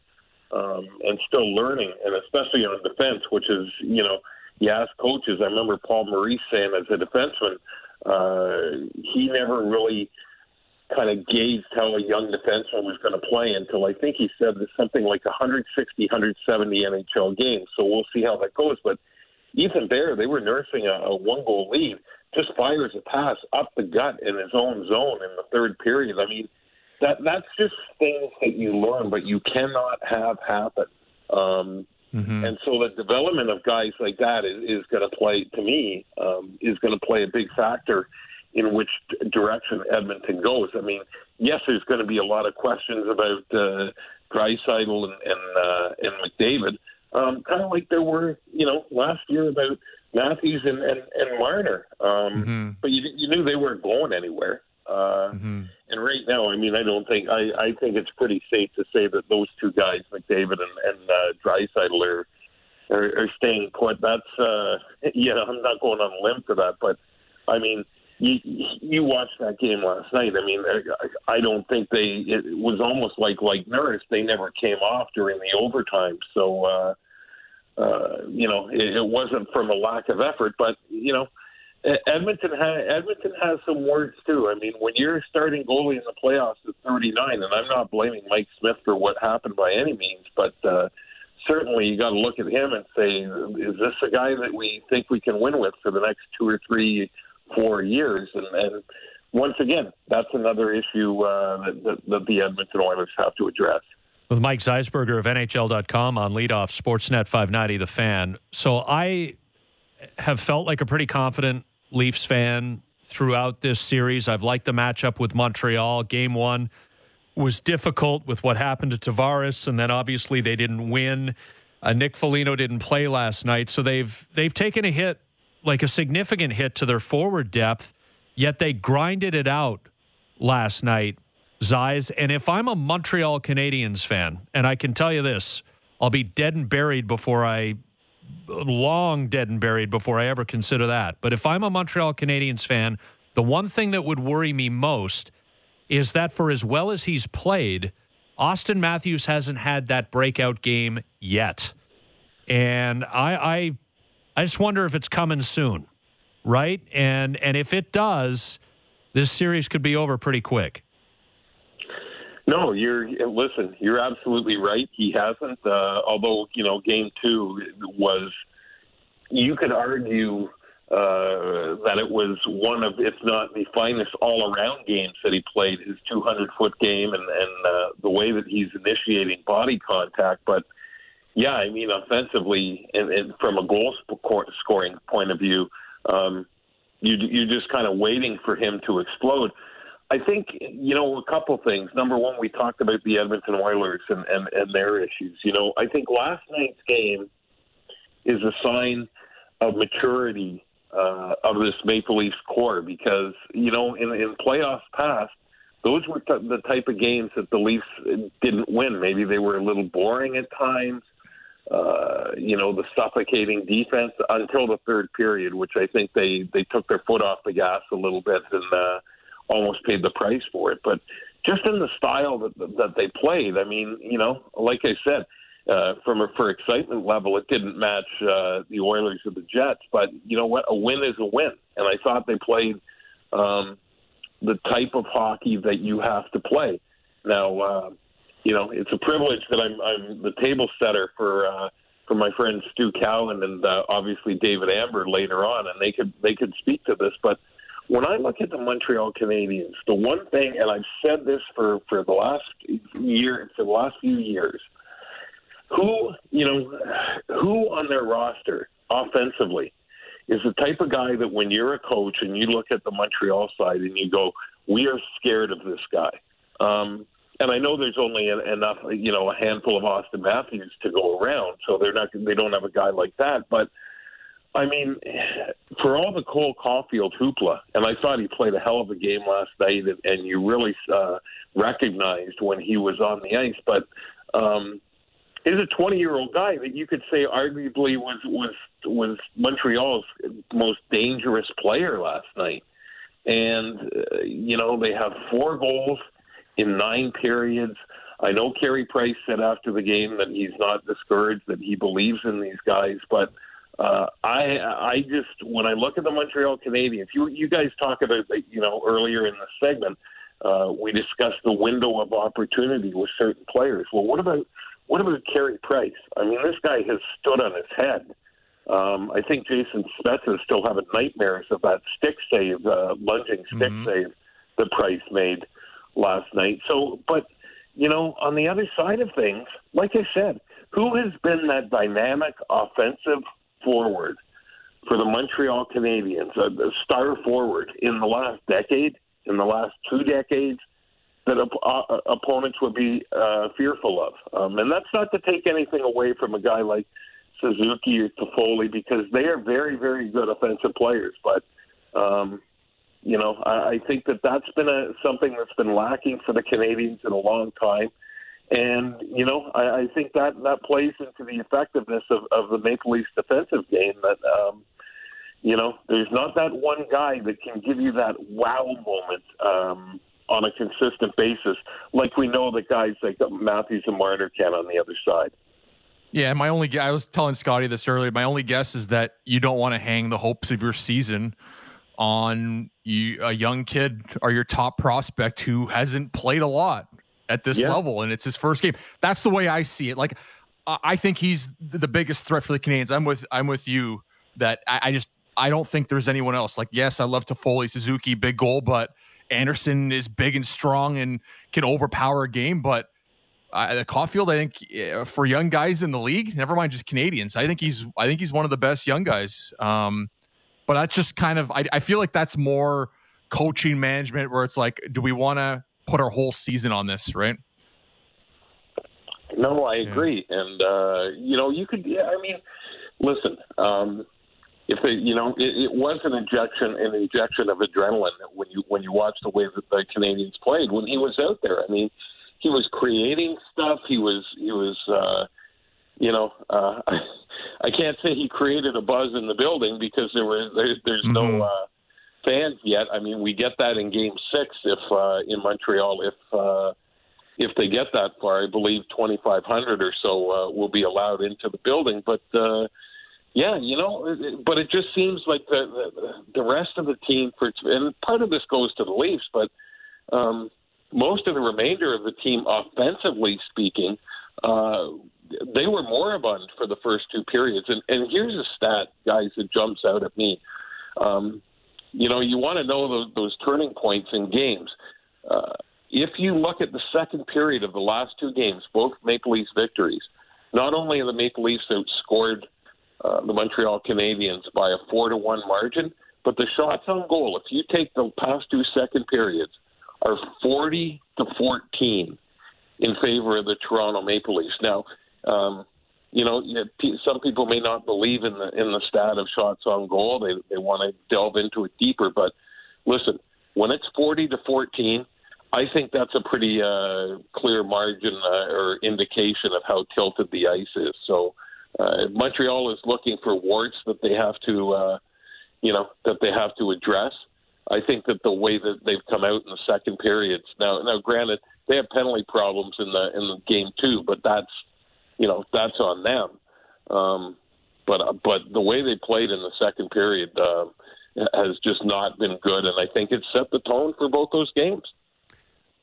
um, and still learning, and especially on defense, which is you know you ask coaches. I remember Paul Maurice saying as a defenseman uh, he never really kind of gauged how a young defenseman was going to play until I think he said something like 160, 170 NHL games. So we'll see how that goes. But Ethan Bear, they were nursing a, a one goal lead, just fires a pass up the gut in his own zone in the third period. I mean, that that's just things that you learn, but you cannot have happen. Um, Mm-hmm. And so the development of guys like that is, is going to play, to me, um, is going to play a big factor in which direction Edmonton goes. I mean, yes, there's going to be a lot of questions about uh, Draisaitl and and, uh, and McDavid, um, kind of like there were, you know, last year about Matthews and and, and Marner. Um, Mm-hmm. But you you knew they weren't going anywhere. Uh, And right now, I mean, I don't think I I think it's pretty safe to say that those two guys, McDavid and and uh, Draisaitl, are, are are staying put. That's uh, yeah, I'm not going on a limb for that, but I mean. You you watched that game last night. I mean, I, I don't think they. It was almost like like Nurse. They never came off during the overtime. So uh, uh, you know, it, it wasn't from a lack of effort, but you know, Edmonton ha- Edmonton has some words too. I mean, when you're starting goalie in the playoffs at 39, and I'm not blaming Mike Smith for what happened by any means, but uh, certainly you got to look at him and say, is this a guy that we think we can win with for the next two or three, four years? And, and once again, that's another issue uh, that, that, that the Edmonton Oilers have to address. with Mike Zeisberger of NHL.com on leadoff Sportsnet 590, The Fan. So I have felt like a pretty confident Leafs fan throughout this series. I've liked the matchup with Montreal. Game one was difficult with what happened to Tavares, and then obviously they didn't win. Uh, Nick Foligno didn't play last night, so they've they've taken a hit, like a significant hit to their forward depth. Yet they grinded it out last night, Zeiss. And if I'm a Montreal Canadiens fan, and I can tell you this, I'll be dead and buried before I, long dead and buried before I ever consider that. But if I'm a Montreal Canadiens fan, the one thing that would worry me most is that for as well as he's played, Auston Matthews hasn't had that breakout game yet. And I, I, I just wonder if it's coming soon, right? And and if it does, this series could be over pretty quick. No, you're listen. You're absolutely right. He hasn't. Uh, although you know, game two was. You could argue uh, that it was one of, if not the finest all-around games that he played. His 200-foot game and and uh, the way that he's initiating body contact. But yeah, I mean, offensively and, and from a goal sc- scoring point of view, um, you you're just kind of waiting for him to explode. I think you know a couple things. Number one, we talked about the Edmonton Oilers and, and, and their issues. You know, I think last night's game is a sign of maturity uh, of this Maple Leafs core because you know in in playoffs past, those were t- the type of games that the Leafs didn't win. Maybe they were a little boring at times. Uh, you know, the suffocating defense until the third period, which I think they they took their foot off the gas a little bit and. Uh, almost paid the price for it. But just in the style that that they played, I mean, you know, like I said, uh, from a, for excitement level, it didn't match uh, the Oilers or the Jets. But you know what? A win is a win, and I thought they played um, the type of hockey that you have to play. Now, uh, you know, it's a privilege that I'm, I'm the table setter for. Uh, for my friend Stu Cowan and uh, obviously David Amber later on, and they could they could speak to this. But when I look at the Montreal Canadiens, the one thing, and I've said this for for the last year, for the last few years, who you know, who on their roster offensively is the type of guy that when you're a coach and you look at the Montreal side and you go, we are scared of this guy. Um, and I know there's only en- enough, you know, a handful of Auston Matthews to go around, so they're not, they don't have a guy like that. But I mean, for all the Cole Caufield hoopla, and I thought he played a hell of a game last night, and, and you really uh, recognized when he was on the ice. But um, he's a 20 year old guy that you could say arguably was was was Montreal's most dangerous player last night. And uh, you know they have four goals in nine periods. I know Carey Price said after the game that he's not discouraged, that he believes in these guys, but uh, I I just when I look at the Montreal Canadiens, you you guys talk about you know earlier in the segment, uh, we discussed the window of opportunity with certain players. Well, what about what about Carey Price? I mean, this guy has stood on his head. Um, I think Jason Spezza is still having nightmares of that stick save, uh, lunging stick Mm-hmm. save that Price made last night. So, but you know, on the other side of things, like I said, who has been that dynamic offensive forward for the Montreal Canadiens, a, a star forward in the last decade, in the last two decades, that op- uh, opponents would be uh, fearful of. Um, and that's not to take anything away from a guy like Suzuki or Toffoli because they are very, very good offensive players. But um, you know, I, I think that that's been a something that's been lacking for the Canadiens in a long time. And you know, I, I think that that plays into the effectiveness of, of the Maple Leafs defensive game. That um, you know, there's not that one guy that can give you that wow moment um, on a consistent basis, like we know that guys like Matthews and Marner can on the other side. Yeah, my only I was telling Scotty this earlier. My only guess is that you don't want to hang the hopes of your season on you, a young kid or your top prospect who hasn't played a lot at this Yeah. level, and it's his first game. That's the way I see it. Like, I think he's the biggest threat for the Canadians. I'm with I'm with you that I, I just I don't think there's anyone else. Like, yes, I love Toffoli, Suzuki, big goal, but Anderson is big and strong and can overpower a game, but. Uh, the Caufield, I think, for young guys in the league, never mind just Canadians. I think he's, I think he's one of the best young guys. Um, but that's just kind of, I, I feel like that's more coaching management, where it's like, do we want to put our whole season on this, right? No, I agree, and uh, you know, you could. Yeah, I mean, listen, um, if they, you know, it, it was an injection, an injection of adrenaline when you when you watch the way that the Canadians played when he was out there. I mean, he was creating stuff. He was he was, uh, you know, uh, I can't say he created a buzz in the building because there was there, there's no uh, fans yet. I mean, we get that in Game Six if uh, in Montreal if. Uh, if they get that far, I believe 2,500 or so uh, will be allowed into the building. But uh, yeah, you know, but it just seems like the, the the rest of the team for and part of this goes to the Leafs, but um, most of the remainder of the team, offensively speaking, uh, they were moribund for the first two periods. And and here's a stat, guys, that jumps out at me. Um, you know, you want to know those, those turning points in games. Uh, if you look at the second period of the last two games, both Maple Leafs victories, not only are the Maple Leafs outscored uh, the Montreal Canadiens by a four to one margin, but the shots on goal, if you take the past two second periods, are 40 to 14 in favor of the Toronto Maple Leafs. Now, um, you know, some people may not believe in the in the stat of shots on goal. They they want to delve into it deeper, but listen, when it's 40 to 14, I think that's a pretty uh, clear margin uh, or indication of how tilted the ice is. So uh, Montreal is looking for warts that they have to, uh, you know, that they have to address. I think that the way that they've come out in the second periods now, now granted they have penalty problems in the in the game too, but that's you know that's on them. Um, but but the way they played in the second period uh, has just not been good, and I think it set the tone for both those games.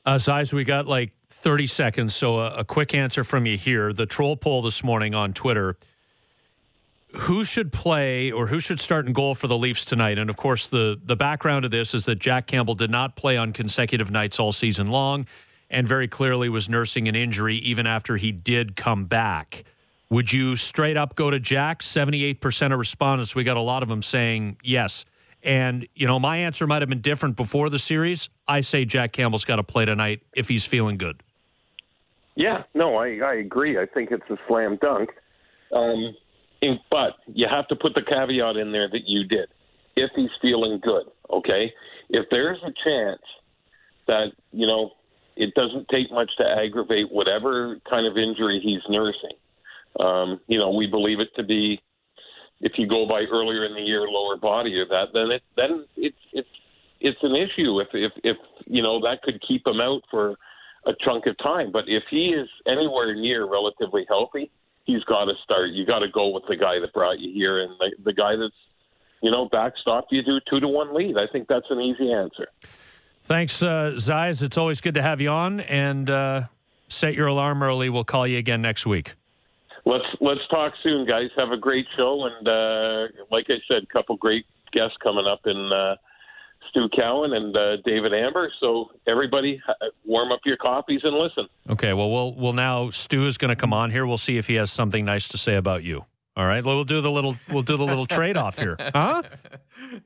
Uh, Zeiss, we got like 30 seconds, so a, a quick answer from you here. The troll poll this morning on Twitter who should play or who should start in goal for the Leafs tonight? And of course, the, the background of this is that Jack Campbell did not play on consecutive nights all season long and very clearly was nursing an injury even after he did come back. Would you straight up go to Jack? 78% of respondents, we got a lot of them saying yes. And, you know, my answer might have been different before the series. I say Jack Campbell's got to play tonight if he's feeling good. Yeah, no, I, I agree. I think it's a slam dunk. Um, in, but you have to put the caveat in there that you did. If he's feeling good, okay? If there's a chance that, you know, it doesn't take much to aggravate whatever kind of injury he's nursing, um, you know, we believe it to be, if you go by earlier in the year lower body or that, then it then it's it's it's an issue if if if you know that could keep him out for a chunk of time. But if he is anywhere near relatively healthy, he's got to start. You got to go with the guy that brought you here and the, the guy that's you know backstopped you a two to one lead. I think that's an easy answer. Thanks, uh, Zeiss. It's always good to have you on. And uh, set your alarm early. We'll call you again next week. Let's let's talk soon, guys. Have a great show, and uh, like I said, a couple great guests coming up in uh, Stu Cowan and uh, David Amber. So everybody, warm up your coffees and listen. Okay. Well, we'll we'll now Stu is going to come on here. We'll see if he has something nice to say about you. All right. We'll do the little we'll do the little trade off here, huh?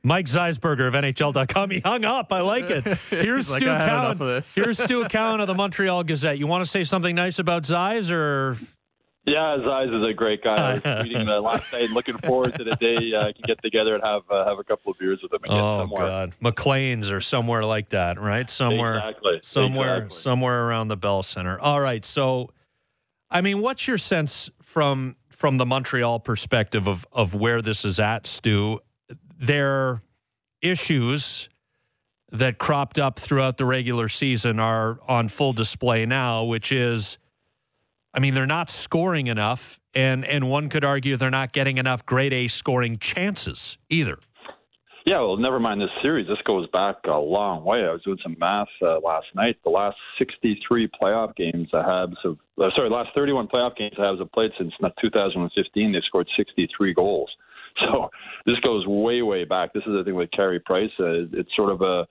Mike Zeisberger of NHL.com. He hung up. I like it. Here's like, Stu "I Cowan. of this." Here's Stu Cowan of the Montreal Gazette. You want to say something nice about Zeiss or Yeah, Zeiss is a great guy. I was tweeting last night, looking forward to the day uh, I can get together and have uh, have a couple of beers with him again Oh somewhere. God, McLean's or somewhere like that, right? Somewhere, Exactly. somewhere, Exactly. somewhere around the Bell Center. All right. So, I mean, what's your sense from from the Montreal perspective of of where this is at, Stu? Their issues that cropped up throughout the regular season are on full display now, which is, I mean, they're not scoring enough, and and one could argue they're not getting enough grade A scoring chances either. Yeah, well, never mind this series. This goes back a long way. I was doing some math uh, last night. The last 63 playoff games the Habs have, uh, sorry, last 31 playoff games the Habs have played since 2015. They've scored 63 goals. So this goes way, way back. This is the thing with Carey Price. Uh, it's sort of a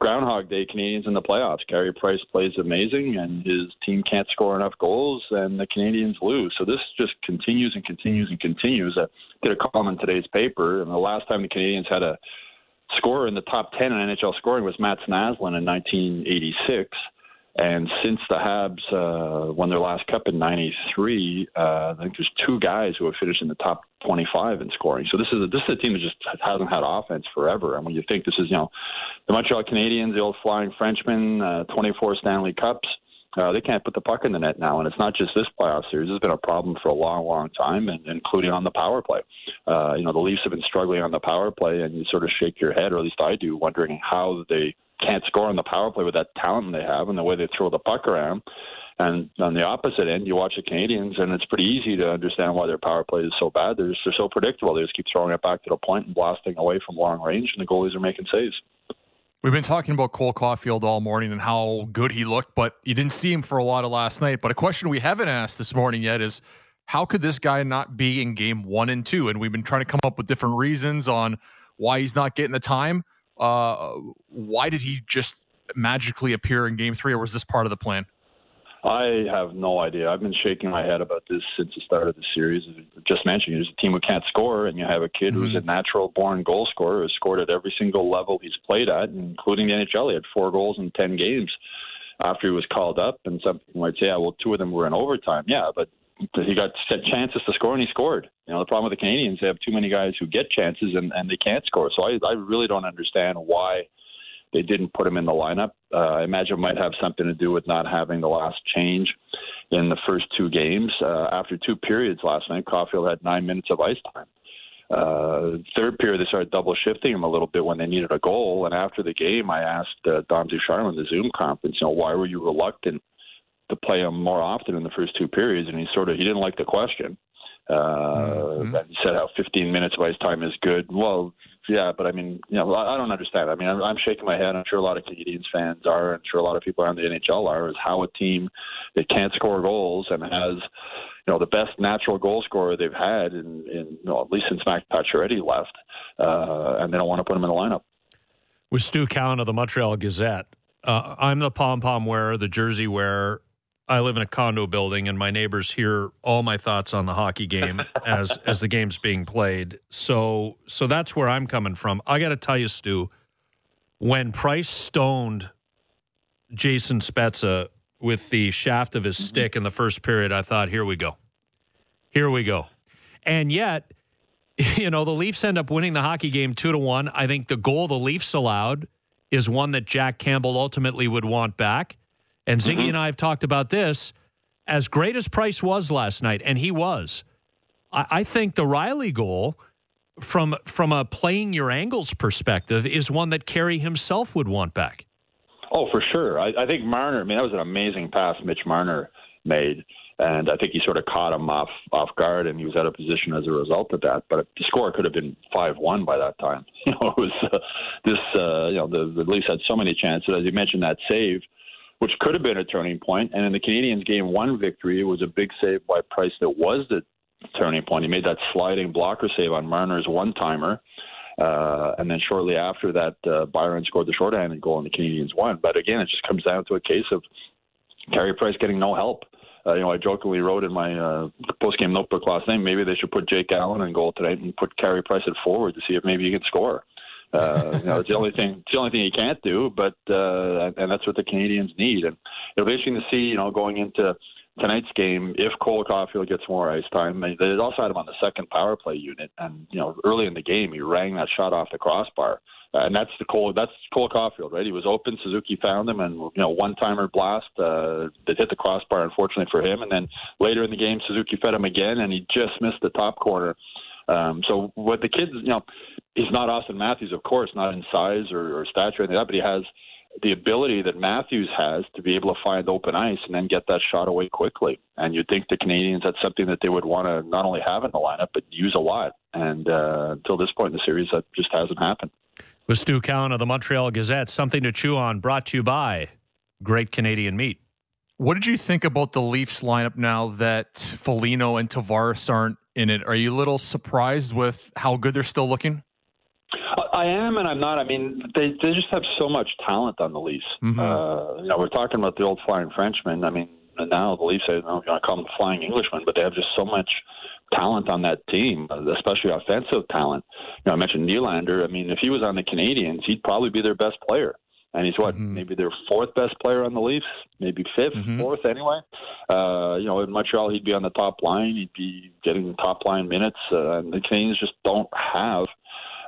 Groundhog Day Canadians in the playoffs. Carey Price plays amazing, and his team can't score enough goals, and the Canadians lose. So this just continues and continues and continues. I did a column in today's paper, and the last time the Canadians had a scorer in the top 10 in NHL scoring was Mats Naslund in 1986. And since the Habs uh, won their last cup in '93, uh, I think there's two guys who have finished in the top 25 in scoring. So this is a, this is a team that just hasn't had offense forever. And when you think this is, you know, the Montreal Canadiens, the old Flying Frenchmen, uh, 24 Stanley Cups, uh, they can't put the puck in the net now. And it's not just this playoff series. It's been a problem for a long, long time, and including on the power play. Uh, you know, the Leafs have been struggling on the power play, and you sort of shake your head, or at least I do, wondering how they can't score on the power play with that talent they have and the way they throw the puck around. And on the opposite end, you watch the Canadians, and it's pretty easy to understand why their power play is so bad. They're just, they're so predictable. They just keep throwing it back to the point and blasting away from long range, and the goalies are making saves. We've been talking about Cole Caufield all morning and how good he looked, but you didn't see him for a lot of last night. But a question we haven't asked this morning yet is how could this guy not be in game one and two? And we've been trying to come up with different reasons on why he's not getting the time. Uh, why did he just magically appear in game three, or was this part of the plan? I have no idea. I've been shaking my head about this since the start of the series. Just mentioned, there's a team who can't score, and you have a kid who's a natural born goal scorer who's scored at every single level he's played at, including the NHL. He had four goals in 10 games after he was called up, and some people might say, yeah, well, two of them were in overtime. Yeah, but he got set chances to score, and he scored. You know, the problem with the Canadians, they have too many guys who get chances, and, and they can't score. So I, I really don't understand why they didn't put him in the lineup. Uh, I imagine it might have something to do with not having the last change in the first two games. Uh, after two periods last night, Caufield had nine minutes of ice time. Uh, third period, they started double shifting him a little bit when they needed a goal. And after the game, I asked uh, Dom Ducharme in the Zoom conference, you know, why were you reluctant to play him more often in the first two periods? And he sort of he didn't like the question. Uh, and he said how 15 minutes of ice time is good. Well, yeah, but I mean, you know, I, I don't understand. I mean, I'm, I'm shaking my head. I'm sure a lot of Canadians fans are. I'm sure a lot of people around the NHL are. Is how a team that can't score goals and has, you know, the best natural goal scorer they've had in, in you know, at least since Max Pacioretty left, uh, and they don't want to put him in the lineup. with Stu Cowan of the Montreal Gazette. Uh, I'm the pom pom wearer, the jersey wearer. I live in a condo building, and my neighbors hear all my thoughts on the hockey game as as the game's being played. So so that's where I'm coming from. I got to tell you, Stu, when Price stoned Jason Spezza with the shaft of his mm-hmm. stick in the first period, I thought, here we go, here we go, and yet. You know, the Leafs end up winning the hockey game two to one. I think the goal the Leafs allowed is one that Jack Campbell ultimately would want back. And Ziggy and I have talked about this. As great as Price was last night, and he was, I, I think the Rielly goal, from from a playing your angles perspective, is one that Carey himself would want back. Oh, for sure. I, I think Marner. I mean, that was an amazing pass Mitch Marner made, and I think he sort of caught him off off guard, and he was out of position as a result of that. But the score could have been five one by that time. You know, it was uh, this. Uh, you know, the, the Leafs had so many chances. As you mentioned, that save, which could have been a turning point, and in the Canadians' game one victory, it was a big save by Price that was the turning point. He made that sliding blocker save on Marner's one timer. Uh, and then shortly after that, uh, Byron scored the shorthanded goal and the Canadians won. But again, it just comes down to a case of Carey Price getting no help. Uh, you know, I jokingly wrote in my uh, post-game notebook last night, maybe they should put Jake Allen in goal tonight and put Carey Price at forward to see if maybe he can score. Uh, you know, it's the only thing. It's the only thing he can't do, but uh, and that's what the Canadians need. And it'll be interesting to see. You know, going into tonight's game, if Cole Caufield gets more ice time, they also had him on the second power play unit, and you know early in the game he rang that shot off the crossbar, uh, and that's the Cole that's Cole Caufield, right? He was open, Suzuki found him, and you know one timer blast uh, that hit the crossbar, unfortunately for him, and then later in the game Suzuki fed him again, and he just missed the top corner. Um, so what the kids, you know, he's not Auston Matthews, of course, not in size or, or stature or anything like that, but he has the ability that Matthews has to be able to find open ice and then get that shot away quickly. And you'd think the Canadians that's something that they would want to not only have in the lineup but use a lot. And uh, until this point in the series, that just hasn't happened. With Stu Cowan of the Montreal Gazette, something to chew on, brought to you by Great Canadian Meat. What did you think about the Leafs lineup now that Foligno and Tavares aren't in it? Are you a little surprised with how good they're still looking? I am and I'm not. I mean, they they just have so much talent on the Leafs. Mm-hmm. Uh, you know, we're talking about the old flying Frenchman. I mean, now the Leafs, I don't know if you want to call them the flying Englishman, but they have just so much talent on that team, especially offensive talent. You know, I mentioned Nylander. I mean, if he was on the Canadians, he'd probably be their best player. And he's what, Mm-hmm. maybe their fourth best player on the Leafs, maybe 5th Mm-hmm. fourth anyway. Uh, you know, in Montreal, he'd be on the top line. He'd be getting top line minutes. Uh, and the Canadians just don't have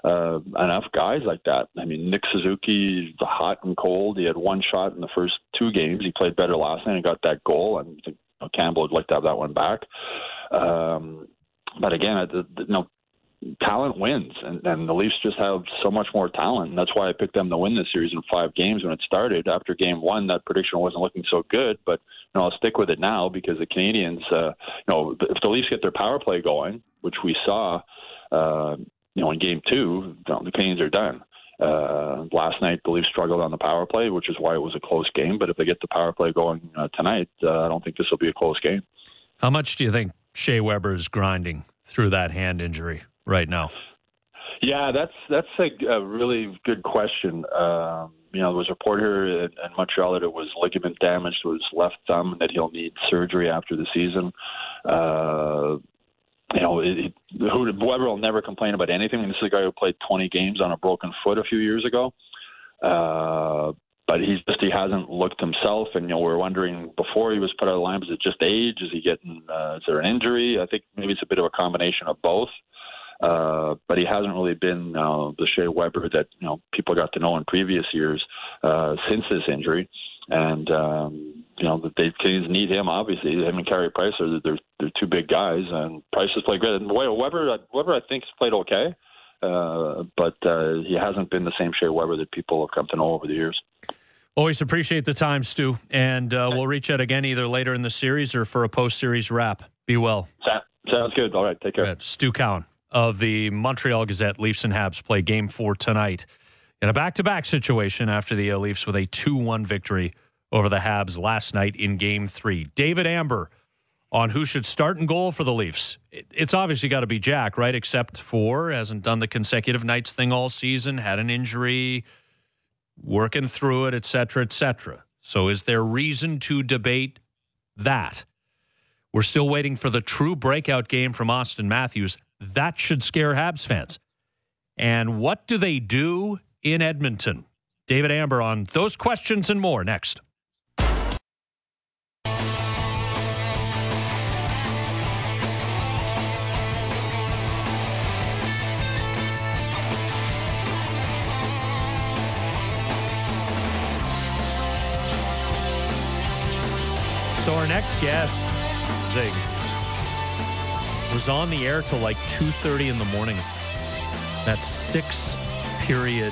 uh, enough guys like that. I mean, Nick Suzuki, hot and cold. He had one shot in the first two games. He played better last night and got that goal. And I think Campbell would like to have that one back. Um, but again, the, the, you know, talent wins, and, and the Leafs just have so much more talent, and that's why I picked them to win this series in five games when it started. After game one, that prediction wasn't looking so good, but you know, I'll stick with it now because the Canadiens, uh, you know, if the Leafs get their power play going, which we saw, uh, you know, in game two, the Canadiens are done. Uh, last night, the Leafs struggled on the power play, which is why it was a close game. But if they get the power play going uh, tonight, uh, I don't think this will be a close game. How much do you think Shea Weber is grinding through that hand injury right now? Yeah, that's that's a, a really good question. Um, you know, there was a report here in, in Montreal that it was ligament damage to his left thumb and that he'll need surgery after the season. Uh, you know, it, who Weber will never complain about anything. I mean, this is a guy who played 20 games on a broken foot a few years ago. Uh, but he's just he hasn't looked himself, and you know we're wondering before he was put out of the line, is it just age? Is he getting? Uh, is there an injury? I think maybe it's a bit of a combination of both. Uh, but he hasn't really been uh, the Shea Weber that you know people got to know in previous years uh, since this injury, and um, you know the they Canadiens need him obviously. Him and Carey Price are they're they're two big guys, and Price has played great. And Weber Weber I think has played okay, uh, but uh, he hasn't been the same Shea Weber that people have come to know over the years. Always appreciate the time, Stu, and uh, we'll reach out again either later in the series or for a post-series wrap. Be well. Sounds good. All right, take care. Stu Cowan of the Montreal Gazette. Leafs and Habs play Game Four tonight in a back-to-back situation after the uh, Leafs with a two-one victory over the Habs last night in Game Three. David Amber on who should start in goal for the Leafs. It's obviously got to be Jack, right? Except for hasn't done the consecutive nights thing all season, had an injury working through it, et cetera, et cetera. So is there reason to debate that? We're still waiting for the true breakout game from Auston Matthews. That should scare Habs fans. And what do they do in Edmonton? David Amber on those questions and more next. So our next guest, Zig, was on the air till like 2.30 in the morning. That six period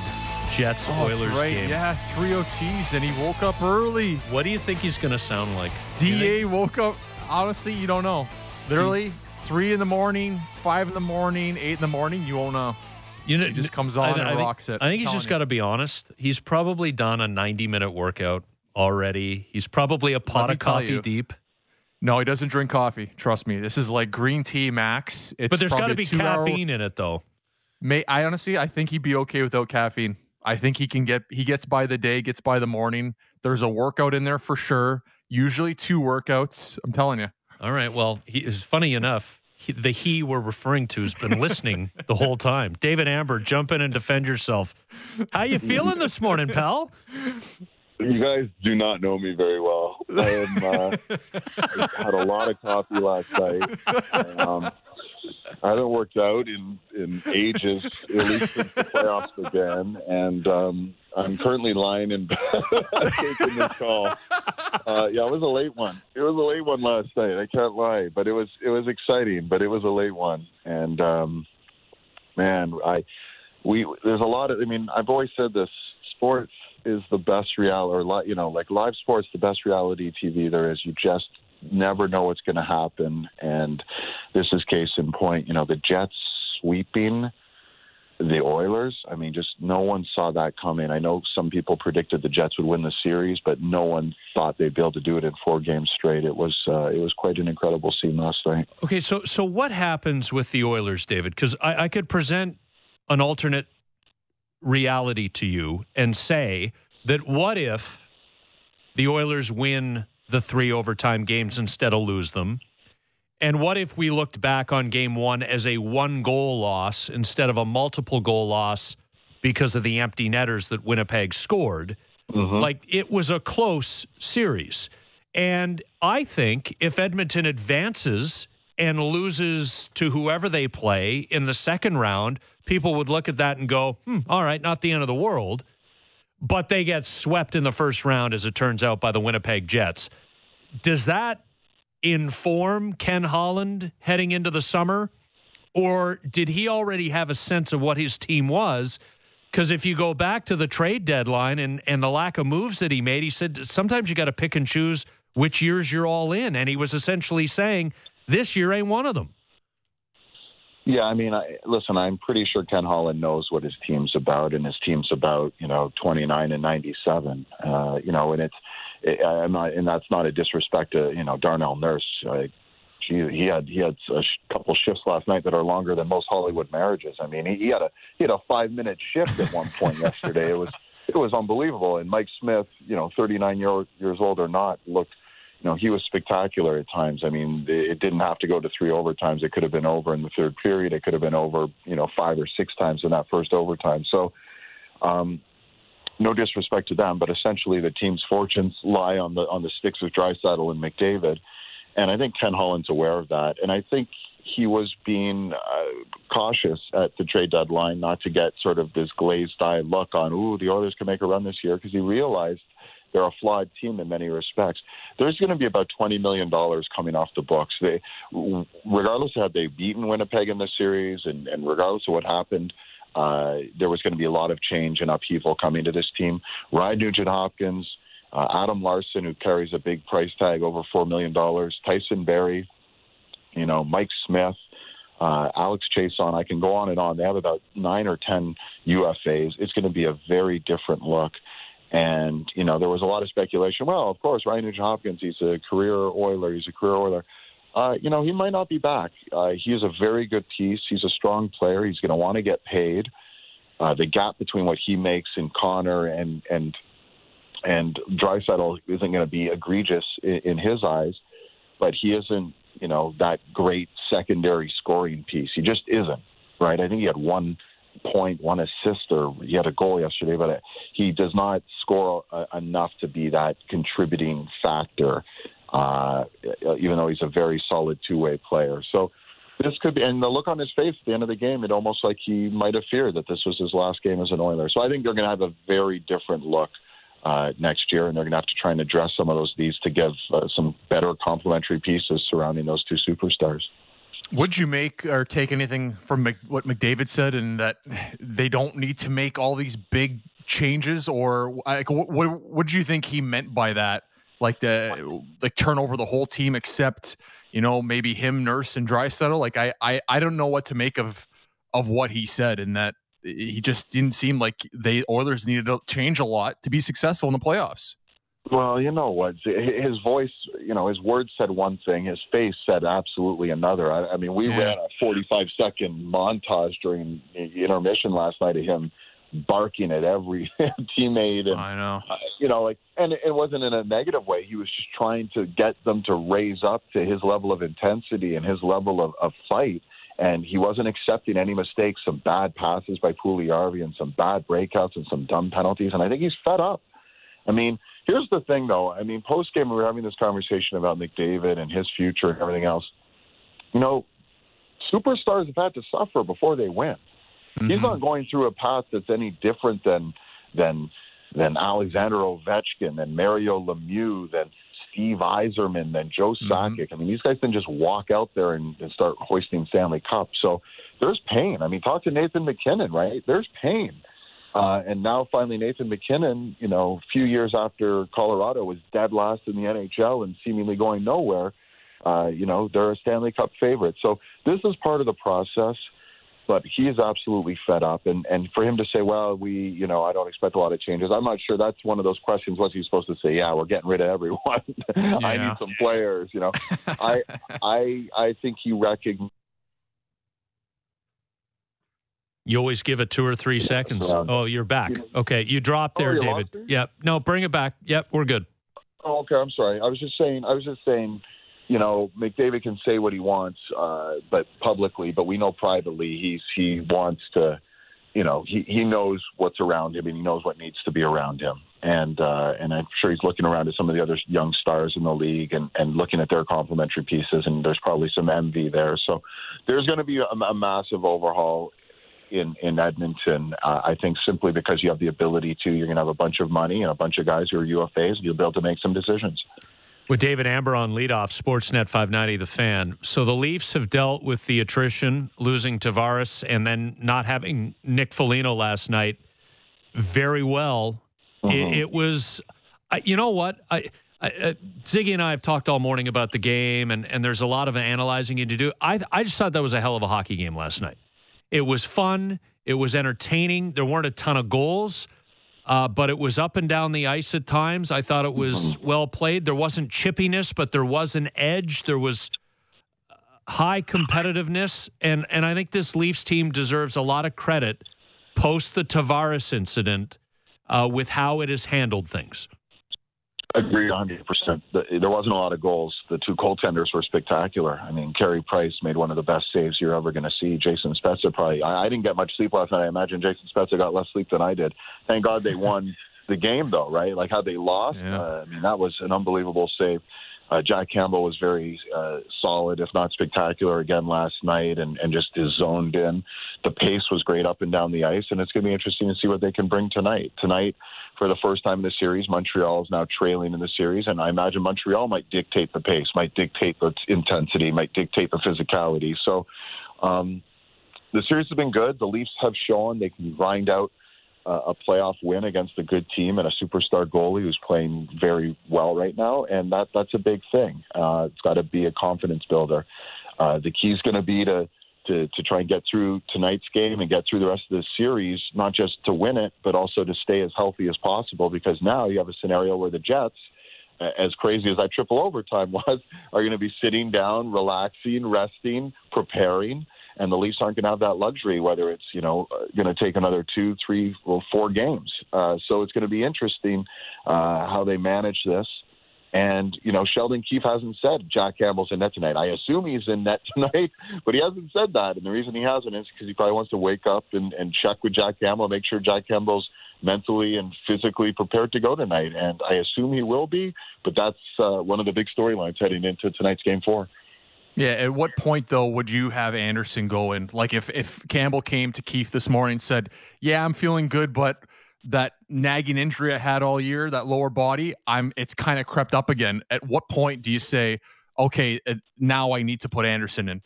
Jets Oh, that's Oilers right. game. Yeah, three OTs, and he woke up early. What do you think he's going to sound like? Da woke up. Honestly, you don't know. Literally, three in the morning, five in the morning, eight in the morning. You won't know. You know, he just comes on I- and I think- rocks it. I think he's just got to be honest. He's probably done a 90 minute workout already. He's probably a pot of coffee you. deep. No, he doesn't drink coffee. Trust me. This is like green tea max. It's but there's got to be caffeine in it, though. May I honestly, I think he'd be okay without caffeine. I think he can get he gets by the day, gets by the morning. There's a workout in there for sure. Usually two workouts. I'm telling you. All right. Well, he is funny enough. He, the he we're referring to has been listening the whole time. David Amber, jump in and defend yourself. How you feeling this morning, pal? You guys do not know me very well. I, am, uh, I had a lot of coffee last night. Um, I haven't worked out in in ages, at least since the playoffs began, and um, I'm currently lying in bed taking this call. Uh, yeah, it was a late one. It was a late one last night. I can't lie, but it was it was exciting, but it was a late one, and um, man, I we there's a lot of. I mean, I've always said this: sports is the best reality, or you know, like live sports, the best reality TV there is. You just never know what's going to happen. And this is case in point. You know, the Jets sweeping the Oilers. I mean, just no one saw that coming. I know some people predicted the Jets would win the series, but no one thought they'd be able to do it in four games straight. It was uh, it was quite an incredible scene last night. Okay, so so what happens with the Oilers, David? Because I, I could present an alternate reality to you and say that what if the Oilers win the three overtime games instead of lose them? And what if we looked back on game one as a one goal loss instead of a multiple goal loss because of the empty netters that Winnipeg scored? Mm-hmm. Like it was a close series. And I think if Edmonton advances and loses to whoever they play in the second round, people would look at that and go, hmm, all right, not the end of the world. But they get swept in the first round, as it turns out, by the Winnipeg Jets. Does that inform Ken Holland heading into the summer? Or did he already have a sense of what his team was? Because if you go back to the trade deadline and, and the lack of moves that he made, he said sometimes you got to pick and choose which years you're all in. And he was essentially saying, this year ain't one of them. Yeah, I mean, I, listen, I'm pretty sure Ken Holland knows what his team's about, and his team's about you know 29 and 97. Uh, you know, and it's it, I'm not, and that's not a disrespect to you know Darnell Nurse. Uh, he, he had he had a sh- couple shifts last night that are longer than most Hollywood marriages. I mean, he, he had a he had a five minute shift at one point yesterday. It was it was unbelievable. And Mike Smith, you know, 39 year, years old or not, looked you know, he was spectacular at times. I mean, it didn't have to go to three overtimes. It could have been over in the third period. It could have been over, you know, five or six times in that first overtime. So, um, no disrespect to them, but essentially the team's fortunes lie on the on the sticks of Draisaitl and McDavid, and I think Ken Holland's aware of that. And I think he was being uh, cautious at the trade deadline not to get sort of this glazed eye look on, ooh, the Oilers can make a run this year, because he realized they're a flawed team in many respects. There's going to be about $20 million coming off the books. They, regardless of had they beaten Winnipeg in the series and, and regardless of what happened, uh, there was going to be a lot of change and upheaval coming to this team. Ryan Nugent Hopkins, uh, Adam Larsson, who carries a big price tag over $4 million, Tyson Barrie, you know, Mike Smith, uh, Alex Chiasson. I can go on and on. They have about nine or 10 UFAs. It's going to be a very different look. And, you know, there was a lot of speculation. Well, of course, Ryan Nugent Hopkins, he's a career Oiler. He's a career Oiler. Uh, you know, he might not be back. Uh, he's a very good piece. He's a strong player. He's going to want to get paid. Uh, the gap between what he makes in Connor and and and Draisaitl isn't going to be egregious in, in his eyes, but he isn't, you know, that great secondary scoring piece. He just isn't, right? I think he had one point, one assist, or he had a goal yesterday, but he does not score uh, enough to be that contributing factor, uh, even though he's a very solid two way player. So this could be, and the look on his face at the end of the game, it almost like he might have feared that this was his last game as an Oiler. So I think they're going to have a very different look. Uh, next year, and they're going to have to try and address some of those needs to give uh, some better complementary pieces surrounding those two superstars. Would you make or take anything from Mc, what McDavid said, and that they don't need to make all these big changes, or like what what do you think he meant by that? Like the like turn over the whole team except you know maybe him, Nurse, and Draisaitl. Like I I I don't know what to make of of what he said, and that he just didn't seem like they Oilers needed to change a lot to be successful in the playoffs. Well, you know what? His voice, you know, his words said one thing, his face said absolutely another. I, I mean, we yeah. ran a 45 second montage during the intermission last night of him barking at every teammate. And, I know. Uh, you know, like, and it wasn't in a negative way. He was just trying to get them to raise up to his level of intensity and his level of, of fight. And he wasn't accepting any mistakes, some bad passes by Puljujarvi and some bad breakouts and some dumb penalties. And I think he's fed up. I mean, Here's the thing, though. I mean, post game, we were having this conversation about McDavid and his future and everything else. You know, superstars have had to suffer before they win. Mm-hmm. He's not going through a path that's any different than than than Alexander Ovechkin, than Mario Lemieux, than Steve Yzerman, than Joe mm-hmm. Sakic. Mm-hmm. I mean, these guys didn't just walk out there and, and start hoisting Stanley Cup. So there's pain. I mean, talk to Nathan MacKinnon, right? There's pain. Uh, and now finally Nathan MacKinnon, you know, a few years after Colorado was dead last in the NHL and seemingly going nowhere, uh, you know, they're a Stanley Cup favorite. So this is part of the process but he is absolutely fed up. And and for him to say, well, we, you know, I don't expect a lot of changes. I'm not sure. That's one of those questions. What's he supposed to say? Yeah, we're getting rid of everyone. Yeah. I need some players. You know, I I I think he recognizes. You always give it two or three seconds. Oh, you're back. Okay, you dropped there, oh, David. Yep. No, bring it back. Yep, we're good. Oh, okay. I'm sorry. I was just saying. I was just saying you know, McDavid can say what he wants, uh, but publicly, but we know privately he's he wants to, you know, he he knows what's around him and he knows what needs to be around him, and uh, and I'm sure he's looking around at some of the other young stars in the league and and looking at their complementary pieces, and there's probably some envy there. So there's going to be a, a massive overhaul in in Edmonton. Uh, I think simply because you have the ability to, you're going to have a bunch of money and a bunch of guys who are UFAs, and you'll be able to make some decisions with David Amber on leadoff, Sportsnet 590, the fan. So the Leafs have dealt with the attrition, losing Tavares, and then not having Nick Foligno last night very well. It, mm-hmm. it, was, you know what? I, I, uh, Ziggy and I have talked all morning about the game, and, and there's a lot of analyzing you to do. I, I just thought that was a hell of a hockey game last night. It was fun. It was entertaining. There weren't a ton of goals uh, but it was up and down the ice at times. I thought it was mm-hmm. well played. There wasn't chippiness, but there was an edge. There was uh, high competitiveness, and and I think this Leafs team deserves a lot of credit post the Tavares incident uh, with how it has handled things. Agree 100%. There wasn't a lot of goals. The two goaltenders were spectacular. I mean, Carey Price made one of the best saves you're ever going to see. Jason Spezza probably, I, I didn't get much sleep last night. I imagine Jason Spezza got less sleep than I did. Thank God they won the game, though, right? Like how they lost. Yeah. Uh, I mean, that was an unbelievable save. Uh, Jack Campbell was very uh, solid, if not spectacular, again last night, and, and just is zoned in. The pace was great up and down the ice, and it's going to be interesting to see what they can bring tonight. Tonight, for the first time in the series, Montreal is now trailing in the series, and I imagine Montreal might dictate the pace, might dictate the intensity, might dictate the physicality. So um, the series has been good. The Leafs have shown they can grind out uh, a playoff win against a good team and a superstar goalie who's playing very well right now, and that that's a big thing. Uh, it's got to be a confidence builder. Uh, the key is going to be to to, to try and get through tonight's game and get through the rest of the series, not just to win it, but also to stay as healthy as possible. Because now you have a scenario where the Jets, as crazy as that triple overtime was, are going to be sitting down, relaxing, resting, preparing. And the Leafs aren't going to have that luxury, whether it's you know going to take another two, three, or four games. Uh, so it's going to be interesting uh, how they manage this. And, you know, Sheldon Keefe hasn't said Jack Campbell's in net tonight. I assume he's in net tonight, but he hasn't said that. And the reason he hasn't is because he probably wants to wake up and, and check with Jack Campbell, make sure Jack Campbell's mentally and physically prepared to go tonight. And I assume he will be, but that's uh, one of the big storylines heading into tonight's game four. Yeah, at what point though would you have Andersen go in? Like if if Campbell came to Keefe this morning and said, "Yeah, I'm feeling good, but that nagging injury I had all year, that lower body, I'm it's kind of crept up again. At what point do you say, okay, uh, now I need to put Andersen in?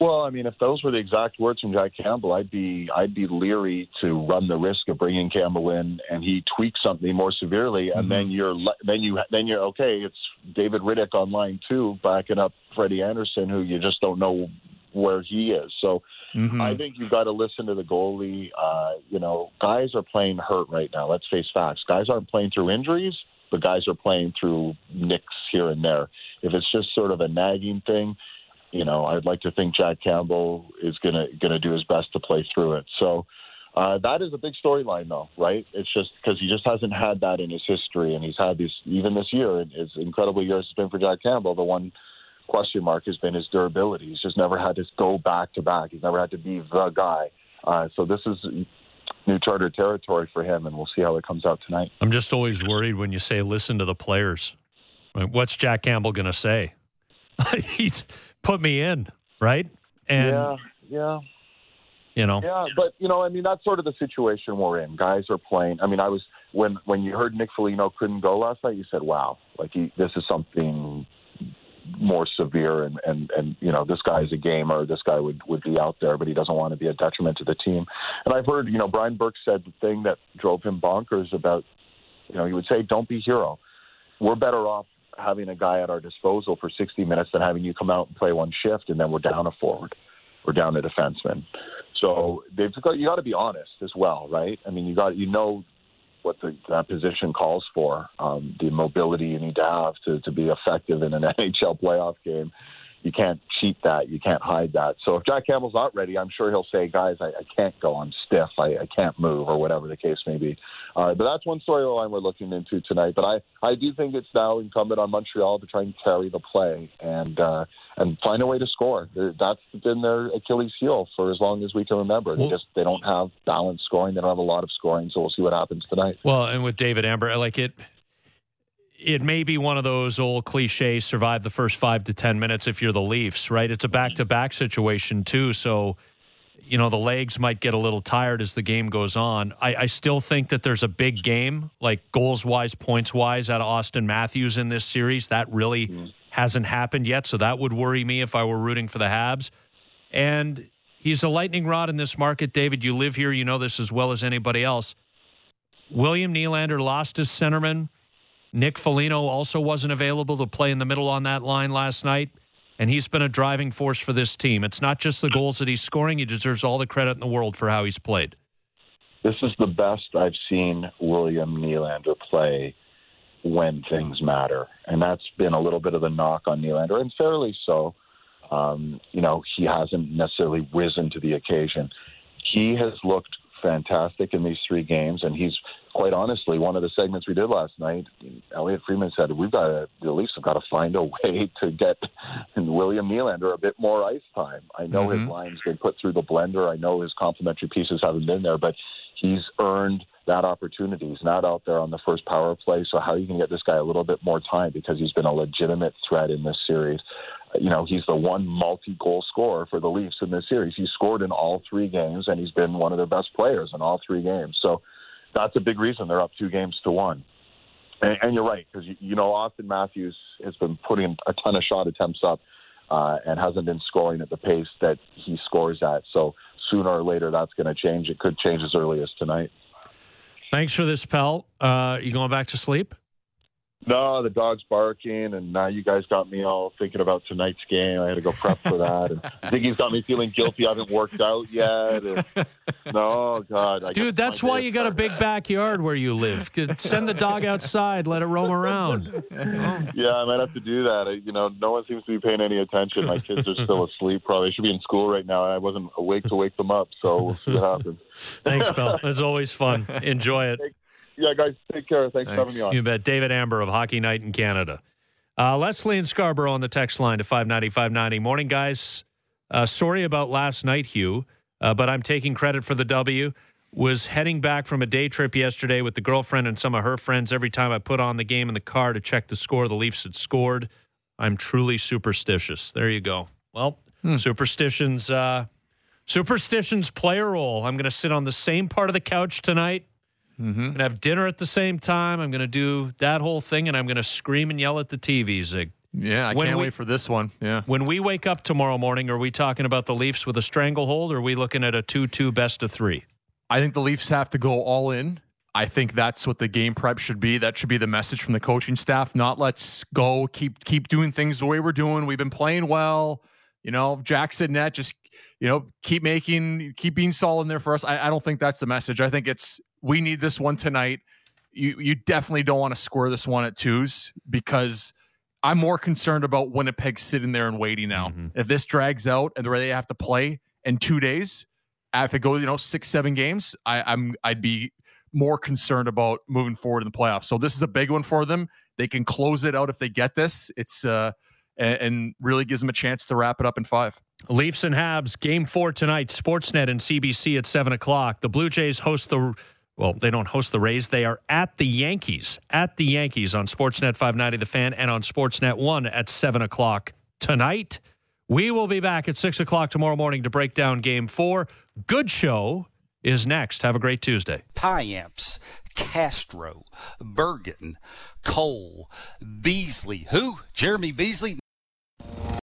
Well, I mean, if those were the exact words from Jack Campbell, I'd be I'd be leery to run the risk of bringing Campbell in and he tweaks something more severely, and mm-hmm. then you're then you then you're okay. It's David Rittich on line two backing up Freddie Andersen, who you just don't know where he is. So mm-hmm. I think you've got to listen to the goalie. Uh, you know, guys are playing hurt right now. Let's face facts. Guys aren't playing through injuries, but guys are playing through nicks here and there. If it's just sort of a nagging thing, you know, I'd like to think Jack Campbell is gonna gonna do his best to play through it. So. Uh, that is a big storyline, though, right? It's just because he just hasn't had that in his history, and he's had these even this year. As incredible years has been for Jack Campbell, the one question mark has been his durability. He's just never had to go back to back. He's never had to be the guy. Uh, so this is new charter territory for him, and we'll see how it comes out tonight. I'm just always worried when you say listen to the players. What's Jack Campbell going to say? He's put me in, right? And yeah, yeah. you know, Yeah, but you know, I mean, that's sort of the situation we're in. Guys are playing. I mean, I was when when you heard Nick Foligno couldn't go last night, you said, "Wow, like he, this is something more severe." And and and you know, this guy's a gamer. This guy would would be out there, but he doesn't want to be a detriment to the team. And I've heard, you know, Brian Burke said the thing that drove him bonkers about, you know, he would say, "Don't be hero." We're better off having a guy at our disposal for 60 minutes than having you come out and play one shift and then we're down a forward we're down a defenseman. So they've got you got to be honest as well, right? I mean, you got you know what the, that position calls for, um, the mobility you need to have to to be effective in an NHL playoff game. You can't cheat that. You can't hide that. So if Jack Campbell's not ready, I'm sure he'll say, "Guys, I, I can't go. I'm stiff. I, I can't move, or whatever the case may be." Uh, but that's one storyline we're looking into tonight. But I, I do think it's now incumbent on Montreal to try and carry the play and uh, and find a way to score. They're- That's been their Achilles heel for as long as we can remember. They just they don't have balanced scoring. They don't have a lot of scoring. So we'll see what happens tonight. Well, and with David Amber, I like it, it may be one of those old cliches: survive the first five to ten minutes if you're the Leafs, right? It's a back-to-back situation too, so you know the legs might get a little tired as the game goes on. I, I still think that there's a big game, like goals-wise, points-wise, out of Auston Matthews in this series. That really mm-hmm. hasn't happened yet, so that would worry me if I were rooting for the Habs. And he's a lightning rod in this market, David. You live here, you know this as well as anybody else. William Nylander lost his centerman. Nick Foligno also wasn't available to play in the middle on that line last night. And he's been a driving force for this team. It's not just the goals that he's scoring, he deserves all the credit in the world for how he's played. This is the best I've seen William Nylander play when things matter, and that's been a little bit of the knock on Nylander, and fairly so. Um, you know, he hasn't necessarily risen to the occasion. He has looked fantastic in these three games, and he's quite honestly one of the segments we did last night. Elliotte Friedman said we've got to, the Leafs have got to find a way to get William Nylander a bit more ice time. I know Mhm. his line's been put through the blender. I know his complementary pieces haven't been there, but he's earned that opportunity. He's not out there on the first power play. So how are you can get this guy a little bit more time because he's been a legitimate threat in this series. You know, he's the one multi-goal scorer for the Leafs in this series. He's scored in all three games, and he's been one of their best players in all three games. So that's a big reason they're up two games to one. And, and you're right because you, you know Auston Matthews has been putting a ton of shot attempts up uh, and hasn't been scoring at the pace that he scores at. So sooner or later that's going to change. It could change as early as tonight. Thanks for this, pal. Uh, you going back to sleep? No, the dog's barking, and now you guys got me all thinking about tonight's game. I had to go prep for that, and Ziggy's got me feeling guilty. I haven't worked out yet. And, no, God, I Dude, that's why you got a big backyard where you live. Send the dog outside, let it roam around. Yeah, I might have to do that. I, you know, no one seems to be paying any attention. My kids are still asleep. Probably They should be in school right now. and I wasn't awake to wake them up, so we'll see what happens. Thanks, pal. It's always fun. Enjoy it. Yeah, guys, take care. Thanks, for having me on. You bet. David Amber of Hockey Night in Canada. Uh, Leslie and Scarborough on the text line to 590 590. Morning, guys. Uh, sorry about last night, Hugh, uh, but I'm taking credit for the W. Was heading back from a day trip yesterday with the girlfriend and some of her friends. Every time I put on the game in the car to check the score, the Leafs had scored. I'm truly superstitious. There you go. Well, superstitions. Uh, superstitions play a role. I'm going to sit on the same part of the couch tonight. Mm-hmm. I'm going to have dinner at the same time. I'm going to do that whole thing, and I'm going to scream and yell at the TV, Zig. Yeah, I When can't we- wait for this one. Yeah. When we wake up tomorrow morning, are we talking about the Leafs with a stranglehold, or are we looking at a 2 2 best of three? I think the Leafs have to go all in. I think that's what the game prep should be. That should be the message from the coaching staff. Not let's go keep keep doing things the way we're doing. We've been playing well. You know, Jackson net just you know keep making keep being solid in there for us. I, I don't think that's the message. I think it's we need this one tonight. You you definitely don't want to score this one at twos because I'm more concerned about Winnipeg sitting there and waiting now. If this drags out and where they have to play in two days, if it goes, you know, six, seven games, I, I'm I'd be more concerned about moving forward in the playoffs. So this is a big one for them. They can close it out if they get this. It's uh and, and really gives them a chance to wrap it up in five. Leafs and Habs, game four tonight, Sportsnet and CBC at 7 o'clock. The Blue Jays host the, well, they don't host the Rays. They are at the Yankees, at the Yankees on Sportsnet 590 The Fan and on Sportsnet 1 at 7 o'clock tonight. We will be back at 6 o'clock tomorrow morning to break down game four. Good show is next. Have a great Tuesday. Payamps, Castro, Bergen, Cole, Beasley. Who? Jeremy Beasley?